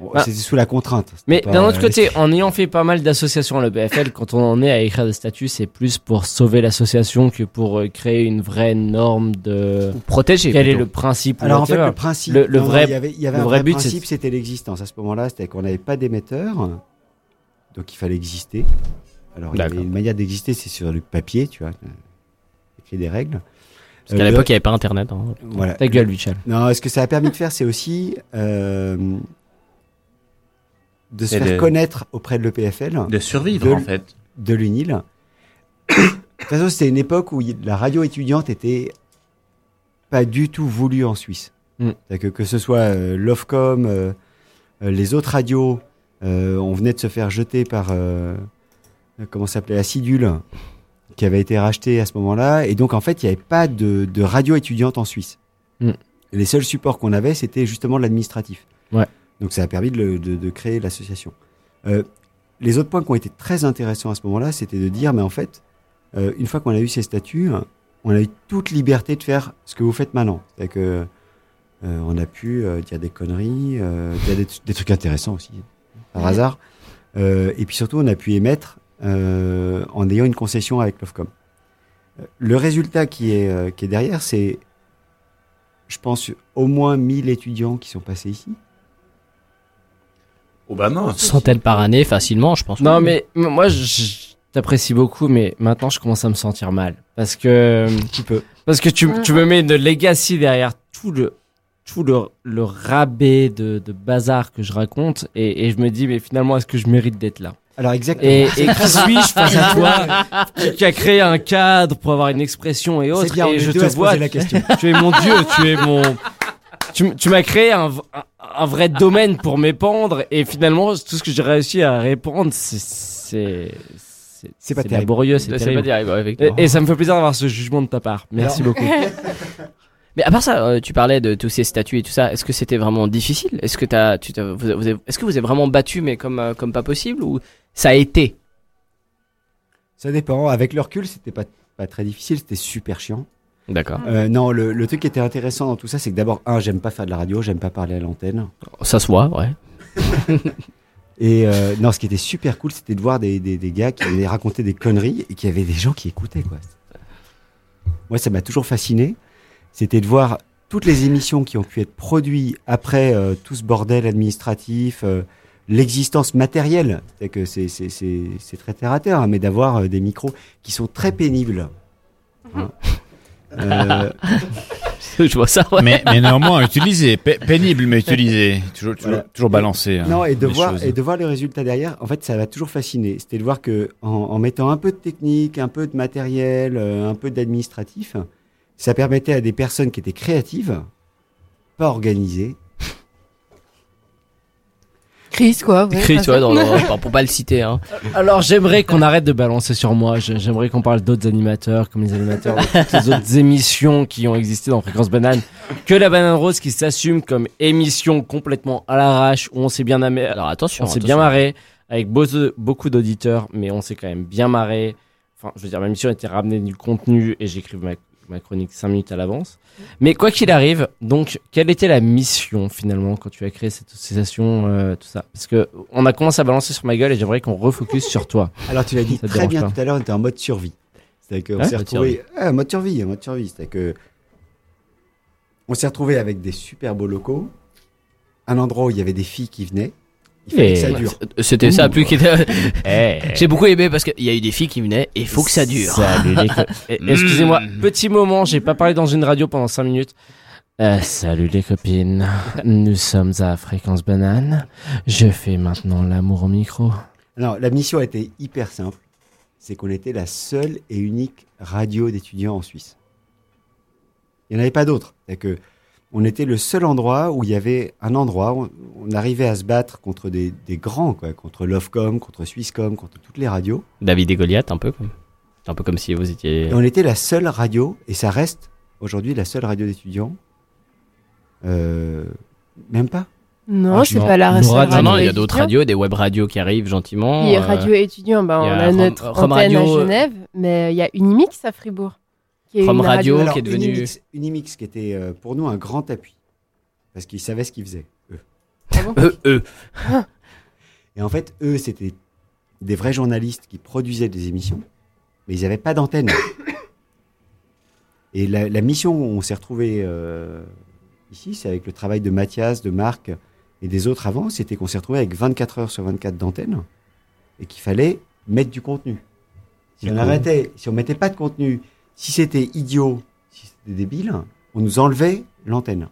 bon, Bah, c'était sous la contrainte. Mais d'un autre côté, en ayant fait pas mal d'associations à l'EPFL, quand on en est à écrire des statuts, c'est plus pour sauver l'association que pour euh, créer une vraie norme de protéger. Quel est le principe Alors en fait, le principe, le, le non, non, vrai, il y avait, il y avait le un vrai but, principe, c'était l'existence. À ce moment-là, c'était qu'on n'avait pas d'émetteur, donc il fallait exister. Alors il y avait D'accord. une manière d'exister, c'est sur le papier, tu vois, écrit des règles. Parce qu'à Euh, l'époque, il n'y avait pas internet. hein. Voilà. Ta gueule, Michel. Non, ce que ça a permis de faire, c'est aussi euh, de se faire de- connaître auprès de l'EPFL. De survivre, de- en fait. De l'UNIL. de toute façon, c'était une époque où la radio étudiante était pas du tout voulue en Suisse. Mm. C'est-à-dire Que, que ce soit euh, l'OFCOM, les autres radios, euh, on venait de se faire jeter par, comment s'appelait, Acidule, qui avait été racheté à ce moment-là. Et donc, en fait, il n'y avait pas de, de radio étudiante en Suisse. Mm. Les seuls supports qu'on avait, c'était justement l'administratif. Ouais. Donc, ça a permis de, le- de- de créer l'association. Euh, les autres points qui ont été très intéressants à ce moment-là, c'était de dire, mais en fait, euh, une fois qu'on a eu ces statuts, on a eu toute liberté de faire ce que vous faites maintenant. C'est-à-dire que euh, on a pu euh, dire des conneries, dire des, des trucs intéressants aussi, par hasard. Et puis surtout, on a pu émettre euh, en ayant une concession avec l'OFCOM. Euh, Le résultat qui est, euh, qui est derrière, c'est, je pense, au moins 1000 étudiants qui sont passés ici. Oh bah non. Centaines par année, facilement, je pense. Non, mais moi, je t'apprécie beaucoup, mais maintenant, je commence à me sentir mal. Parce que. Tu peux. Parce que tu, tu me mets de legacy derrière tout le. Tout le, le rabais de, de bazar que je raconte, et, et je me dis, mais finalement, est-ce que je mérite d'être là? Alors exactement. Et, et qui suis-je face à toi qui, qui a créé un cadre pour avoir une expression et autres bien, Et je te vois, poser la question. tu es mon dieu, tu es mon. Tu, m'as créé un, v- un- un vrai domaine pour m'épandre et finalement tout ce que j'ai réussi à répandre c'est c'est pas terrible. laborieux, c'est terrible. pas terrible, et, ça me fait plaisir d'avoir ce jugement de ta part. Merci Alors- beaucoup. Mais à part ça, euh, tu parlais de tous ces statuts et tout ça. Est-ce que c'était vraiment difficile? Est-ce que t'as, tu t'as- vous, vous est-ce que vous avez vraiment battu mais comme euh, comme pas possible ou ça a été Ça dépend. Avec le recul, c'était pas, pas très difficile, c'était super chiant. D'accord. Euh, non, le, le truc qui était intéressant dans tout ça, c'est que d'abord, un, j'aime pas faire de la radio, j'aime pas parler à l'antenne. Ça se voit, ouais. Et euh, non, ce qui était super cool, c'était de voir des, des, des gars qui venaient raconter des conneries et qu'il y avait des gens qui écoutaient, quoi. Moi, ça m'a toujours fasciné. C'était de voir toutes les émissions qui ont pu être produites après euh, tout ce bordel administratif, euh, l'existence matérielle, c'est que c'est c'est- c'est c'est très terre à terre, hein, mais d'avoir euh, des micros qui sont très pénibles. hein. Euh, Je vois ça. ouais. Mais, mais néanmoins, utilisé. Pe- pénible, mais utilisé. Toujours, toujours, Voilà. toujours balancé. hein, Non, et de, voir, choses. et de voir le résultat derrière, en fait, ça m'a toujours fasciné. C'était de voir que en, en mettant un peu de technique, un peu de matériel, euh, un peu d'administratif, ça permettait à des personnes qui étaient créatives, pas organisées, Chris, quoi. ouais, Chris, ouais, dans le- pour- pour pas le citer. Hein. Alors j'aimerais qu'on arrête de balancer sur moi. J'aimerais qu'on parle d'autres animateurs, comme les animateurs de toutes les autres émissions qui ont existé dans Fréquence Banane. Que la Banane Rose qui s'assume comme émission complètement à l'arrache où on s'est bien amé- Alors attention. on s'est bien marré avec beau- beaucoup d'auditeurs, mais on s'est quand même bien marré. Enfin, je veux dire, ma mission était ramener du contenu et j'écrive ma, ma chronique 5 minutes à l'avance. Mais quoi qu'il arrive, donc, quelle était la mission finalement quand tu as créé cette association, euh, tout ça? Parce que on a commencé à balancer sur ma gueule et j'aimerais qu'on refocus sur toi. Alors tu l'as dit très bien pas? tout à l'heure, on était en mode survie. C'est-à-dire qu'on s'est retrouvé, ah, mode survie, mode survie. C'est-à-dire que on s'est retrouvé avec des super beaux locaux, un endroit où il y avait des filles qui venaient. Il fallait que ça dure. C'était ça plus qui était. Eh. J'ai beaucoup aimé parce qu'il y a eu des filles qui venaient et il faut que ça dure. Salut les co- Excusez-moi, petit moment, j'ai pas parlé dans une radio pendant 5 minutes. Euh, salut les copines, nous sommes à Fréquence Banane. Je fais maintenant l'amour au micro. Non, la mission était hyper simple. C'est qu'on était la seule et unique radio d'étudiants en Suisse. Il n'y en avait pas d'autres. C'est que on était le seul endroit où il y avait un endroit où on arrivait à se battre contre des, des grands, quoi, contre Lovecom, contre Swisscom, contre toutes les radios. David et Goliath, un peu comme. Un peu comme si vous étiez. Et on était la seule radio, et ça reste aujourd'hui la seule radio d'étudiants. Euh, même pas. Non, c'est pas la seule non, non, il y a d'autres radios, des web radios qui arrivent gentiment. Et euh, radio étudiant, bah, il on y a a notre Rome antenne Radio, à euh, Genève, mais il y a Unimix à Fribourg. Qui est Rome une Radio, qui est devenu- Unimix, Unimix qui était euh, pour nous un grand appui. Parce qu'ils savaient ce qu'ils faisaient, eux. Eux, eux. Et en fait, eux, c'était des vrais journalistes qui produisaient des émissions, mais ils n'avaient pas d'antenne. Et la, la mission où on s'est retrouvé euh, ici, c'est avec le travail de Mathias, de Marc et des autres avant, c'était qu'on s'est retrouvé avec 24 heures sur 24 d'antenne et qu'il fallait mettre du contenu. Si on arrêtait, si on mettait pas de contenu, si c'était idiot, si c'était débile, on nous enlevait l'antenne.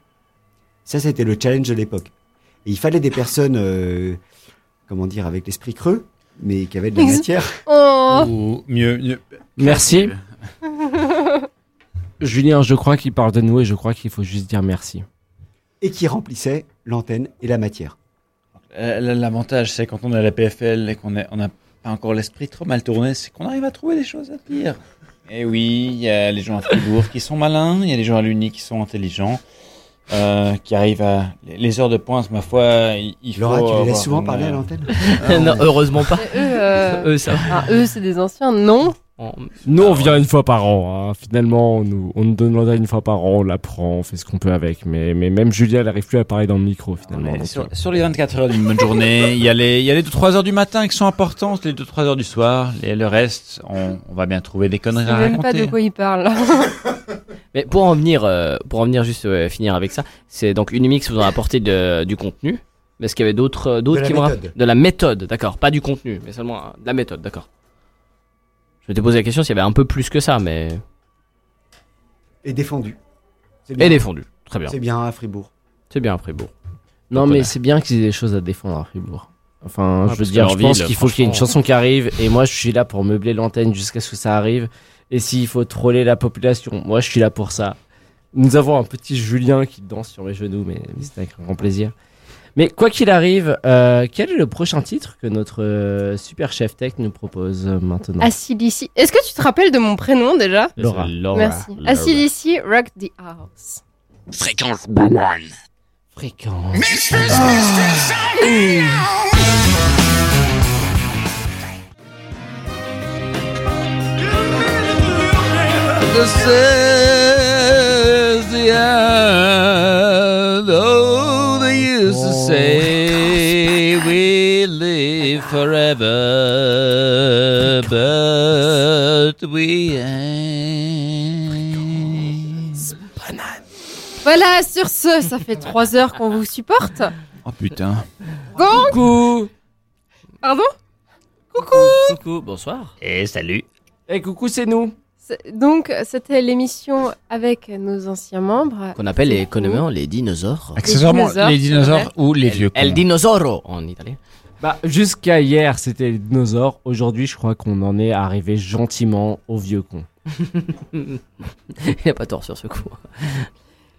Ça, c'était le challenge de l'époque. Et il fallait des personnes, euh, comment dire, avec l'esprit creux, mais qui avaient de la matière. Oh. Ou mieux, mieux. Merci. Julien, je crois qu'il parle de nous et je crois qu'il faut juste dire merci. Et qui remplissaient l'antenne et la matière. Euh, L'avantage, c'est quand on est à la PFL et qu'on n'a on n'a pas encore l'esprit trop mal tourné, c'est qu'on arrive à trouver des choses à dire. Et oui, il y a les gens à Fribourg qui sont malins, il y a les gens à l'Uni qui sont intelligents, euh, qui arrivent à... Les heures de pointe, ma foi, il, il Laura, faut tu les laisses souvent une, parler à l'antenne non, heureusement pas. Eux, euh, Eux, ça ah, eux, c'est des anciens, non Nous, on vient une fois par an. hein. Finalement, on nous, on nous donne une fois par an, on l'apprend, on fait ce qu'on peut avec. Mais, mais même Julien, elle n'arrive plus à parler dans le micro finalement. Mais donc, sur, euh, sur les 24 heures d'une bonne journée, il y a les, il y a les 2-3 heures du matin qui sont importantes, les 2-3 heures du soir, et le reste, on, on va bien trouver des Je conneries sais à même pas raconter. de quoi il parle. Mais pour en venir, euh, pour en venir juste euh, finir avec ça, c'est donc Unimix vous en a apporté de- du contenu. Mais est-ce qu'il y avait d'autres, euh, d'autres la qui vont méthode. de la méthode, d'accord, pas du contenu, mais seulement euh, de la méthode, d'accord. Je m'étais posé la question s'il y avait un peu plus que ça, mais Et défendu. Et défendu, très bien. C'est bien à Fribourg. C'est bien à Fribourg. Non, mais c'est bien qu'ils aient des choses à défendre à Fribourg. Enfin, Ah, je veux dire, je pense qu'il faut qu'il y ait une chanson qui arrive, et moi, je suis là pour meubler l'antenne jusqu'à ce que ça arrive. Et s'il faut troller la population, moi, je suis là pour ça. Nous avons un petit Julien qui danse sur mes genoux, mais, mais c'est avec un grand plaisir. Mais quoi qu'il arrive, euh, quel est le prochain titre que notre euh, super chef tech nous propose euh, maintenant Acilici. Est-ce que tu te rappelles de mon prénom déjà Laura. Merci. Acilici Rock the House. Fréquence banane. Fréquence. This is the end. Say we live forever, but we ain't. Voilà, sur ce, ça fait trois heures qu'on vous supporte. Oh putain. Coucou Pardon? Coucou, bonsoir. Et salut. Et coucou, c'est nous. Donc, c'était l'émission avec nos anciens membres. Qu'on appelle les économiquement les dinosaures. Accessoirement, dinosaures, les dinosaures ou les vieux El dinosauro en italien. Bah, jusqu'à hier, c'était les dinosaures. Aujourd'hui, je crois qu'on en est arrivé gentiment aux vieux cons. Il n'y a pas tort sur ce coup.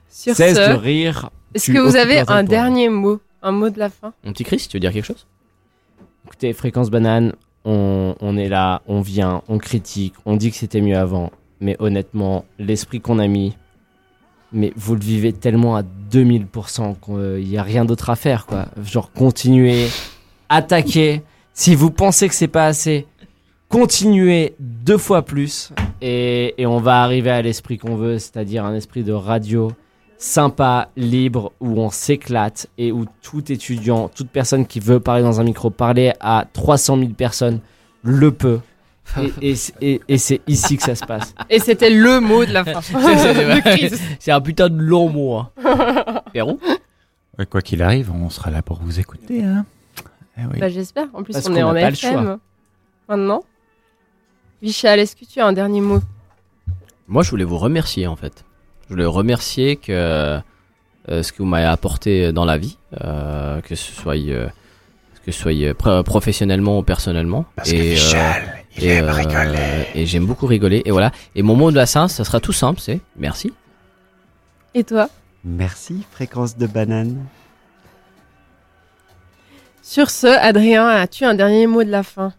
Sur Cesse ce, de rire. Est-ce que vous avez un dernier mot Un mot de la fin? Mon petit Chris, tu veux dire quelque chose? Écoutez, Fréquence Banane, on, est là, on vient, on critique, on dit que c'était mieux avant. Mais honnêtement, l'esprit qu'on a mis, mais vous le vivez tellement à 2000% qu'il n'y a rien d'autre à faire, quoi. Genre, continuez, attaquez. Si vous pensez que c'est pas assez, continuez deux fois plus. Et, et on va arriver à l'esprit qu'on veut, c'est-à-dire un esprit de radio sympa, libre, où on s'éclate et où tout étudiant, toute personne qui veut parler dans un micro, parler à 300 000 personnes, le peut. Et, et c'est- et- et c'est ici que ça se passe. Et c'était le mot de la fin. C'est un putain de long mot. Hein. Pérou Ouais, Quoi qu'il arrive, on sera là pour vous écouter. Hein. Eh oui. Bah, j'espère. En plus, Parce on est en FM. Maintenant. Michel, est-ce que tu as un dernier mot? Moi, je voulais vous remercier en fait. Je voulais remercier que euh, ce que vous m'avez apporté dans la vie, euh, que ce soit euh, que ce soit euh, pro- professionnellement ou personnellement. Parce que Michel, il et, aime rigoler. Et j'aime beaucoup rigoler. Et voilà. Et mon mot de la Saint, ça sera tout simple, c'est merci. Et toi? Merci, fréquence de banane. Sur ce, Adrien, as-tu un dernier mot de la fin?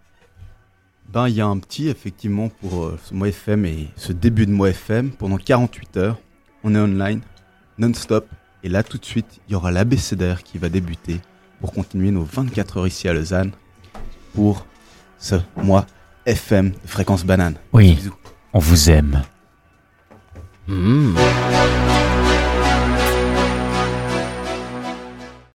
Ben, il y a un petit, effectivement, pour euh, ce mois FM et ce début de mois FM. Pendant 48 heures, on est online, non-stop. Et là, tout de suite, il y aura l'ABCDR qui va débuter pour continuer nos 24 heures ici à Lausanne pour ce mois FM de fréquence banane. Oui, Bisous. on vous aime. Mmh.